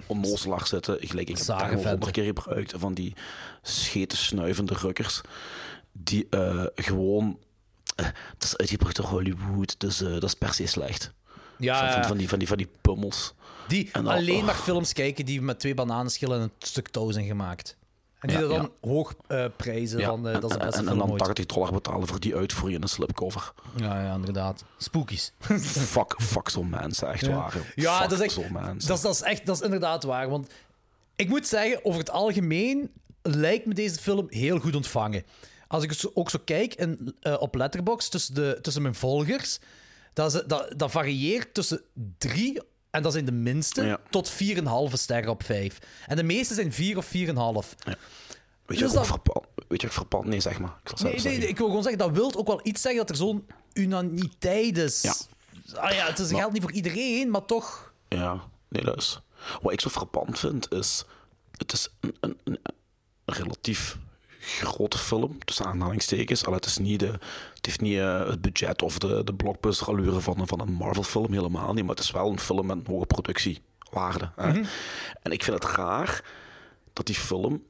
onnozelaars zitten. Gelijk, ik heb het honderd keer gebruikt. Van die schete snuivende rukkers. Die eh, gewoon... het is uitgebracht door Hollywood, dus eh, dat is per se slecht. Ja, van, van, die, van, die, van die pummels. Die dan- alleen oh. maar films kijken die met twee bananenschillen en een stuk touw zijn gemaakt. En die Ja, dat dan hoog eh, prijzen Ja, van, eh, dat is de en, beste en, en dan ooit. 80 dollar betalen voor die uitvoering in een slipcover. Ja, ja, inderdaad. Spookies. fuck, fuck zo'n mensen, echt Ja. waar. Ja, Fuck dat is echt... zo'n mensen. Dat is, dat is echt... Dat is inderdaad waar, want... Ik moet zeggen, over het algemeen lijkt me deze film heel goed ontvangen. Als ik ook zo kijk in, eh, op Letterboxd tussen, de, tussen mijn volgers, dat, is, dat, dat varieert tussen drie, en dat zijn de minste, Ja. tot 4,5 sterren op 5. En de meeste zijn 4 of 4,5. Weet je, Dus dat- verpand, weet je ook verpand? Nee, zeg maar. Ik Nee, nee, ik wil gewoon zeggen, dat wil ook wel iets zeggen dat er zo'n unanimiteit is. Ja. Ah ja, het is, Maar- geldt niet voor iedereen, maar toch... Ja, nee, dat is... Wat ik zo frappant vind, is... Het is een, een, een relatief grote film, tussen aanhalingstekens. Al het, is niet de, het heeft niet eh, het budget of de, de blockbuster-allure van, een- van een Marvel-film, helemaal niet. Maar het is wel een film met een hoge productiewaarde. Hè? Mhm. En ik vind het raar dat die film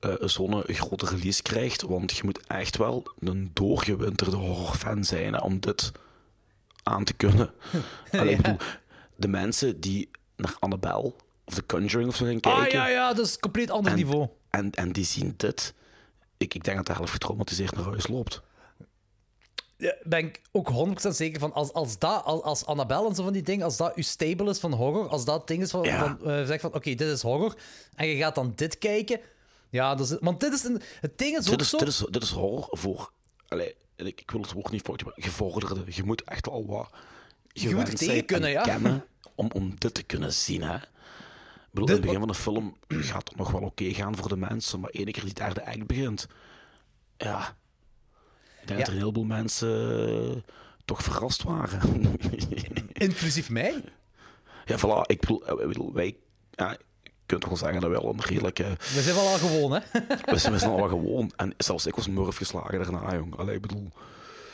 eh, zo'n grote release krijgt. Want je moet echt wel een doorgewinterde horrorfan zijn hè, om dit aan te kunnen. Allee, ik bedoel, de mensen die naar Annabelle of The Conjuring of zo gaan kijken. Ah ja, ja, dat is een compleet ander en, niveau. En, en die zien dit. Ik, ik denk dat de helft getraumatiseerd naar huis loopt. Ja, ben ik ook 100% zeker van. Als, als, dat, als, als Annabelle en zo van die dingen, als dat uw stable is van horror, als dat ding is van, Ja. van eh, zeg van, oké, dit is horror, en je gaat dan dit kijken, ja, want dit is een, het ding is ook is, zo... dit, is, dit is horror voor. Ik, ik wil het woord niet fout maar gevorderde. Je moet echt wel wat. Je moet gewend tegen kunnen, en ja. kennen om, om dit te kunnen zien. Hè. Ik bedoel, in het begin van de film gaat het nog wel oké gaan voor de mensen, maar ene keer die derde act begint. Ja. Ik denk Ja. dat er een heleboel mensen eh, toch verrast waren. Inclusief mij. Ja, voilà. Ik bedoel, eh, wij. Ja, je kunt toch wel zeggen dat we wel een redelijke. We zijn wel al gewoon, hè. We zijn, we zijn al wel gewoon. En zelfs ik was murf geslagen daarna, jong. Allee, ik bedoel.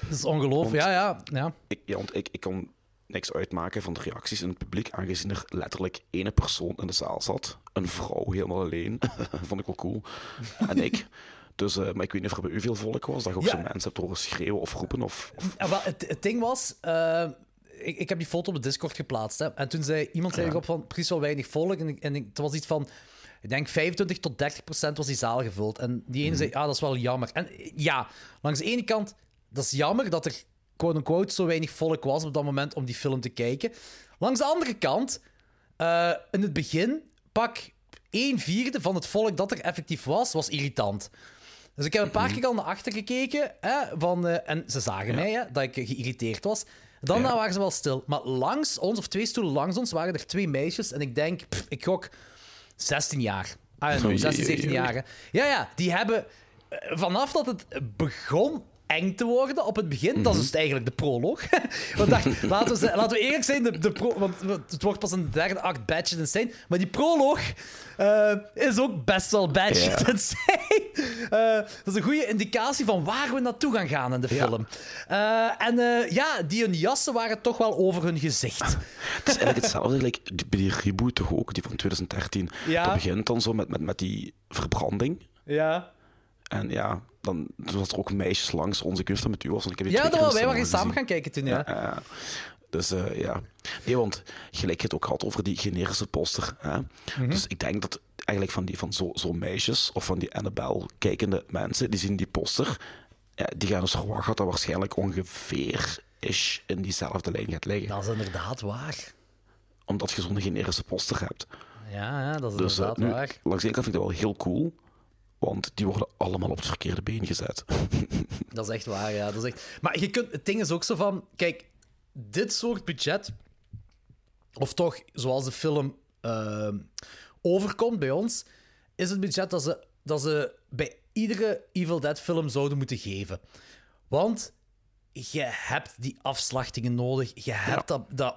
Dat is ongelooflijk. Ja, ja, ja. Ik, ja, want ik, ik kan niks uitmaken van de reacties in het publiek, aangezien er letterlijk ene persoon in de zaal zat. Een vrouw, helemaal alleen. Vond ik wel cool. En ik. Dus, eh, maar ik weet niet of er bij u veel volk was, dat je ook Ja. zo mensen hebt horen schreeuwen of roepen. Of, of... Ja, het, het ding was, eh, ik, ik heb die foto op de Discord geplaatst. Hè, en toen zei iemand zei Ja. erop van precies wel weinig volk. En, en het was iets van. Ik denk 25 tot 30 procent was die zaal gevuld. En die ene Mhm. zei, ja, dat is wel jammer. En ja, langs de ene kant, dat is jammer dat er quote-unquote zo weinig volk was op dat moment om die film te kijken. Langs de andere kant, eh, in het begin, pak 1 vierde van het volk dat er effectief was, was irritant. Dus ik heb een paar keer al naar achter gekeken. Hè, van, eh, en ze zagen mij, hè, dat ik geïrriteerd was. Dan Ja. waren ze wel stil. Maar langs ons, of twee stoelen langs ons, waren er twee meisjes. En ik denk, pff, ik gok 16 jaar. Oei, 16, oei, 17 oei. jaar. hè. Ja, ja, die hebben eh, vanaf dat het begon eng te worden op het begin, dat is dus eigenlijk de proloog. want dacht, laten, we, laten we eerlijk zijn, de, de pro, want het wordt pas een de derde act Badget Insane. Maar die proloog eh, is ook best wel Badget Ja. Insane. Eh, dat is een goede indicatie van waar we naartoe gaan gaan in de Ja. film. Eh, en ja, die hun jassen waren toch wel over hun gezicht. Het is eigenlijk hetzelfde like, bij die reboot toch ook, die van 2013. Ja. Dat begint dan zo met, met, met die verbranding. Ja. En ja, dan was er ook meisjes langs ons. Ik wist dat met u was, want ik heb Ja, dat wij waren samen gaan kijken toen, ja. Dus eh, ja. Nee, want gelijk je het ook had over die generische poster. Hè? Mhm. Dus ik denk dat eigenlijk van, die, van zo'n zo meisjes of van die Annabelle kijkende mensen, die zien die poster, ja, die gaan dus verwachten dat dat waarschijnlijk ongeveer is in diezelfde lijn gaat liggen. Dat is inderdaad waar. Omdat je zo'n generische poster hebt. Ja, ja dat is Dus eh, inderdaad nu, waar. langs de ene kant vind ik dat wel heel cool, want die worden allemaal op het verkeerde been gezet. Dat is echt waar, ja. Dat is echt... Maar je kunt, het ding is ook zo van... Kijk, dit soort budget... Of toch, zoals de film ehm, overkomt bij ons... Is het budget dat ze, dat ze bij iedere Evil Dead film zouden moeten geven. Want je hebt die afslachtingen nodig. Je hebt dat, dat,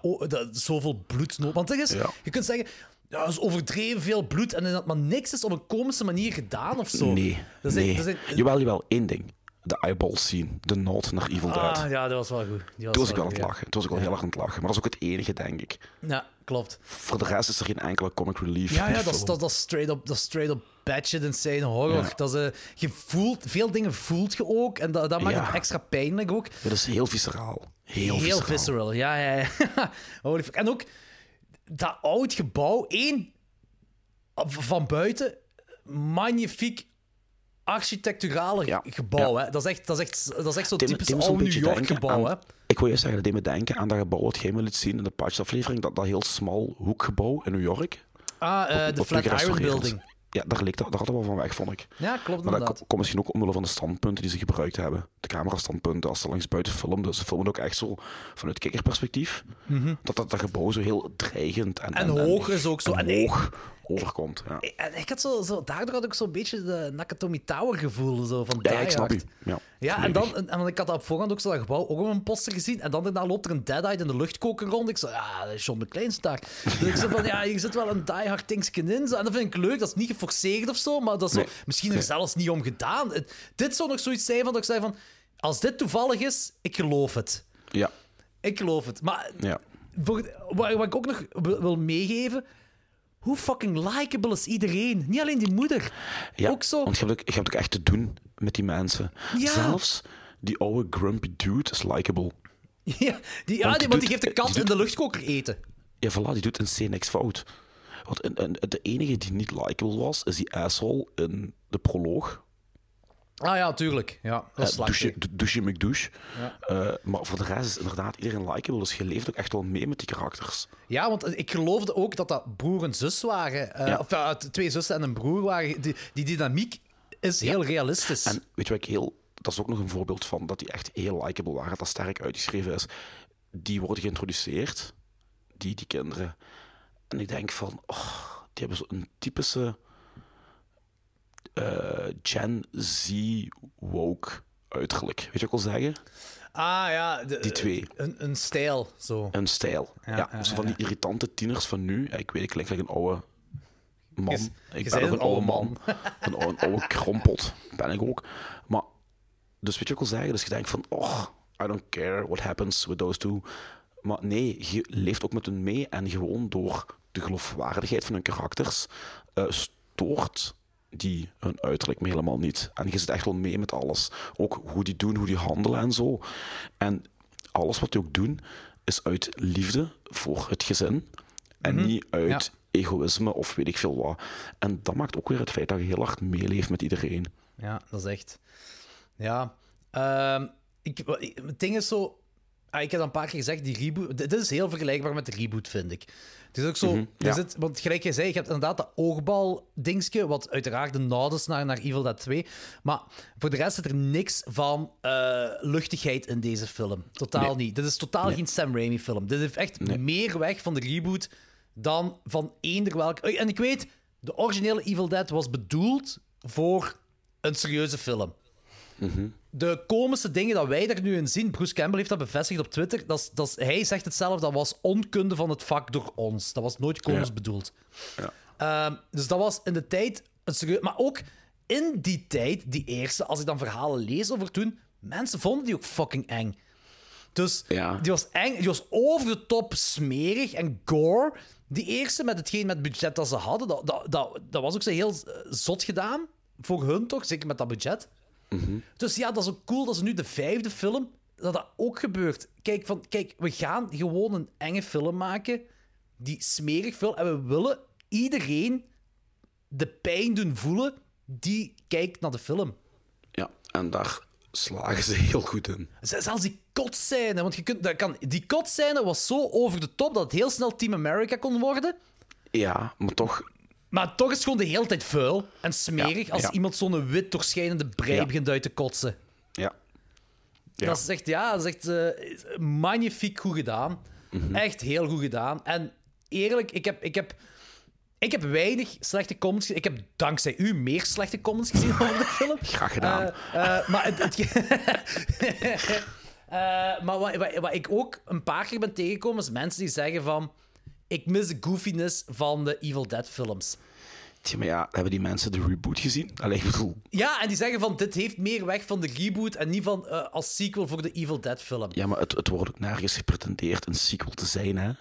zoveel bloed nodig. Want er is, Ja. je kunt zeggen... Ja, dat is overdreven veel bloed en dat maar niks is op een komische manier gedaan of zo. Nee, Dat is nee. echt- dat is echt- Jawel, jawel, één ding. De eyeball scene, de nod naar Evil Dead. Ah, ja, dat was wel goed. Die was Toen was ik wel aan het ja. lachen. Toen was ik wel heel erg aan het lachen. Maar dat is ook het enige, denk ik. Ja, klopt. Voor de rest is er geen enkele comic relief. Ja, ja dat, is, dat, straight up, dat straight up batshit insane horror. Ja. Dat is, eh, je voelt, veel dingen voelt je ook en dat, dat maakt Ja. het extra pijnlijk ook. Dat is heel visceraal. Heel, Heel visceraal. ja, ja, ja. En ook dat oud gebouw, één, van buiten, magnifiek architecturale Ja, gebouw. ja. Hè? Dat, is echt, dat, is echt, dat is echt zo'n typisch oud New York gebouw. aan- Hè? Ik wil je zeggen, dat deed me denken aan dat gebouw dat jij me liet zien in de patch-aflevering. Dat, dat heel smal hoekgebouw in New York. Ah, Wat- de wat gerestaureerd is. Building. Ja, daar, leek, dat- daar hadden we wel van weg, vond ik. Ja, klopt Maar dat komt misschien ook omwille van de standpunten die ze gebruikt hebben. De camerastandpunten, als ze langs buiten filmen. Dus ze filmen ook echt zo vanuit kijkerperspectief. Mhm. Dat, dat dat gebouw zo heel dreigend en, En hoog is ook zo. En hoog overkomt. Ja, En ik had zo, zo, daardoor had ik zo'n beetje de Nakatomi Tower gevoel zo van ja, Die ik snap je. Ja, Ja, en, dan, en, en ik had dat op voorhand ook zo dat gebouw ook op een poster gezien. En dan daarna loopt er een Deadite in de luchtkoker rond. Ik zo, ja, dat is John McClane daar. Dus ik zo van, ja, hier zit wel een Die Hard dingetje in. Zo. En dat vind ik leuk. Dat is niet geforceerd of zo, maar dat is zo, misschien er zelfs niet om gedaan. Het- dit zou nog zoiets zijn van dat ik zei van, als dit toevallig is, ik geloof het. Ja, Ik geloof het. Maar ja. voor, wat, wat ik ook nog wil meegeven... Hoe fucking likable is iedereen? Niet alleen die moeder. ja. Ook zo... Want je hebt, ook, je hebt ook echt te doen met die mensen. Ja. Zelfs die oude grumpy dude is likable. Ja, die, ja, Want die, geeft de kat in de luchtkoker eten. Ja, voilà, die doet een C niks fout. Want de enige die niet likable was, is die asshole in de proloog. Ah ja, tuurlijk. Ja, dat Eh, douche, douche McDouche. Ja. Eh, maar voor de rest is inderdaad iedereen likable, dus je leeft ook echt wel mee met die karakters. Ja, want ik geloofde ook dat dat broer en zus waren. Eh, Ja. Of ja, twee zussen en een broer waren. Die, die dynamiek is heel realistisch. En weet je wat ik heel... Dat is ook nog een voorbeeld van dat die echt heel likable waren, dat sterk uitgeschreven is. Die worden geïntroduceerd, die, die kinderen. En ik denk van, oh, die hebben zo'n typische Gen Z woke uiterlijk. Weet je wat ik wil zeggen? Ah ja, de- Die twee. Een, een stijl, zo. Een stijl. Ja, Ja, ja, zo van die irritante tieners van nu. Ik weet, ik klink like een oude man. Je- ik ben ook een oude man. een, oude, een oude krompot ben ik ook. Maar, dus weet je wat ik wil zeggen? Dus je denkt van, oh, I don't care what happens with those two. Maar nee, je leeft ook met hun mee en gewoon door de geloofwaardigheid van hun karakters eh, stoort die hun uiterlijk me helemaal niet. En je zit echt wel mee met alles. Ook hoe die doen, hoe die handelen en zo. En alles wat die ook doen, is uit liefde voor het gezin. En Mhm. niet uit Ja. egoïsme of weet ik veel wat. En dat maakt ook weer het feit dat je heel hard meeleeft met iedereen. Ja, dat is echt. Ja. Ehm, ik- het ding is zo. Ah, ik heb een paar keer gezegd, die reboot. Dit is heel vergelijkbaar met de reboot, vind ik. Het is ook zo. Mhm, ja. zit, want gelijk jij zei, je hebt inderdaad dat oogbal-dingetje, wat uiteraard de nod is naar, naar Evil Dead 2. Maar voor de rest zit er niks van eh, luchtigheid in deze film. Totaal Nee. niet. Dit is totaal Nee. geen Sam Raimi-film. Dit heeft echt Nee. meer weg van de reboot dan van eender welk. En ik weet, de originele Evil Dead was bedoeld voor een serieuze film. De komische dingen dat wij er nu in zien, Bruce Campbell heeft dat bevestigd op Twitter. Dat is, dat is, hij zegt het zelf, dat was onkunde van het vak door ons. Dat was nooit komisch Ja. bedoeld. Ja. Ehm, dus dat was in de tijd een serieus. Maar ook in die tijd, die eerste, als ik dan verhalen lees over toen, mensen vonden die ook fucking eng. Dus Ja. die was eng, die was over de top smerig en gore. Die eerste, met hetgeen met het budget dat ze hadden, dat, dat, dat, dat was ook zo heel eh, zot gedaan. Voor hun toch, zeker met dat budget. Dus ja, dat is ook cool dat ze nu de vijfde film, dat dat ook gebeurt. Kijk, van, kijk, we gaan gewoon een enge film maken, die smerig film, en we willen iedereen de pijn doen voelen die kijkt naar de film. Ja, en daar slagen ze heel goed in. Zelfs die kotscène, want je kunt, dat kan, die kotscène was zo over de top dat het heel snel Team America kon worden. Ja, maar toch... Maar toch is het gewoon de hele tijd vuil en smerig Ja, als ja. iemand zo'n wit doorschijnende brei Ja. begint uit te kotsen. Ja. Ja. Dat is echt, ja, dat is echt eh, magnifiek goed gedaan. Mhm. Echt heel goed gedaan. En eerlijk, ik heb, ik heb, ik heb weinig slechte comments gezien. Ik heb dankzij u meer slechte comments gezien over de film. Graag gedaan. Eh, eh, maar het, het- maar wat, wat, wat ik ook een paar keer ben tegengekomen, is mensen die zeggen van... Ik mis de goofiness van de Evil Dead films. Tja, maar ja, hebben die mensen de reboot gezien? Alleen bedoel... Ja, en die zeggen van dit heeft meer weg van de reboot en niet van eh, als sequel voor de Evil Dead film. Ja, maar het, het wordt ook nergens gepretendeerd een sequel te zijn, hè?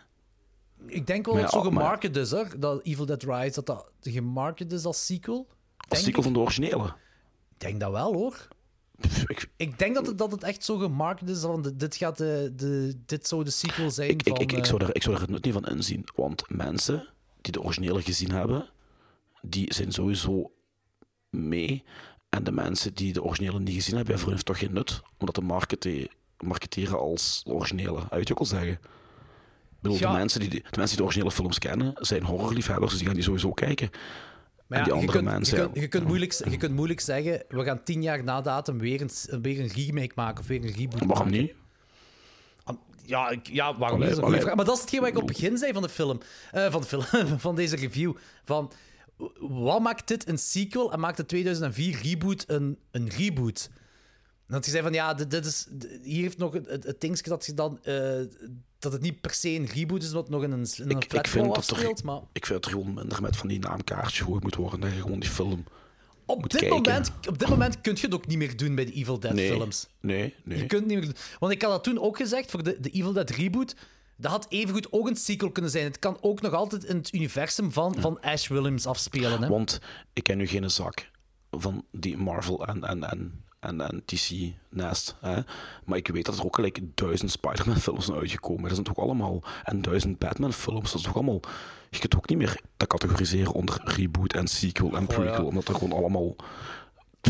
Ik denk wel dat ja, het zo maar- gemarket is, hoor. Dat Evil Dead Rise, dat dat gemarket is als sequel. Als sequel ik. van de originele. Ik denk dat wel, hoor. Ik, Ik denk dat het, dat het echt zo gemarket is, de- dit, gaat de, de, dit zou de sequel zijn ik, van... ik, ik, ik, eh, zou er, ik zou er het nut niet van inzien. Want mensen die de originele gezien hebben, die zijn sowieso mee. En de mensen die de originele niet gezien hebben, voor hen toch geen nut. Omdat de markete- marketeren als originele. Uit je ook al zeggen. Ik bedoel, Ja. de, mensen die, de mensen die de originele films kennen, zijn horrorliefhebbers, dus die gaan die sowieso kijken. Maar ja, die je andere kunt, mensen... Je kunt, je, kunt moeilijk, je kunt moeilijk zeggen, we gaan tien jaar na datum weer een, weer een remake maken of weer een reboot Waarom maken. niet? Ja, ik, ja waarom Allee? Dat is allee. vraag. Maar dat is hetgeen wat ik op het begin zei van de film. eh, van de film, van deze review. Van, wat maakt dit een sequel en maakt de 2004 reboot een, een reboot? En dat je zei van, ja, dit, dit is, hier heeft nog het, het, het dingetje dat je dan... eh, dat het niet per se een reboot is, wat nog in een, in een Ik, ik, vind dat er, maar... ik vind er gewoon minder met van die naamkaartjes gegooid moet worden. Dat je gewoon die film Op dit, kijken. moment, op dit moment kun je het ook niet meer doen bij de Evil Dead Nee, films. nee, nee. Je kunt het niet meer doen. Want ik had dat toen ook gezegd voor de, de Evil Dead reboot. Dat had evengoed ook een sequel kunnen zijn. Het kan ook nog altijd in het universum van, van Ash Williams afspelen. Hè? Want ik ken nu geen zak van die Marvel en, en, en, en, en DC Nest. Hè? Maar ik weet dat er ook gelijk duizend Spider-Man films zijn uitgekomen. Dat zijn toch allemaal... En duizend Batman films. Dat is toch allemaal... Je kunt ook niet meer dat categoriseren onder reboot en sequel en ja. prequel. Omdat er gewoon allemaal...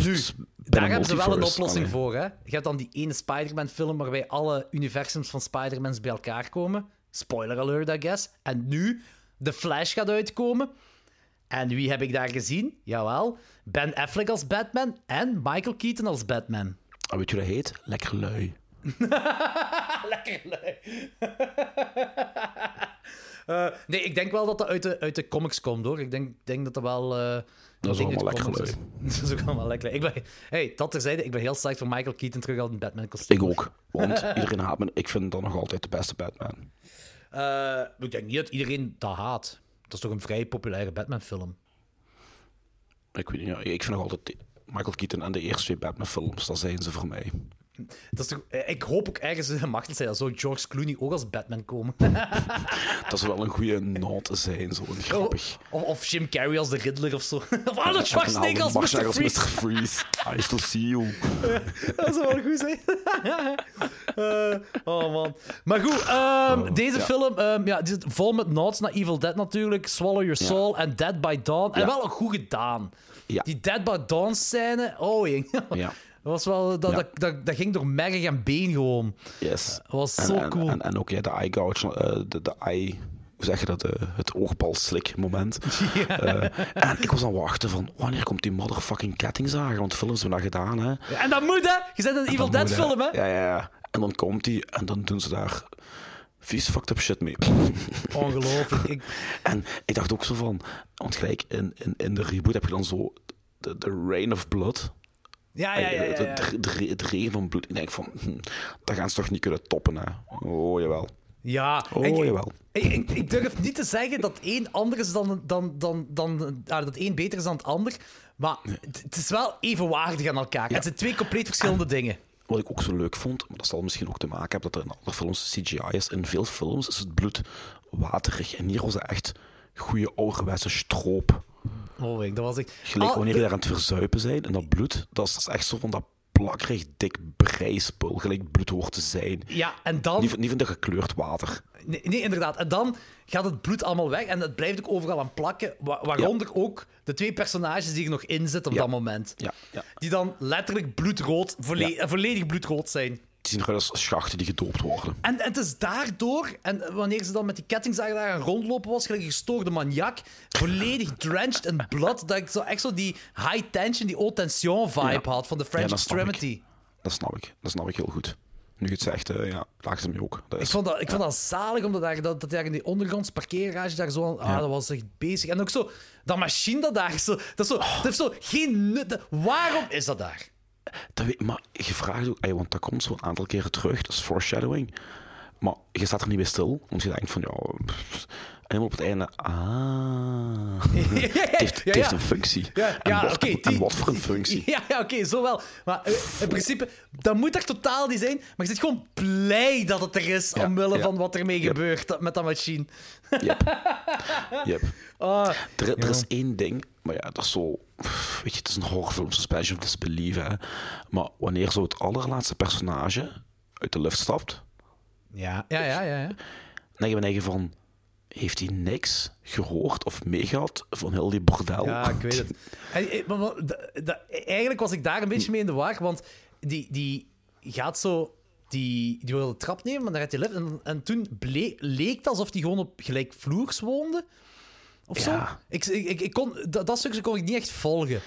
Nu, daar hebben ze wel een oplossing allee. voor. Hè? Je hebt dan die ene Spider-Man film waarbij alle universums van Spider-Mans bij elkaar komen. Spoiler alert, I guess. En nu The Flash gaat uitkomen. En wie heb ik daar gezien? Jawel, Ben Affleck als Batman en Michael Keaton als Batman. Ah, weet je hoe dat heet? Lekker lui. Lekker lui. Eh, nee, ik denk wel dat dat uit de, uit de comics komt, hoor. Ik denk, denk dat dat wel... eh, Dat is allemaal lekker is. dat is ook allemaal lekker lui. Ik ben, hey, dat terzijde, ik ben heel sterk voor Michael Keaton terug al een Batman-kostuum. Ik ook. Want iedereen haat me. Ik vind dat nog altijd de beste Batman. Eh, ik denk niet dat iedereen dat haat. Dat is toch een vrij populaire Batman-film. Ik weet niet, ik vind nog altijd Michael Keaton en de eerste twee Batman films, dat zijn ze voor mij. Dat is toch, eh, ik hoop ook ergens in de macht zijn dat zou George Clooney ook als Batman komen. Dat zou wel een goede noot zijn, zo grappig. of, of Jim Carrey als de Riddler of zo. Of Arnold Schwarzenegger als Mr. als. Mr. Freeze. I still see you. Dat zou wel goed zijn. Eh, oh man. Maar goed, ehm, deze Oh, ja. film ehm, ja, die zit vol met nods naar Evil Dead natuurlijk. Swallow Your Soul en Dead by Dawn. En Ja. wel goed gedaan. Die Dead by Dawn scène, oh jong. Ja. Dat, was wel, dat, Ja. dat, dat, dat ging door merg en been gewoon. Yes. Dat was En- zo en, cool. En, en ook ja, de eye gouge, eh, de, de eye... Hoe zeg je dat? eh, het oogbal-slik moment. Eh, en ik was aan het wachten van, wanneer komt die motherfucking kettingzager? Want films hebben dat gedaan, hè. Ja, En dat moet, hè? Je zet een En Evil Dead film, hè? Ja, ja, ja. En dan komt die en dan doen ze daar vies fucked up shit mee. Ongelooflijk. Ik... En ik dacht ook zo van, want gelijk in, in, in de reboot heb je dan zo de, de Rain of Blood. Ja, ja, ja. ja, Het, ja. het, het, het regen van bloed. Ik denk van, hm, dat gaan ze toch niet kunnen toppen, hè? Oh, jawel. Ja, Oh, ik, jawel. Ik, ik, ik durf niet te zeggen dat één anders is dan, dan, dan, dan ah, dat één beter is dan het ander. Maar het, het is wel evenwaardig aan elkaar. Het zijn twee compleet verschillende dingen. Wat ik ook zo leuk vond, maar dat zal misschien ook te maken hebben dat er in andere films CGI is. In veel films is het bloed waterig. En hier was het echt goede ouderwetse stroop. Oh, dat was ik. Gelijk Ah, wanneer je daar aan het verzuipen zijn en dat bloed, dat is, echt zo van dat plakkerig, dik breispul. Gelijk bloed hoort te zijn. Ja, en dan... Niet, van- niet van de gekleurd water. Nee, nee, inderdaad. En dan gaat het bloed allemaal weg en het blijft ook overal aan plakken. wa- Waaronder ook de twee personages die er nog in zitten op Ja. dat moment. Ja, ja. Die dan letterlijk bloedrood, volle- volledig bloedrood zijn. Die zien eruit als schachten die gedoopt worden. En, en het is daardoor, en wanneer ze dan met die kettingzager daar aan rondlopen was, gelijk een gestoorde maniak, volledig drenched in blood, dat ik zo echt zo die high tension, die haute tension vibe Ja. had van de French Ja, dat. Extremity. Dat snap ik. Dat snap ik heel goed. Nu het zegt, eh, ja, laagt het me ook. Dat Ik vond dat, ik vond dat zalig, omdat daar, dat, dat daar in die ondergronds parkeergarage daar zo aan, ah, dat was echt bezig. En ook zo, dat machine dat daar zo, dat, zo, dat heeft zo geen nut. Waarom is dat daar? Dat maar je vraagt ook, want dat komt zo'n aantal keren terug, dat is foreshadowing. Maar je staat er niet bij stil, want je denkt van, ja... helemaal op het einde, ah... het heeft, het een functie. Ja, en, ja, wat, oké, en die- wat voor een functie. Ja, ja oké, zo wel. Maar eh, in principe, dat moet er totaal niet zijn. Maar je zit gewoon blij dat het er is, Ja, omwille ja. van wat ermee Yep. gebeurt met dat machine. Yep. Ah, Er, er ja. is één ding, maar ja, dat is zo... Weet je, het is een horrorfilm, suspension of disbelief, hè. Maar wanneer zo het allerlaatste personage uit de lift stapt, Ja, ja, ja, ja. ja. dan denk je van... Heeft hij niks gehoord of meegehad van heel die bordel? Ja, ik weet het. En, eh, maar, maar, eigenlijk was ik daar een beetje mee in de war, want die, die gaat zo... Die, die wil de trap nemen, maar dan gaat hij lift. En, en toen leek het alsof hij gewoon op gelijkvloers woonde. Of zo. Ja. Ik, ik, ik, ik kon, dat, dat stukje kon ik niet echt volgen.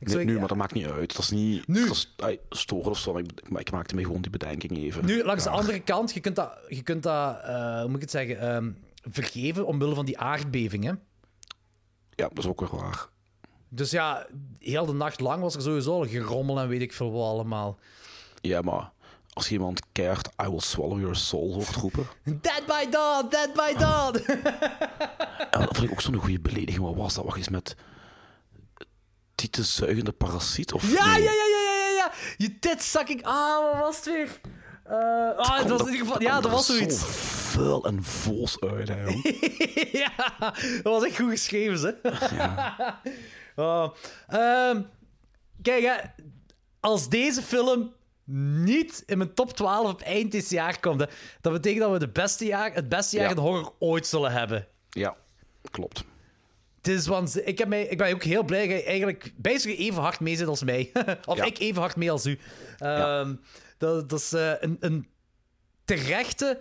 Ik Nee, nu, maar dat maakt niet uit. Dat is niet Dat is, storen of zo, maar ik, maar ik maakte me gewoon die bedenking even. Nu, langs de andere kant, je kunt dat, je kunt dat eh, hoe moet ik het zeggen, ehm, vergeven omwille van die aardbeving. Hè? Ja, dat is ook weer waar. Dus ja, heel de nacht lang was er sowieso al gerommel en weet ik veel wat allemaal. Ja, maar als iemand keert I will swallow your soul hoort roepen... Dead by dawn, dead by dawn. En dat vond ik ook zo'n goede belediging. Wat was dat? Wacht eens met... Tietenzuigende parasiet? Of Ja, nee? ja, ja, ja, ja, ja, ja. Je titsucking. Ah, wat was het weer? Eh, ah, het was in ieder geval... Ja, dat was Zo zoiets. vuil en vols uit, hè, jong. ja, dat was echt goed geschreven, hè. Oh. Ehm, kijk, hè, als deze film niet in mijn top 12 op eind dit jaar komt, hè, dat betekent dat we de beste jaar, het beste jaar Ja. in horror ooit zullen hebben. Ja, klopt. Het is waanzin- ik, heb mij, ik ben ook heel blij dat je eigenlijk bijna even hard mee zit als mij. of Ja. ik even hard mee als u. Ehm, dat, dat is eh, een, een terechte...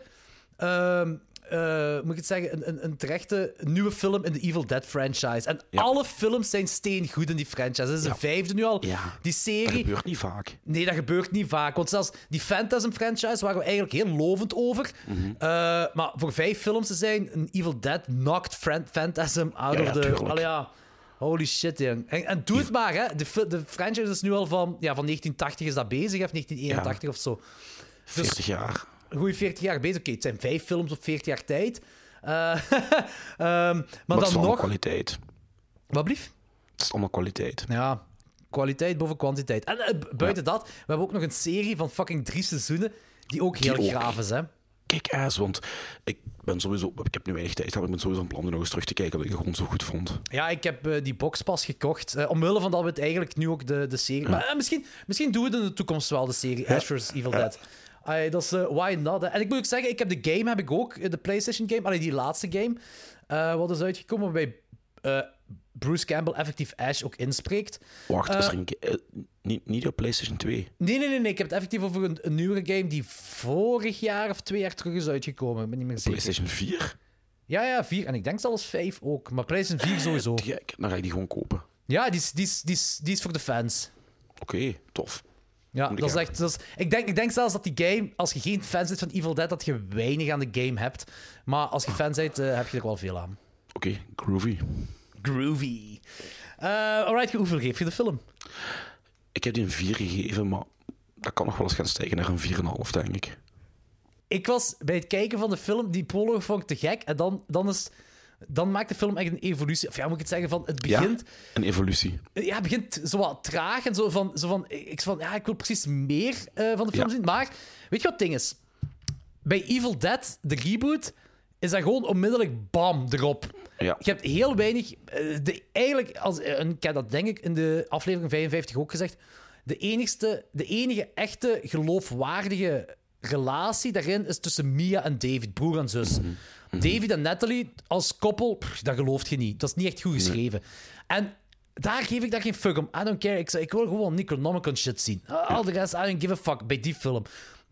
ehm, eh, moet ik het zeggen? Een, een, een terechte nieuwe film in de Evil Dead franchise. En alle films zijn steengoed in die franchise. Dat is de vijfde nu al. Ja. Die Dat serie... gebeurt niet vaak. Nee, dat gebeurt niet vaak. Want zelfs die Phantasm franchise waren we eigenlijk heel lovend over. Mhm. Eh, maar voor vijf films te zijn, een Evil Dead knocked Phantasm out Ja, of ja, the... Allee, ja. Holy shit, jong. En, en doe het maar, hè. De, de franchise is nu al van... Ja, van 1980 is dat bezig, of 1981 of zo. 40 jaar. Een goede 40 jaar bezig. Oké, het zijn vijf films op 40 jaar tijd. Eh, ehm, maar Maar het is dan nog... kwaliteit. Wat blief? Het is allemaal kwaliteit. Ja, kwaliteit boven kwantiteit. En eh, bu- buiten dat, we hebben ook nog een serie van fucking drie seizoenen die ook Die heel graaf is, hè. Kijk eens, want ik ben sowieso... Ik heb nu weinig tijd, maar ik ben sowieso van plan om nog eens terug te kijken dat ik het gewoon zo goed vond. Ja, ik heb eh, die box pas gekocht. eh, omwille van dat we het eigenlijk nu ook de, de serie... Maar eh, misschien, misschien doen we het in de toekomst wel, de serie Ash vs. Evil Dead. Allee, dat is why not. hè. En ik moet ook zeggen, ik heb de game heb ik ook, de PlayStation game, allee, die laatste game, wat is uitgekomen eh, Bruce Campbell effectief Ash ook inspreekt. Wacht, Eh, is er een... ga- eh, niet, niet op PlayStation 2. Nee, nee, nee, nee. Ik heb het effectief over een, een nieuwere game die vorig jaar of twee jaar terug is uitgekomen. Ik ben niet meer zeker. PlayStation 4? Ja, ja, vier. En ik denk zelfs vijf ook. Maar PlayStation 4 sowieso. Kijk, dan ga ik die gewoon kopen. Ja, die is, die is, die is, die is voor de fans. Oké, tof. Ja, dat is echt... Dat is, ik, denk, ik denk zelfs dat die game, als je geen fan bent van Evil Dead, dat je weinig aan de game hebt. Maar als je fan bent, eh, heb je er wel veel aan. Oké, groovy. Groovy. Eh alright, hoeveel geef je de film? Ik heb die een 4 gegeven, maar dat kan nog wel eens gaan stijgen naar een 4,5, denk ik. Ik was bij het kijken van de film, die proloog vond ik te gek. En dan, dan, is, dan maakt de film echt een evolutie. Of ja, moet ik het zeggen, van het begint... Ja, een evolutie. Ja, het begint zo wat traag en zo van... Zo van ik, van ja, ik wil precies meer eh, van de film Ja. zien. Maar, weet je wat het ding is? Bij Evil Dead, de reboot, is dat gewoon onmiddellijk bam, erop. Ja. Je hebt heel weinig... eh, De, eigenlijk, als, eh, en ik heb dat denk ik in de aflevering 55 ook gezegd, de, enigste, de enige echte geloofwaardige relatie daarin is tussen Mia en David, broer en zus. David en Natalie als koppel, pff, dat gelooft je niet. Dat is niet echt goed geschreven. En daar geef ik daar geen fuck om. I don't care. Ik, ik wil gewoon Necronomicon shit zien. Al de rest, I don't give a fuck bij die film.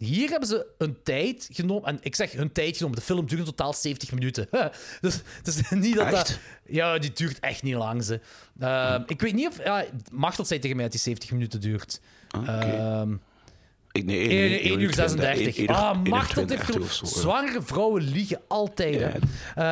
Hier hebben ze een tijd genomen. En ik zeg hun tijd genomen. De film duurt in totaal 70 minuten. dus het is niet dat dat... Ja, die duurt echt niet lang. Ze. Ehm, Ik weet niet of... Ja, Machtel zei tegen mij dat die 70 minuten duurt. Ehm, Ik, nee, 1, nee, 1 uur 36. één uur- Ah, één uur Machtel 32 heeft of zo, ja. Zwangere vrouwen liegen altijd. hè.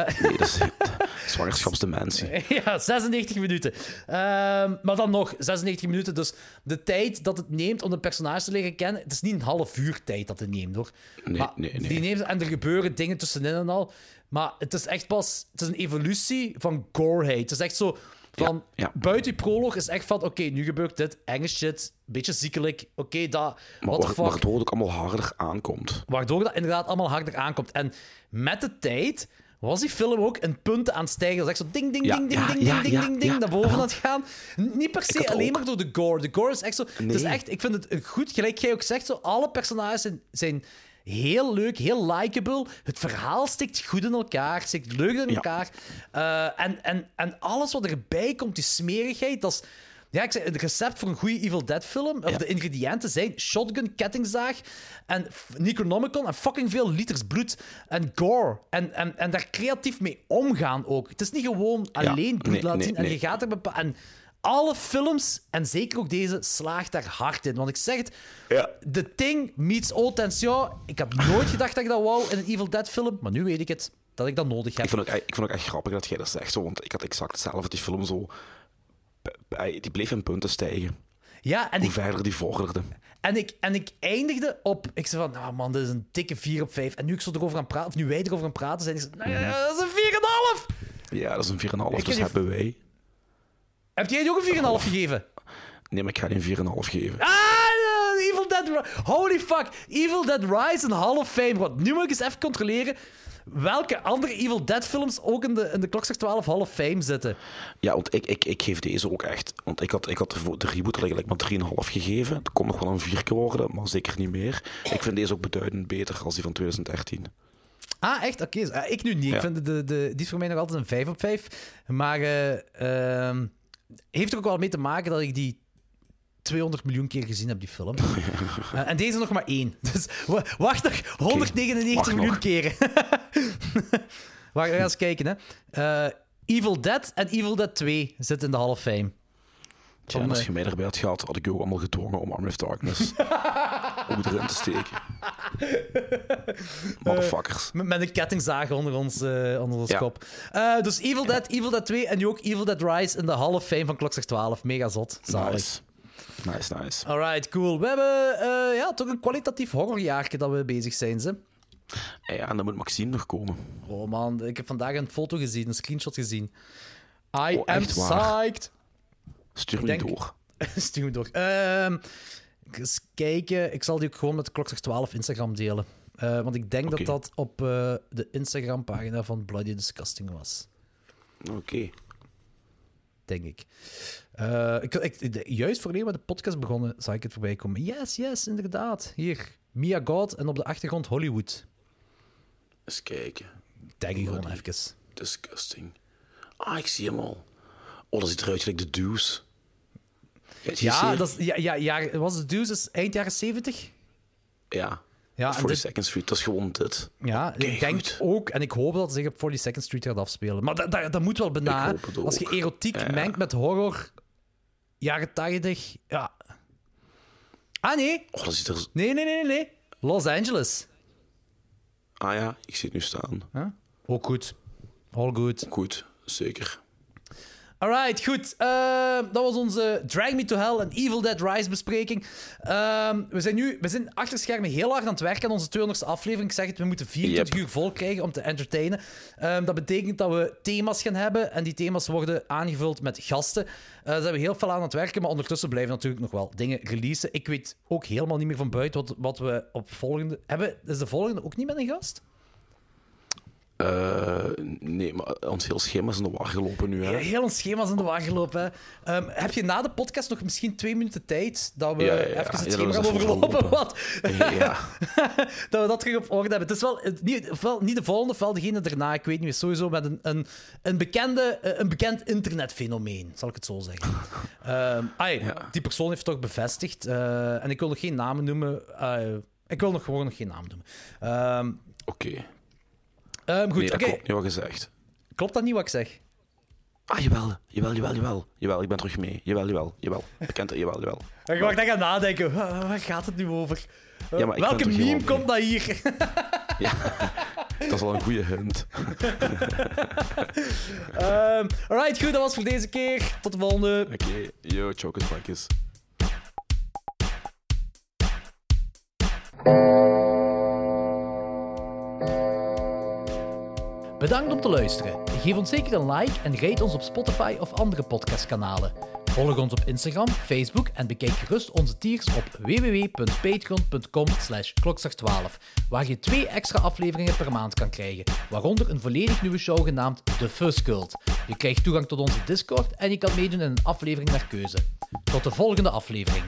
Eh, Nee, dat is zwangerschapsdementie. ja, 96 minuten. Ehm, maar dan nog, 96 minuten. Dus de tijd dat het neemt om de personage te leren kennen, het is niet een half uur tijd dat het neemt, hoor. Nee, maar nee, nee. Die neemt, en er gebeuren dingen tussenin en al. Maar het is echt pas... Het is een evolutie van goreheid. Het is echt zo... Van, ja. Buiten die proloog is echt van... Oké, nu gebeurt dit. Enge shit. Beetje ziekelijk. Oké, dat... Maar waar- fuck. waardoor het ook allemaal harder aankomt. Waardoor dat inderdaad allemaal harder aankomt. En met de tijd was die film ook in punten aan het stijgen. Dat is echt zo ding, ding, Ja, ding, ding, ja, ding, ja, ding, ding, ding, naar boven aan het gaan. Niet per se alleen ook. maar door de gore. De gore is echt zo... Het is Nee. echt, ik vind het goed, gelijk jij ook zegt, zo, alle personages zijn, zijn heel leuk, heel likable. Het verhaal stikt goed in elkaar, stikt leuk in Ja. elkaar. Eh, en, en, en alles wat erbij komt, die smerigheid, dat is... Ja, ik zeg, het recept voor een goede Evil Dead film, of de ingrediënten zijn shotgun, kettingzaag en Necronomicon en fucking veel liters bloed en gore. En, en, en daar creatief mee omgaan ook. Het is niet gewoon alleen bloed nee, laten nee, zien en nee. je gaat er bepa- En alle films, en zeker ook deze, slaagt daar hard in. Want ik zeg het, Ja. The Thing meets Old Tension. Ik had nooit gedacht dat ik dat wou in een Evil Dead film, maar nu weet ik het, dat ik dat nodig heb. Ik vond, ook, ik vond ook echt grappig dat jij dat zegt, zo, want ik had exact hetzelfde. Die film zo... Die bleef in punten stijgen. Ja, en Hoe ik, verder die vorderde. En ik, en ik eindigde op... Ik zei van, nou man, dit is een dikke 4 op 5. En nu ik zo erover aan praten, of nu wij erover aan praten zijn, ik zei, nou ja, dat is een 4,5! Ja, dat is een 4,5, Ik dus hebben wij. Heb jij die ook een 4,5 gegeven? Nee, maar ik ga die een 4,5 geven. Ah, eh, Evil Dead Ri- Holy fuck. Evil Dead Rise in Hall of Fame. Want nu moet ik eens even controleren welke andere Evil Dead films ook in de, in de Klokslag 12 Hall of Fame zitten. Ja, want ik, ik, ik geef deze ook echt. Want ik had, ik had de, vo- de reboot eigenlijk maar 3,5 gegeven. Het kon nog wel een 4 worden, maar zeker niet meer. Ik vind deze ook beduidend beter als die van 2013. Ah, echt? Oké. Ah, ik nu niet. Ik Ja. vind de, de, de, die is voor mij nog altijd een 5 op 5. Maar eh, ehm, heeft er ook wel mee te maken dat ik die 200 miljoen keer gezien heb, die film. Eh, en deze nog maar één. Dus wa- wacht nog 199 wacht miljoen nog. keren. Wacht, we gaan eens kijken. Hè. Eh, Evil Dead en Evil Dead 2 zitten in de Hall of Fame. Tja, als eh, je mij erbij had gehad, had ik je ook allemaal gedwongen om Arm of Darkness ook erin te steken. Motherfuckers. Met, met een kettingzaag onder ons, eh, onder ons Ja. kop. Eh, dus Evil Dead, Evil Dead 2 en nu ook Evil Dead Rise in de Hall of Fame van Klokslag 12. Mega zot. Zalig. Nice. Nice, nice. Alright, cool. We hebben eh, ja, toch een kwalitatief horrorjaartje dat we bezig zijn. Ze. Ja, en dan moet Maxime nog komen. Oh man, ik heb vandaag een foto gezien, een screenshot gezien. I Oh, am psyched. Stuur me denk- door. Stuur me door. Ehm, eens kijken. Ik zal die ook gewoon met Klokslag 12 Instagram delen. Eh, want ik denk dat dat op eh, de Instagram-pagina van Bloody Disgusting was. Oké. Denk ik. Eh, ik, ik de- juist voordat we met de podcast begonnen, zag ik het voorbij komen. Yes, yes, inderdaad. Hier, Mia God en op de achtergrond Hollywood. Eens kijken. Tag je gewoon even. Disgusting. Ah, ik zie hem al. Oh, dat ziet eruit gelijk de Deuce. Ja, dat is, ja, ja, ja, was het is eind jaren 70? Ja. Ja, en 42nd dit- Street, dat is gewoon dit. Ja, ik denk goed. ook, en ik hoop dat ze zich op 42nd Street gaat afspelen. Maar dat, dat, dat moet wel bijna. Als je erotiek Ja, mengt met horror, jaren 80, ja. Ah nee, Oh, dat er... nee, nee, nee, nee, nee. Los Angeles. Ah ja, ik zie het nu staan. Huh? Ook goed. All good. Goed, zeker. Alright, goed. Ehm, dat was onze Drag Me to Hell en Evil Dead Rise bespreking. Ehm, we zijn nu we zijn achter schermen heel hard aan het werken aan onze 200ste aflevering. Ik zeg het, we moeten 24 Yep. uur vol krijgen om te entertainen. Ehm, dat betekent dat we thema's gaan hebben en die thema's worden aangevuld met gasten. Eh daar zijn we heel veel aan het werken, maar ondertussen blijven natuurlijk nog wel dingen releasen. Ik weet ook helemaal niet meer van buiten wat, wat we op volgende... Hebben, is de volgende ook niet met een gast? Eh, nee, maar ons heel schema is in de war gelopen nu, hè. Heel ons schema is in de war gelopen. hè. Ehm, heb je na de podcast nog misschien twee minuten tijd dat we Ja, ja, ja. even het Ja, schema gaan overlopen? verlopen. Wat? Ja. dat we dat terug op orde hebben. Het is wel, niet, niet de volgende, ofwel degene daarna. Ik weet niet. Sowieso met een, een, een, bekende, eh, een bekend internetfenomeen, zal ik het zo zeggen. Ehm, ai, Die persoon heeft toch bevestigd. eh, en ik wil nog geen namen noemen. ik wil nog gewoon nog geen naam noemen. Ehm, Oké. Ehm, goed, Nee, dat oké. klopt niet wat gezegd. Klopt dat niet wat ik zeg? Ah, jawel. Jawel, jawel, jawel. Jawel, ik ben terug mee. Jawel, jawel, jawel. Bekend, jawel, jawel. Ik wacht, ik ga nadenken. Waar waar gaat het nu over? Ja, Welke meme komt dat hier? Dat is al een goede hint. Ehm alright, goed, dat was voor deze keer. Tot de volgende. Oké, yo, chokers, Bedankt om te luisteren. Geef ons zeker een like en rate ons op Spotify of andere podcastkanalen. Volg ons op Instagram, Facebook en bekijk gerust onze tiers op www.patreon.com slash klokslag12, waar je twee extra afleveringen per maand kan krijgen, waaronder een volledig nieuwe show genaamd The Fuzz Cult. Je krijgt toegang tot onze Discord en je kan meedoen in een aflevering naar keuze. Tot de volgende aflevering.